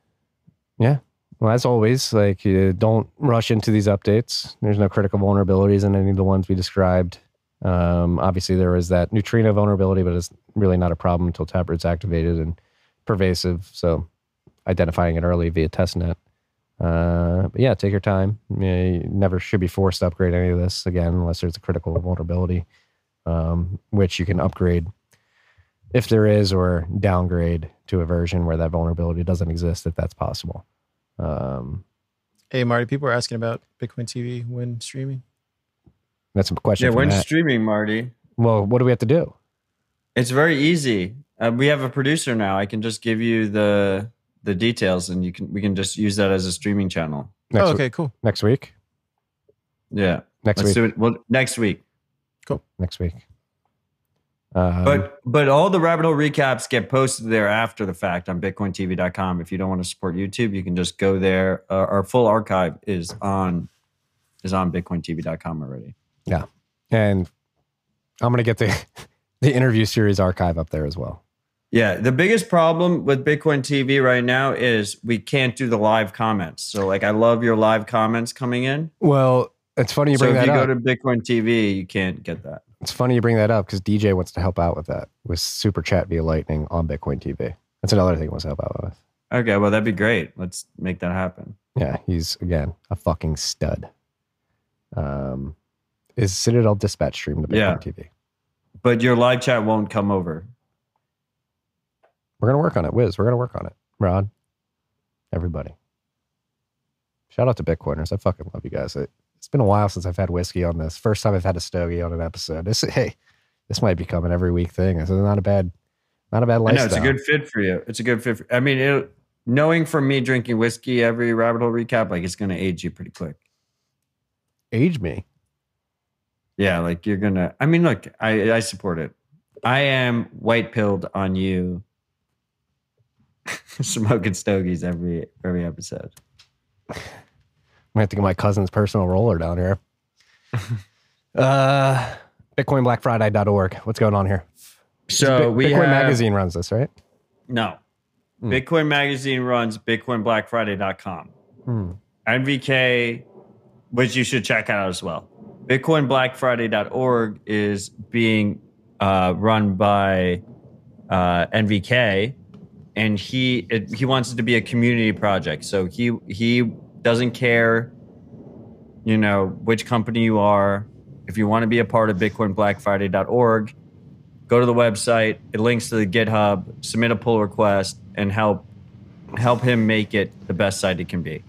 yeah. Well, as always, like you don't rush into these updates. There's no critical vulnerabilities in any of the ones we described. Um, obviously, there is that neutrino vulnerability, but it's really not a problem until Taproot's activated and pervasive. So, identifying it early via testnet. Uh, but yeah, take your time. Yeah, You never should be forced to upgrade any of this again, unless there's a critical vulnerability, um, which you can upgrade if there is, or downgrade to a version where that vulnerability doesn't exist, if that's possible. Um, Hey, Marty, people are asking about Bitcoin TV when streaming. that's a question. Yeah, when Matt. streaming, Marty, well, what do we have to do? it's very easy. Uh, we have a producer now. I can just give you the the details, and you can we can just use that as a streaming channel. Next, oh, w- okay, cool. next week. Yeah, Next let's week. do it. Well, next week. Cool. Next week. Um, But but all the rabbit hole recaps get posted there after the fact on bitcointv.com. If you don't want to support YouTube, you can just go there. Uh, our full archive is on is on bitcointv.com already. yeah, and I'm gonna get the the interview series archive up there as well. Yeah, the biggest problem with Bitcoin TV right now is we can't do the live comments. So like I love your live comments coming in. Well, it's funny you bring so bring if that you up. go to Bitcoin TV, you can't get that. it's funny you bring that up because DJ wants to help out with that with super chat via Lightning on Bitcoin TV. That's another thing he wants to help out with. Okay, well that'd be great. Let's make that happen. Yeah, he's again a fucking stud. Um, is Citadel Dispatch streamed to Bitcoin Yeah. TV? But your live chat won't come over. We're gonna work on it, Wiz. We're gonna work on it, Rod. Everybody, shout out to Bitcoiners. I fucking love you guys. It, it's been a while since I've had whiskey on this. First time I've had a stogie on an episode. This hey, this might become an every week thing. This is not a bad, not a bad lifestyle. it's a good fit for you. It's a good fit. For, I mean, it, knowing from me drinking whiskey every rabbit hole recap, like it's gonna age you pretty quick. age me. Yeah, like you're gonna. I mean, look, I I support it. I am white pilled on you smoking stogies every every episode. I'm gonna have to get my cousin's personal roller down here. uh, BitcoinBlackFriday.org. What's going on here? So Bit- we Bitcoin have, Magazine runs this, right? No. Hmm. Bitcoin Magazine runs BitcoinBlackFriday.com. Hmm. NVK, which you should check out as well. BitcoinBlackFriday.org is being uh, run by uh, NVK, and he it, he wants it to be a community project. So he he doesn't care, you know, which company you are. If you want to be a part of BitcoinBlackFriday.org, go to the website. It links to the GitHub. Submit a pull request and help help him make it the best site it can be.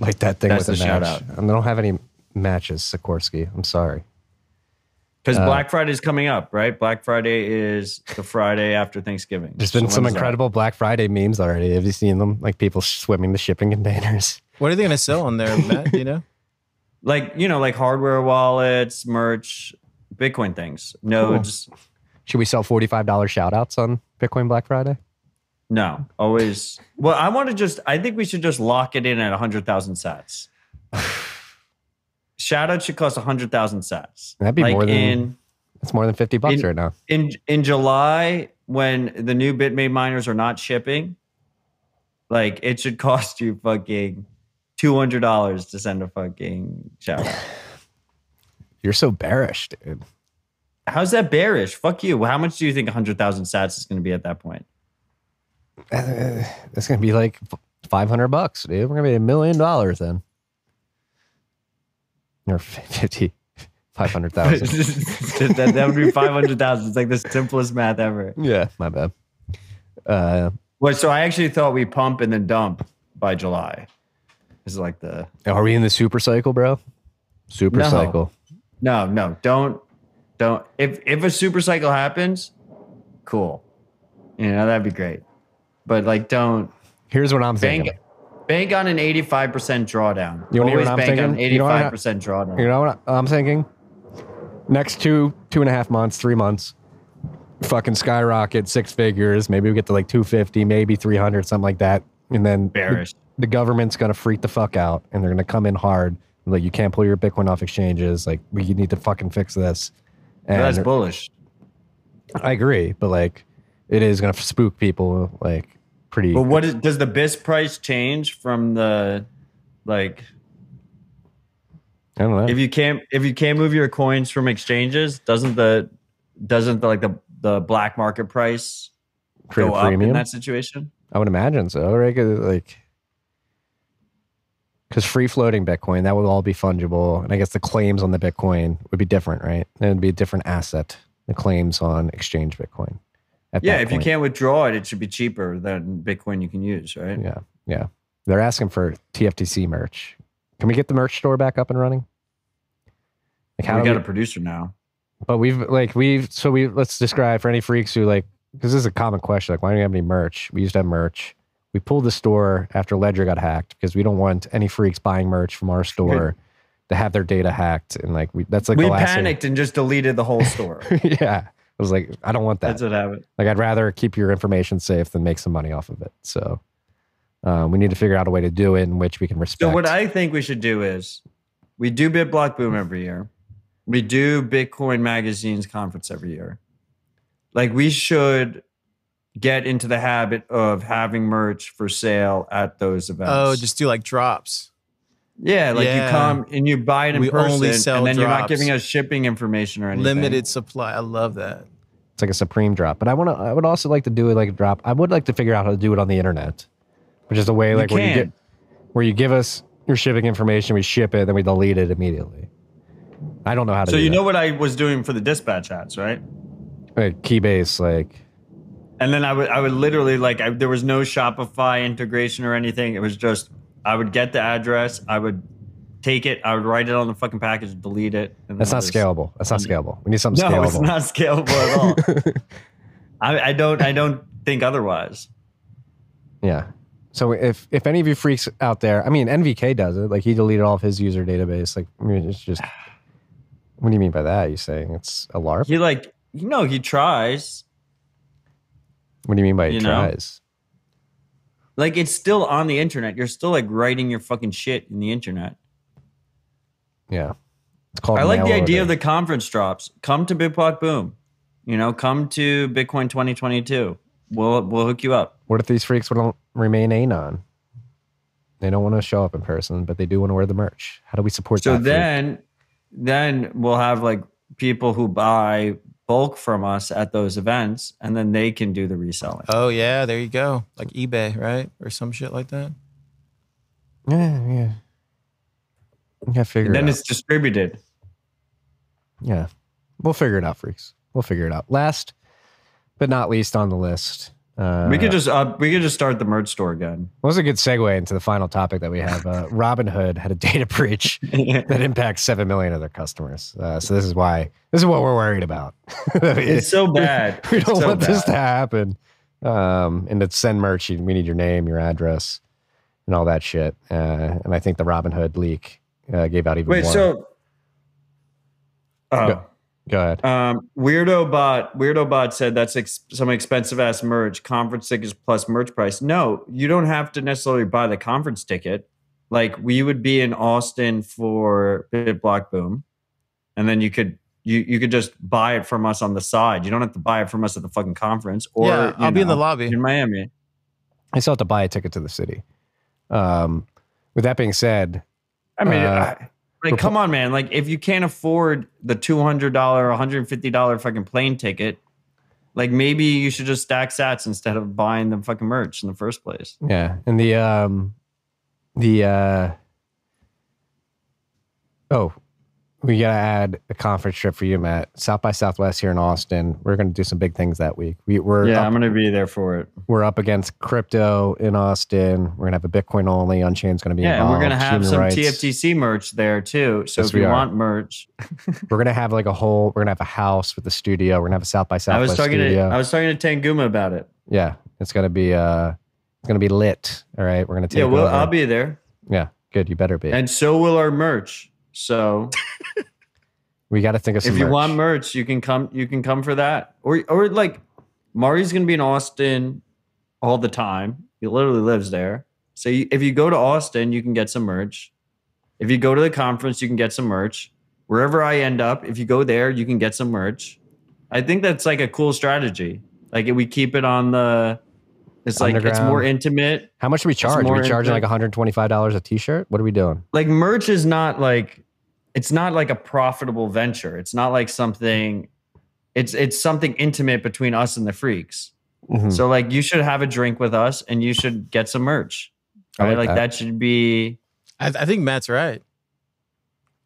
Like that thing That's with the the shout match. out. And they don't have any matches, Sikorsky. I'm sorry. Because Uh, Black Friday is coming up, right? Black Friday is the Friday after Thanksgiving. There's been So some when's that? incredible Black Friday memes already. Have you seen them? Like people swimming the shipping containers. What are they going to sell on there, Matt? You know? like you know, like hardware wallets, merch, Bitcoin things, nodes. Should we sell $45 shout outs on Bitcoin Black Friday? No, always. Well, I want to just. I think we should just lock it in at hundred thousand sats. Shout out should cost hundred thousand sats. That'd be like more than- in It's more than 50 bucks In- right now. in in July when the new Bitmain miners are not shipping. Like it should cost you fucking two hundred dollars to send a fucking shout out. You're so bearish, dude. How's that bearish? Fuck you. How much do you think hundred thousand sats is going to be at that point? Uh, It's going to be like 500 bucks, dude. We're going to be a million dollars then. Or 50, 500,000. that, that would be five hundred thousand. It's like the simplest math ever. yeah, my bad. Uh, Well, so I actually thought we pump and then dump by July. This is like the are we in the super cycle, bro? Super No. cycle. no, no, don't, don't. If if a super cycle happens, cool. You know that'd be great. But like, don't Here's what I'm bank thinking. Bank on an eighty five percent drawdown. You wanna Always what I'm bank on thinking? eighty You know what I- five percent drawdown. You know what I'm thinking? Next two, two and a half months, three months, fucking skyrocket, six figures. Maybe we get to like 250, maybe 300, something like that. And then the, Bearish. the government's going to freak the fuck out and they're going to come in hard. Like, you can't pull your Bitcoin off exchanges. Like, we need to fucking fix this. And That's bullish. I agree, but like, it is going to spook people like pretty. But what is does the BIS price change from the like I don't know. if you can't if you can't move your coins from exchanges, doesn't the doesn't the like the the black market price Create a go up in that situation? I would imagine so, right? Like, because free floating Bitcoin, that would all be fungible. And I guess the claims on the Bitcoin would be different, right? It would be a different asset, the claims on exchange Bitcoin. Yeah, if you can't withdraw it, it should be cheaper than Bitcoin you can use, right? Yeah. Yeah. They're asking for TFTC merch. Can we get the merch store back up and running? Like we do got a producer now. But we've like we've so we let's describe for any freaks who like because this is a common question like why don't you have any merch? We used to have merch. We pulled the store after Ledger got hacked because we don't want any freaks buying merch from our store to have their data hacked and like we that's like we last thing- panicked and just deleted the whole store. yeah, I was like I don't want that. That's what happened. like I'd rather keep your information safe than make some money off of it. So um, we need to figure out a way to do it in which we can respect. So what I think we should do is we do BitBlock Boom every year. We do Bitcoin Magazine's conference every year. Like we should get into the habit of having merch for sale at those events. Oh, just do like drops. Yeah, like Yeah. you come and you buy it in We person, only sell and then you're not giving us shipping information or anything. Limited supply. I love that. it's like a supreme drop. But I want to. I would also like to do it like a drop. I would like to figure out how to do it on the internet, which is a way like where you get where you give us your shipping information, we ship it, then we delete it immediately. I don't know how to. So do you that. know what I was doing for the dispatch ads, right? like Keybase, like And then I would I would literally like I, there was no Shopify integration or anything. It was just I would get the address, I would take it, I would write it on the fucking package, delete it. And that's not just- scalable. That's not mm. scalable. We need something No, scalable. it's not scalable at all. I, I don't I don't think otherwise. Yeah. So if if any of you freaks out there, I mean NVK does it. Like he deleted all of his user database. Like I mean, it's just. What do you mean by that? You saying it's a LARP? He like you know he tries. What do you mean by You tries? Like it's still on the internet. You're still like writing your fucking shit in the internet. Yeah. It's called I like the idea of the conference drops. Come to Big Boom. You know, come to Bitcoin 2022. We'll we'll hook you up. What if these freaks to remain anon? They don't want to show up in person, but they do want to wear the merch. How do we support So that? freak? then then we'll have like people who buy bulk from us at those events and then they can do the reselling. Oh yeah, there you go. Like eBay, right? Or some shit like that. yeah, yeah. Yeah, figure And then it it's distributed. Yeah, we'll figure it out, freaks. We'll figure it out. Last but not least on the list, uh, we could just uh, we could just start the merch store again. What was a good segue into the final topic that we have? Uh, Robinhood had a data breach that impacts seven million of their customers. Uh, so this is why this is what we're worried about. It's so bad. we It's don't so want this to happen. Um, and to send merch, we need your name, your address, and all that shit. Uh, and I think the Robinhood leak uh, gave out even more. Wait, more. so oh. Go- Go ahead. Um, Weirdo Bot Weirdo Bot said that's ex- some expensive ass merch. Conference tickets plus merch price. No, you don't have to necessarily buy the conference ticket. Like we would be in Austin for Bit Block Boom, and then you could you you could just buy it from us on the side. You don't have to buy it from us at the fucking conference. Or Yeah, I'll be in the lobby. in Miami. I still have to buy a ticket to the city. Um, with that being said, I mean, Uh, I- like, come on, man. Like, if you can't afford the two hundred dollar, one hundred fifty dollar fucking plane ticket, like maybe you should just stack Sats instead of buying the fucking merch in the first place. Yeah, and the um, the uh, oh, we gotta add a conference trip for you, Matt. South by Southwest here in Austin. We're gonna do some big things that week. We, we're Yeah, up, I'm gonna be there for it. we're up against crypto in Austin. We're gonna have a Bitcoin only. Unchained's gonna be Yeah, and we're gonna have human some rights. TFTC merch there too. So Yes, if you are. want merch, We're gonna have like a whole. We're gonna have a house with a studio. We're gonna have a South by I Southwest was talking studio. to I was talking to Tanguma about it. yeah, it's gonna be uh, it's gonna be lit. All right, we're gonna take. Yeah, well, over. I'll be there, Yeah, good. You better be. and so will our merch. So we got to think of some. if you merch. want merch, you can come. You can come for that, or or like Marty's gonna be in Austin all the time. He literally lives there. So you, if you go to Austin, you can get some merch. If you go to the conference, you can get some merch. Wherever I end up, if you go there, you can get some merch. I think that's like a cool strategy. Like we keep it on the. It's like it's more intimate. How much do we charge? Are we charging like $125 a t-shirt? What are we doing? like merch is not like it's not like a profitable venture. It's not like something it's it's something intimate between us and the freaks. Mhm. So like you should have a drink with us and you should get some merch. I Right? like Like, that. that. should be I, I think Matt's right.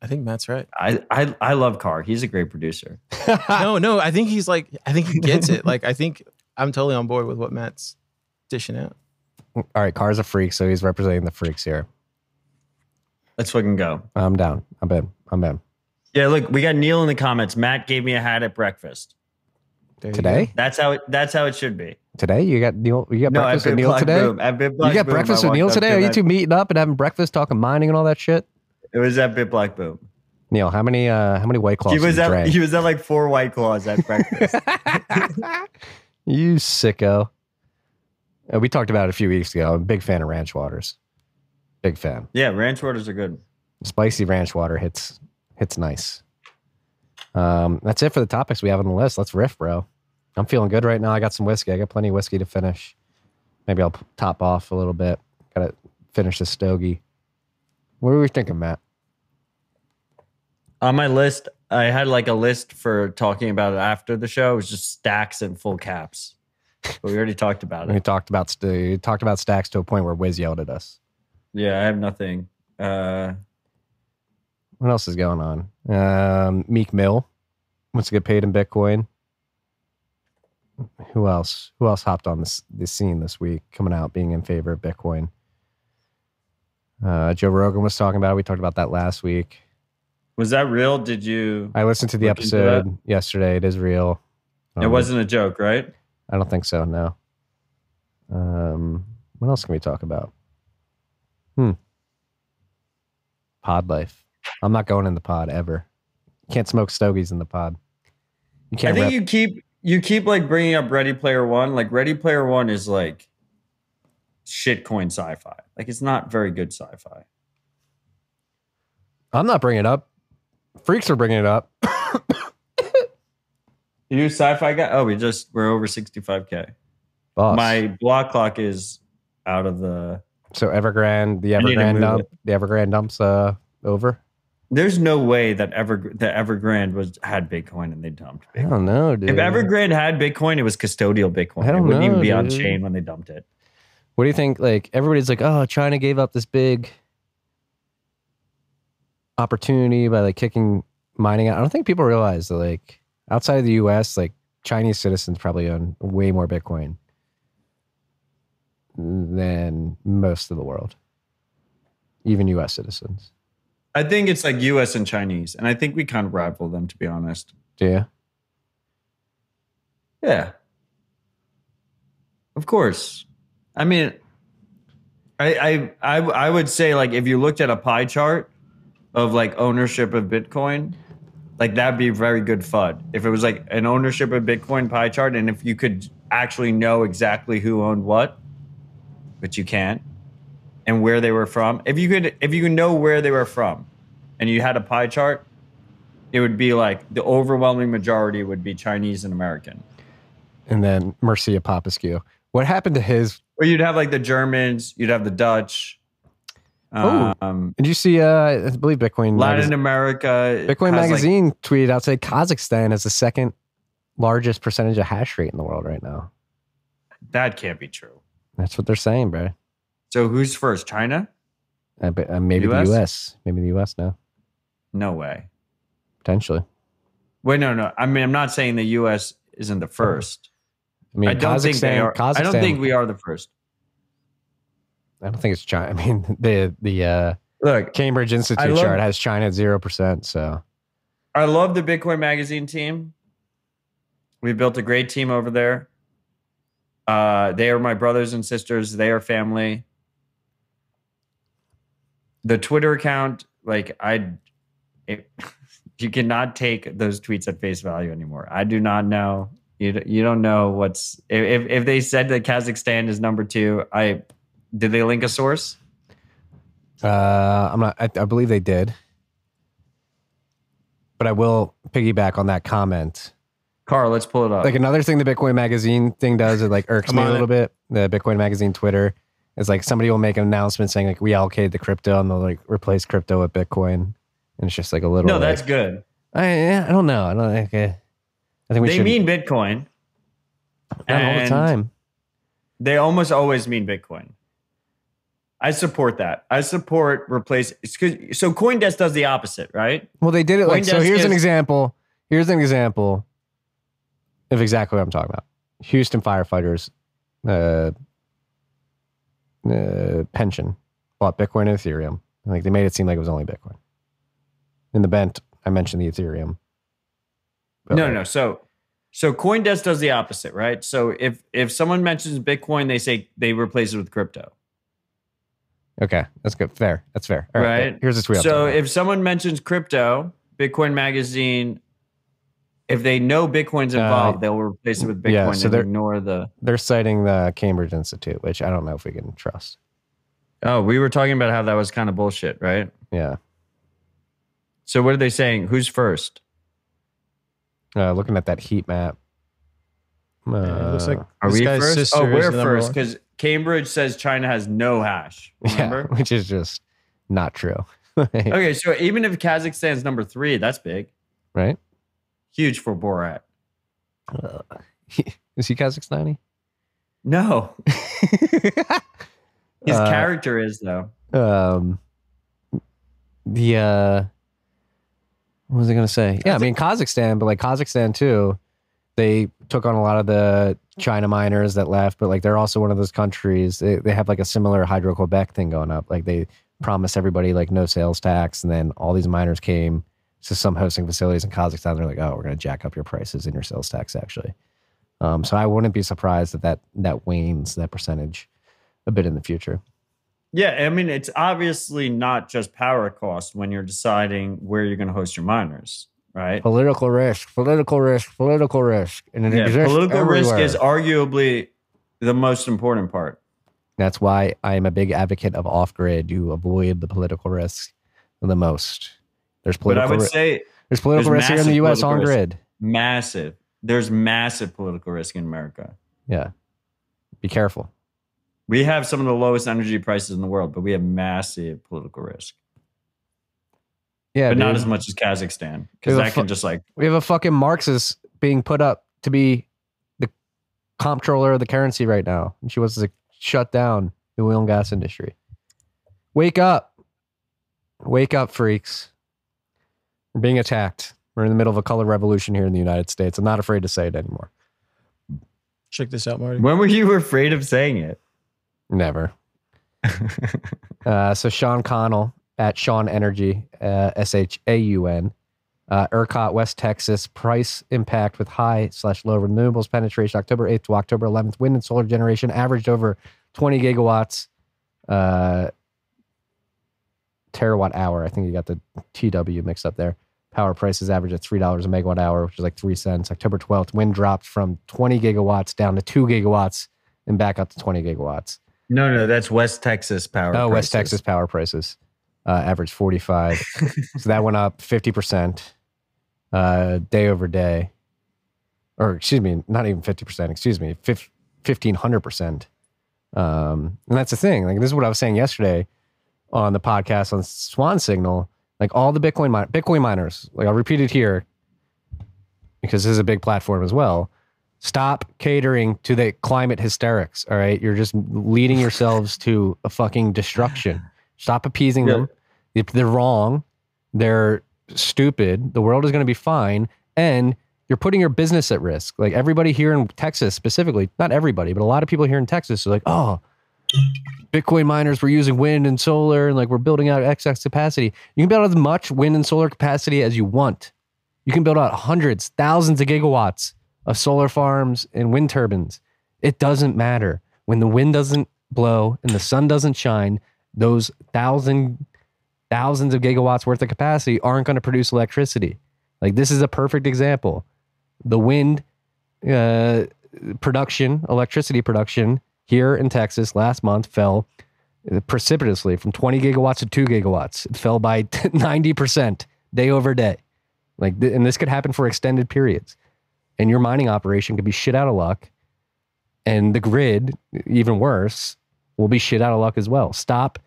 I think Matt's right. I, I I love Carr. He's a great producer. no, no, I think he's like, I think he gets it. Like, I think I'm totally on board with what Matt's dishing out. All right, Car's a freak, so he's representing the freaks here. Let's fucking go. I'm down. I'm in. I'm in. Yeah, look, we got Neil in the comments. Matt gave me a hat at breakfast. There you Today? That's how it that's how it should be. Today? You got Neil? You got No, breakfast with Neil today? Boom. At Big You got Boom, breakfast I with Neil today? to Are you two meeting up and having breakfast, talking mining and all that shit? It was at Bit Block Boom. Neil, how many uh how many white claws He was did you at drink? he was at like four white claws at breakfast. you sicko. Uh, we talked about it a few weeks ago. I'm a big fan of ranch waters. Big fan. yeah, ranch waters are good. Spicy ranch water hits hits nice. Um, that's it for the topics we have on the list. Let's riff, bro. I'm feeling good right now. I got some whiskey. I got plenty of whiskey to finish. Maybe I'll top off a little bit. Got to finish the stogie. What are we thinking, Matt? On my list, I had like a list for talking about it after the show. It was just stacks and full caps. But we already talked about it. We talked about st- we talked about stacks to a point where Wiz yelled at us. Yeah, I have nothing. Uh, What else is going on? Um, Meek Mill wants to get paid in Bitcoin. Who else? Who else hopped on this the scene this week, coming out being in favor of Bitcoin? Uh, Joe Rogan was talking about. it. We talked about that last week. was that real? Did you? I listened to the episode yesterday. It is real. It Um, wasn't a joke, right? I don't think so. No. Um, what else can we talk about? Hmm. Pod life. I'm not going in the pod ever. Can't smoke stogies in the pod. You I can't. think rep- you keep you keep like bringing up Ready Player One. Like Ready Player One is like shitcoin sci-fi. Like it's not very good sci-fi. I'm not bringing it up. Freaks are bringing it up. You sci-fi guy? Oh, we just we're over 65k. Boss. My block clock is out of the. so Evergrande, the I Evergrande dump, the Evergrande dumps uh over. There's no way that ever that Evergrande was had Bitcoin and they dumped. I don't know, dude. If Evergrande had Bitcoin, it was custodial Bitcoin. I don't it wouldn't even know, be on chain when they dumped it. What do you think? Like everybody's like, oh, China gave up this big opportunity by like kicking mining out. I don't think people realize that like outside of the US, like Chinese citizens probably own way more Bitcoin than most of the world. Even US citizens. I think it's like U.S. and Chinese, and I think we kind of rival them, to be honest. Do you? Yeah. Of course. I mean, I, I I I would say like if you looked at a pie chart of like ownership of Bitcoin, like that'd be very good FUD. If it was like an ownership of Bitcoin pie chart, and if you could actually know exactly who owned what, but you can't, and where they were from. If you could if you could know where they were from, and you had a pie chart, it would be like the overwhelming majority would be Chinese and American. And then Mircea Popescu. What happened to his Or you'd have like the Germans, you'd have the Dutch. Oh. Um, did you see uh I believe Bitcoin Latin magazine, America. Bitcoin has, like- magazine tweeted out say Kazakhstan is the second largest percentage of hash rate in the world right now. that can't be true. That's what they're saying, bro. So who's first? China? Uh, but, uh, maybe US? the US. Maybe the US now. No way. Potentially. Wait, no, no. I mean, I'm not saying the U.S. isn't the first. I mean, I don't think they Kazakhstan- are. I don't think we are the first. I don't think it's China. I mean, the the uh, Look, Cambridge Institute love- chart has China at zero percent. So I love the Bitcoin Magazine team. We built a great team over there. Uh, they are my brothers and sisters. They are family. The Twitter account, like I, it, you cannot take those tweets at face value anymore. I do not know. You you don't know what's if if they said that Kazakhstan is number two. I did they link a source? uh, I'm not. I, I believe they did, but I will piggyback on that comment. Carl, let's pull it up. Like another thing the Bitcoin Magazine thing does, it like irks I'm me a little it. bit. The Bitcoin Magazine Twitter is like somebody will make an announcement saying like we allocated the crypto and they'll like replace crypto with Bitcoin, and it's just like a little. no, that's like, good. I, I don't know. I don't think. Uh, I think we They should mean Bitcoin. not all the time. They almost always mean Bitcoin. I support that. I support replace. it's So CoinDesk does the opposite, right? Well, they did it like so. Here's an example. Here's an example of exactly what I'm talking about. Houston firefighters, uh, uh, pension bought Bitcoin and Ethereum. Like they made it seem like it was only Bitcoin. In the bent, I mentioned the Ethereum. But, no, like, no. So, so CoinDesk does the opposite, right? So if if someone mentions Bitcoin, they say they replace it with crypto, Okay, that's good. Fair. That's fair. All right. right? Here's a tweet. So if someone mentions crypto, Bitcoin Magazine, if they know Bitcoin's Uh, involved, they'll replace it with Bitcoin yeah, so and they're- ignore the. they're citing the Cambridge Institute, which I don't know if we can trust. Oh, we were talking about how that was kind of bullshit, right? Yeah. So what are they saying? Who's first? Uh, looking at that heat map. Uh, Yeah, it looks like Are this we guy's first? Oh, we're first because Cambridge says China has no hash. yeah, which is just not true. okay, so even if Kazakhstan's number three, that's big, right? Huge for Borat. Is he Kazakhstani? No, his Uh, character is though. um, the uh, what was I gonna say? Yeah, I mean Kazakhstan, but like Kazakhstan too, they took on a lot of the China miners that left, but like they're also one of those countries. They they have like a similar Hydro Quebec thing going up. Like they promised everybody like no sales tax, and then all these miners came to some hosting facilities in Kazakhstan. They're like, oh, we're gonna jack up your prices and your sales tax actually. Um, so I wouldn't be surprised that that that wanes that percentage a bit in the future. Yeah, I mean it's obviously not just power cost when you're deciding where you're going to host your miners, right? Political risk, political risk, political risk, and it Yeah, exists political risk is arguably the most important part. That's why I am a big advocate of off grid. You avoid the political risk the most. There's But I political. would say there's political there's risk here in the U.S. on risk. grid. massive. There's massive political risk in America. Yeah, be careful. We have some of the lowest energy prices in the world, but we have massive political risk. Yeah, but not as much as Kazakhstan because that can just like we have a fucking Marxist being put up to be the comptroller of the currency right now, and she wants to shut down the oil and gas industry. Wake up, wake up, freaks! We're being attacked. We're in the middle of a color revolution here in the United States. I'm not afraid to say it anymore. Check this out, Marty. when were you afraid of saying it? Never. uh, so Shaun Connell at Shaun Energy, uh, S H A U N, uh, ERCOT, West Texas, price impact with high slash low renewables penetration, October 8th to October 11th. Wind and solar generation averaged over 20 gigawatts, uh, terawatt hour. I think you got the TW mixed up there. Power prices average at $3 a megawatt hour, which is like 3 cents. October 12th, wind dropped from 20 gigawatts down to 2 gigawatts and back up to 20 gigawatts. No, no, that's West Texas power. Oh, West. Texas power prices uh, average 45. so that went up 50% uh, day over day. Or excuse me, not even 50%, excuse me, fif- 1500%. Um, and that's the thing. Like, this is what I was saying yesterday on the podcast on Swan Signal. Like, all the Bitcoin, min- Bitcoin miners, like, I'll repeat it here because this is a big platform as well. Stop catering to the climate hysterics. All right. You're just leading yourselves to a fucking destruction. Stop appeasing Yeah. them. If they're wrong, they're stupid. The world is going to be fine. And you're putting your business at risk. Like everybody here in Texas specifically, not everybody, but a lot of people here in Texas are like, oh, Bitcoin miners were using wind and solar and like we're building out excess capacity. You can build out as much wind and solar capacity as you want. You can build out hundreds, thousands of gigawatts of solar farms and wind turbines. It doesn't matter. When the wind doesn't blow and the sun doesn't shine, those thousand thousands of gigawatts worth of capacity aren't going to produce electricity. Like this is a perfect example. The wind uh, production, electricity production here in Texas last month fell precipitously from 20 gigawatts to 2 gigawatts. It fell by 90% day over day. Like, and this could happen for extended periods. And your mining operation could be shit out of luck. And the grid, even worse, will be shit out of luck as well. Stop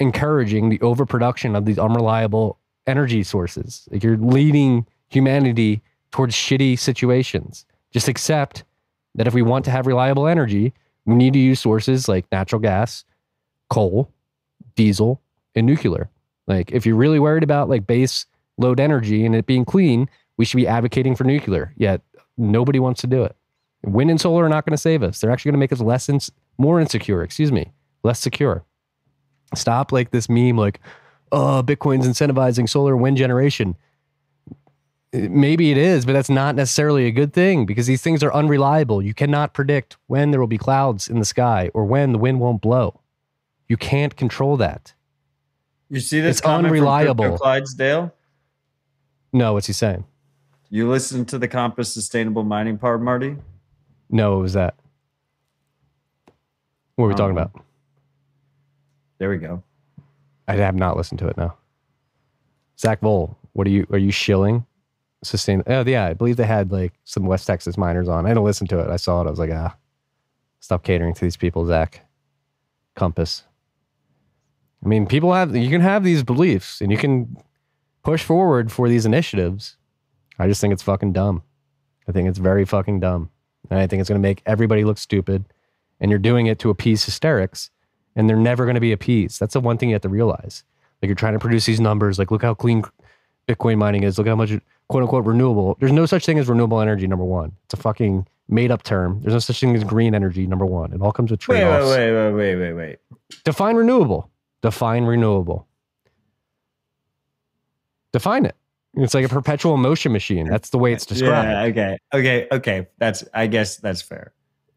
encouraging the overproduction of these unreliable energy sources. Like you're leading humanity towards shitty situations. Just accept that if we want to have reliable energy, we need to use sources like natural gas, coal, diesel, and nuclear. Like if you're really worried about like base load energy and it being clean, we should be advocating for nuclear. Yet nobody wants to do it. Wind and solar are not going to save us. They're actually going to make us less ins- more insecure, excuse me, less secure. Stop like this meme like, oh, Bitcoin's incentivizing solar wind generation. Maybe it is, but that's not necessarily a good thing because these things are unreliable. You cannot predict when there will be clouds in the sky or when the wind won't blow. You can't control that. You see this It's unreliable. Clydesdale? No, what's he saying? You listen to the Compass Sustainable Mining part, Marty? No, what was that? What are we talking Um, about? There we go. I have not listened to it now. Zack Voell, what are you are you shilling? Sustain oh yeah, I believe they had like some West Texas miners on. I didn't listen to it. I saw it. I was like, ah, stop catering to these people, Zach. Compass. I mean, people have you can have these beliefs and you can push forward for these initiatives. I just think it's fucking dumb. I think it's very fucking dumb. And I think it's gonna make everybody look stupid. And you're doing it to appease hysterics and they're never going to be appeased. That's the one thing you have to realize. Like you're trying to produce these numbers, like look how clean Bitcoin mining is, look how much quote unquote renewable. There's no such thing as renewable energy. Number one, it's a fucking made up term. There's no such thing as green energy. Number one, it all comes with Wait, trade offs. wait, wait, wait, wait, wait, wait. Define renewable. Define renewable. Define it. It's like a perpetual motion machine. That's the way it's described. Yeah, okay. Okay, okay. That's I guess that's fair.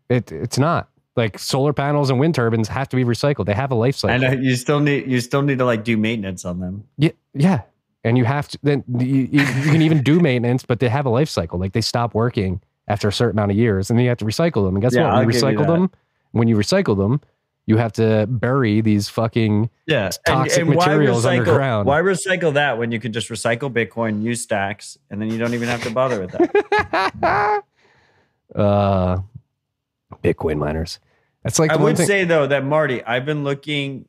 It, it's not. Like solar panels and wind turbines have to be recycled. They have a life cycle. And you still need you still need to like do maintenance on them. Yeah, yeah. And you have to then you, you can even do maintenance, but they have a life cycle. Like they stop working after a certain amount of years, and then you have to recycle them. And guess Yeah, what? When you recycle them, when you recycle them, you have to bury these fucking Yeah, toxic materials why recycle, underground. Why recycle that when you can just recycle Bitcoin, use stacks, and then you don't even have to bother with that? uh Bitcoin miners. That's like I would thing. say though that Marty, I've been looking.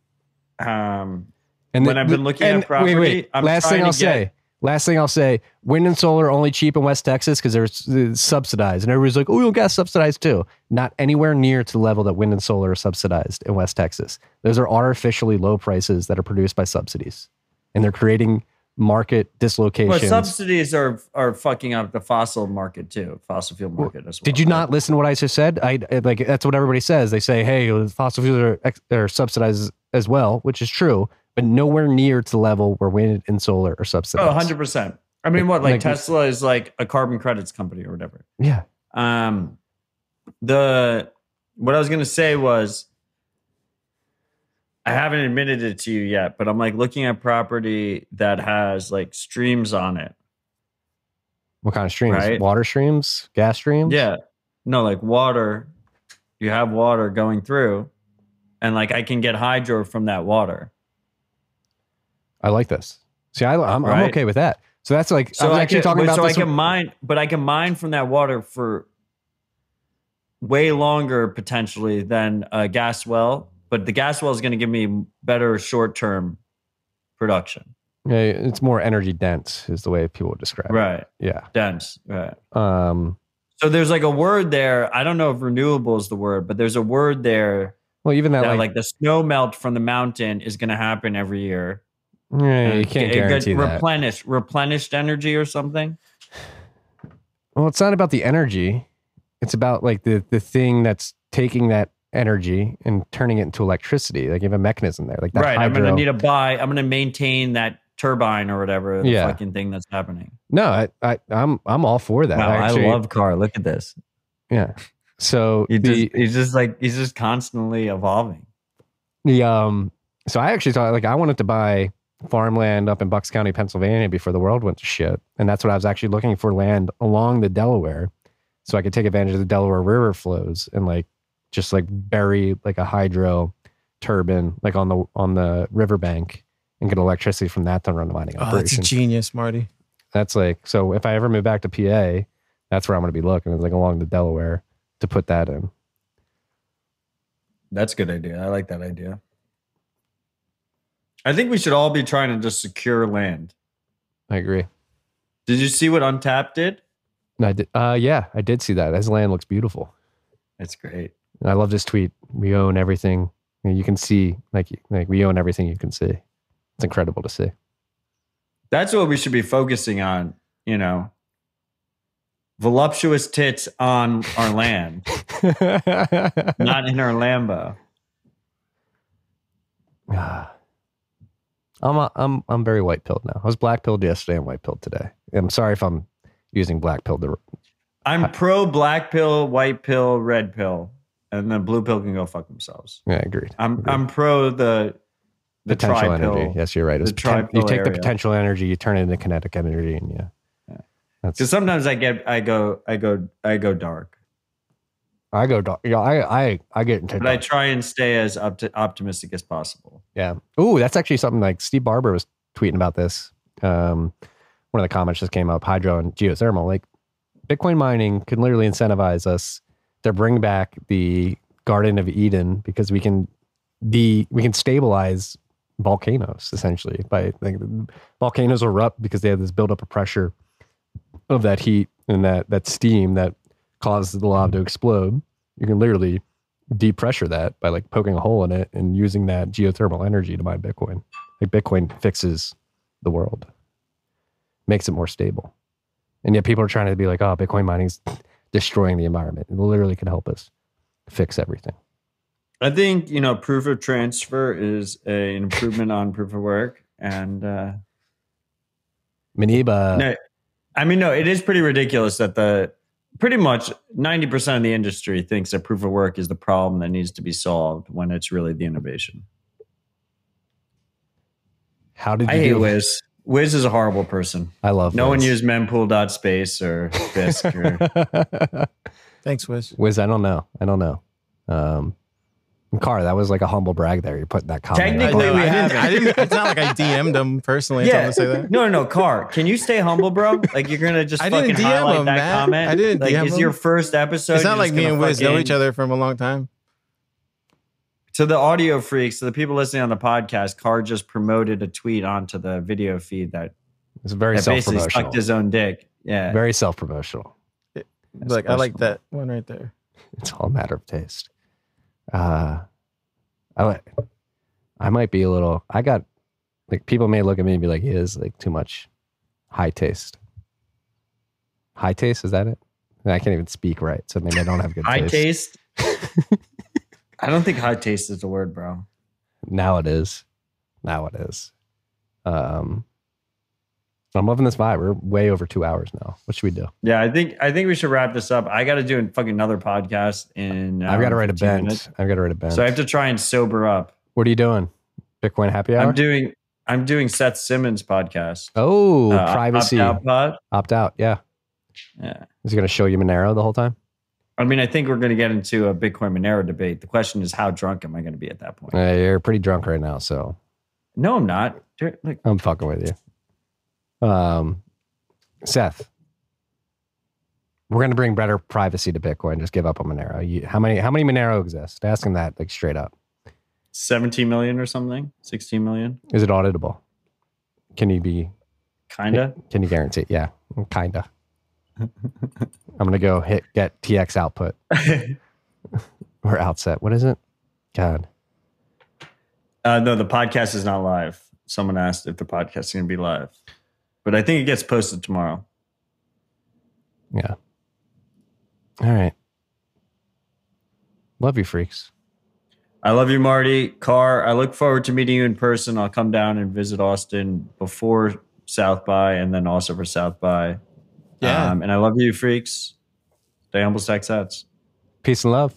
Um, And when I've been looking at property, I'm last thing I'll get- say. Last thing I'll say. Wind and solar are only cheap in West Texas because they're subsidized, and everybody's like, "Oh, you'll gas subsidized too." Not anywhere near to the level that wind and solar are subsidized in West Texas. Those are artificially low prices that are produced by subsidies, and they're creating market dislocations. well, subsidies are are fucking up the fossil market too, fossil fuel market as well. Did you not listen to what I just said? I I- like that's what everybody says. They say, "Hey, fossil fuels are, are subsidized as well," which is true, but nowhere near to the level where wind and solar are subsidized. Oh, 100 percent. I mean, what like Like- Tesla is like a carbon credits company or whatever. Yeah. Um, the what I was gonna say was, I haven't admitted it to you yet, but I'm like looking at property that has like streams on it. What kind of streams? Right. Water streams? Gas streams? Yeah, no, like water. You have water going through, and like I can get hydro from that water. I like this. See, I, I'm, I'm Right. okay with that. So that's like, I'm I actually can, talking about so this. I can mine, but I can mine from that water for way longer potentially than a gas well. But the gas well is going to give me better short term production. Yeah, it's more energy dense, is the way people would describe it. Right, Yeah. dense. Right. Um, So there's like a word there. I don't know if renewable is the word, but there's a word there well, even that, that like, like, the snow melt from the mountain is going to happen every year. Yeah, you can't guarantee that. Replenish, replenished energy or something. Well, it's not about the energy. It's about like the the thing that's taking that energy and turning it into electricity. Like you have a mechanism there. Like that right. I'm going to need to buy. I'm going to maintain that turbine or whatever the Yeah. fucking thing that's happening. no, I, I I'm I'm all for that. Wow, Actually, I love car. Look at this. Yeah. So He the, just, he's just like he's just constantly evolving. the um so I actually thought like I wanted to buy farmland up in Bucks County, Pennsylvania before the world went to shit. And that's what I was actually looking for land along the Delaware so I could take advantage of the Delaware River flows and like just like bury like a hydro turbine like on the on the riverbank and get electricity from that to run the mining Oh, that's a operation. genius, Marty. that's like so if I ever move back to PA, that's where I'm gonna be looking, is like along the Delaware to put that in. That's a good idea. I like that idea. I think we should all be trying to just secure land. I agree. Did you see what Untapped did? I did, uh, yeah, I did see that. His land looks beautiful. It's great. And I love this tweet. We own everything. And you can see, like, like we own everything you can see. It's incredible to see. That's what we should be focusing on, you know. Voluptuous tits on our land, not in our Lambo. I'm a, I'm I'm very white pilled now. I was black pilled yesterday and white pilled today. I'm sorry if I'm using black pilled. To, I'm pro black pill, white pill, red pill, and the blue pill can go fuck themselves. yeah, agreed. I'm Agreed. I'm pro the the potential energy. Yes, you're right. It's the poten- you take the potential energy, you turn it into kinetic energy, and yeah, that's Because sometimes I get I go I go I go dark, I go dark. Yeah, I I I get into but I try and stay as opti- optimistic as possible. Yeah. Ooh, that's actually something like Steve Barbour was tweeting about this. Um, one of the comments just came up: hydro and geothermal. Like Bitcoin mining can literally incentivize us to bring back the Garden of Eden because we can the we can stabilize volcanoes essentially by like volcanoes erupt because they have this buildup of pressure of that heat and that that steam that causes the lava to explode. You can literally depressure that by like poking a hole in it and using that geothermal energy to mine Bitcoin. Like Bitcoin fixes the world, makes it more stable. And yet people are trying to be like, oh, Bitcoin mining's destroying the environment. It literally can help us fix everything. I think you know proof of transfer is a, an improvement on proof of work, and uh, Muneeb, no, I mean no, it is pretty ridiculous that the pretty much ninety percent of the industry thinks that proof of work is the problem that needs to be solved when it's really the innovation. how did you I hate Wiz. Wiz is a horrible person. I love No one used mempool.space or Bisq or Thanks, Wiz. Wiz, I don't know. I don't know. Um, Car, that was like a humble brag there. You're putting that comment. out Technically, there. we I didn't, haven't. I didn't. It's not like I DM'd him personally. Yeah. yeah. To say that. No, no, no, Car. Can you stay humble, bro? Like you're gonna just I didn't fucking DM highlight him, that Matt. comment. I didn't like DM it's him. your first episode. It's not like me and Wiz know each other from a long time. To the audio freaks, to the people listening on the podcast, Car just promoted a tweet onto the video feed that, It's very that self basically sucked promotional. his own dick. Yeah. Very self promotional. Like I like that one right there. It's all a matter of taste. Uh, I I might be a little. I got like people may look at me and be like, "He is like too much high taste." High taste is that it? I can't even speak right, so maybe I don't have good high taste. taste. I don't think high taste is the word, bro. Now it is. Now it is. Um, I'm loving this vibe. We're way over two hours now. What should we do? Yeah, I think I think we should wrap this up. I got to do fucking another podcast in. I've got to write a 15 bend. minutes. I've got to write a bend. So I have to try and sober up. what are you doing? Bitcoin happy hour. I'm doing I'm doing Seth Simmons podcast. oh, Uh, privacy. Opt Out. Opt out. Yeah. Yeah. Is he going to show you Monero the whole time? I mean, I think we're going to get into a Bitcoin Monero debate. The question is, how drunk am I going to be at that point? Uh, you're pretty drunk right now, so No, I'm not. Dude, Like, I'm fucking with you. Um, Seth, we're going to bring better privacy to Bitcoin. Just give up on Monero. You, how many? How many Monero exist? Ask him that like straight up. 17 million or something, 16 million, Is it auditable? Can you be? kinda. Can you guarantee? Yeah, kinda. I'm gonna go hit get TX output or outset. What is it? God, Uh, no, the podcast is not live. Someone asked if the podcast is going to be live, but I think it gets posted tomorrow. yeah. All right. Love you, freaks. I love you, Marty. Carr, I look forward to meeting you in person. I'll come down and visit Austin before South by and then also for South by. Yeah. Um, and I love you, freaks. Stay humble, stack sats. Peace and love.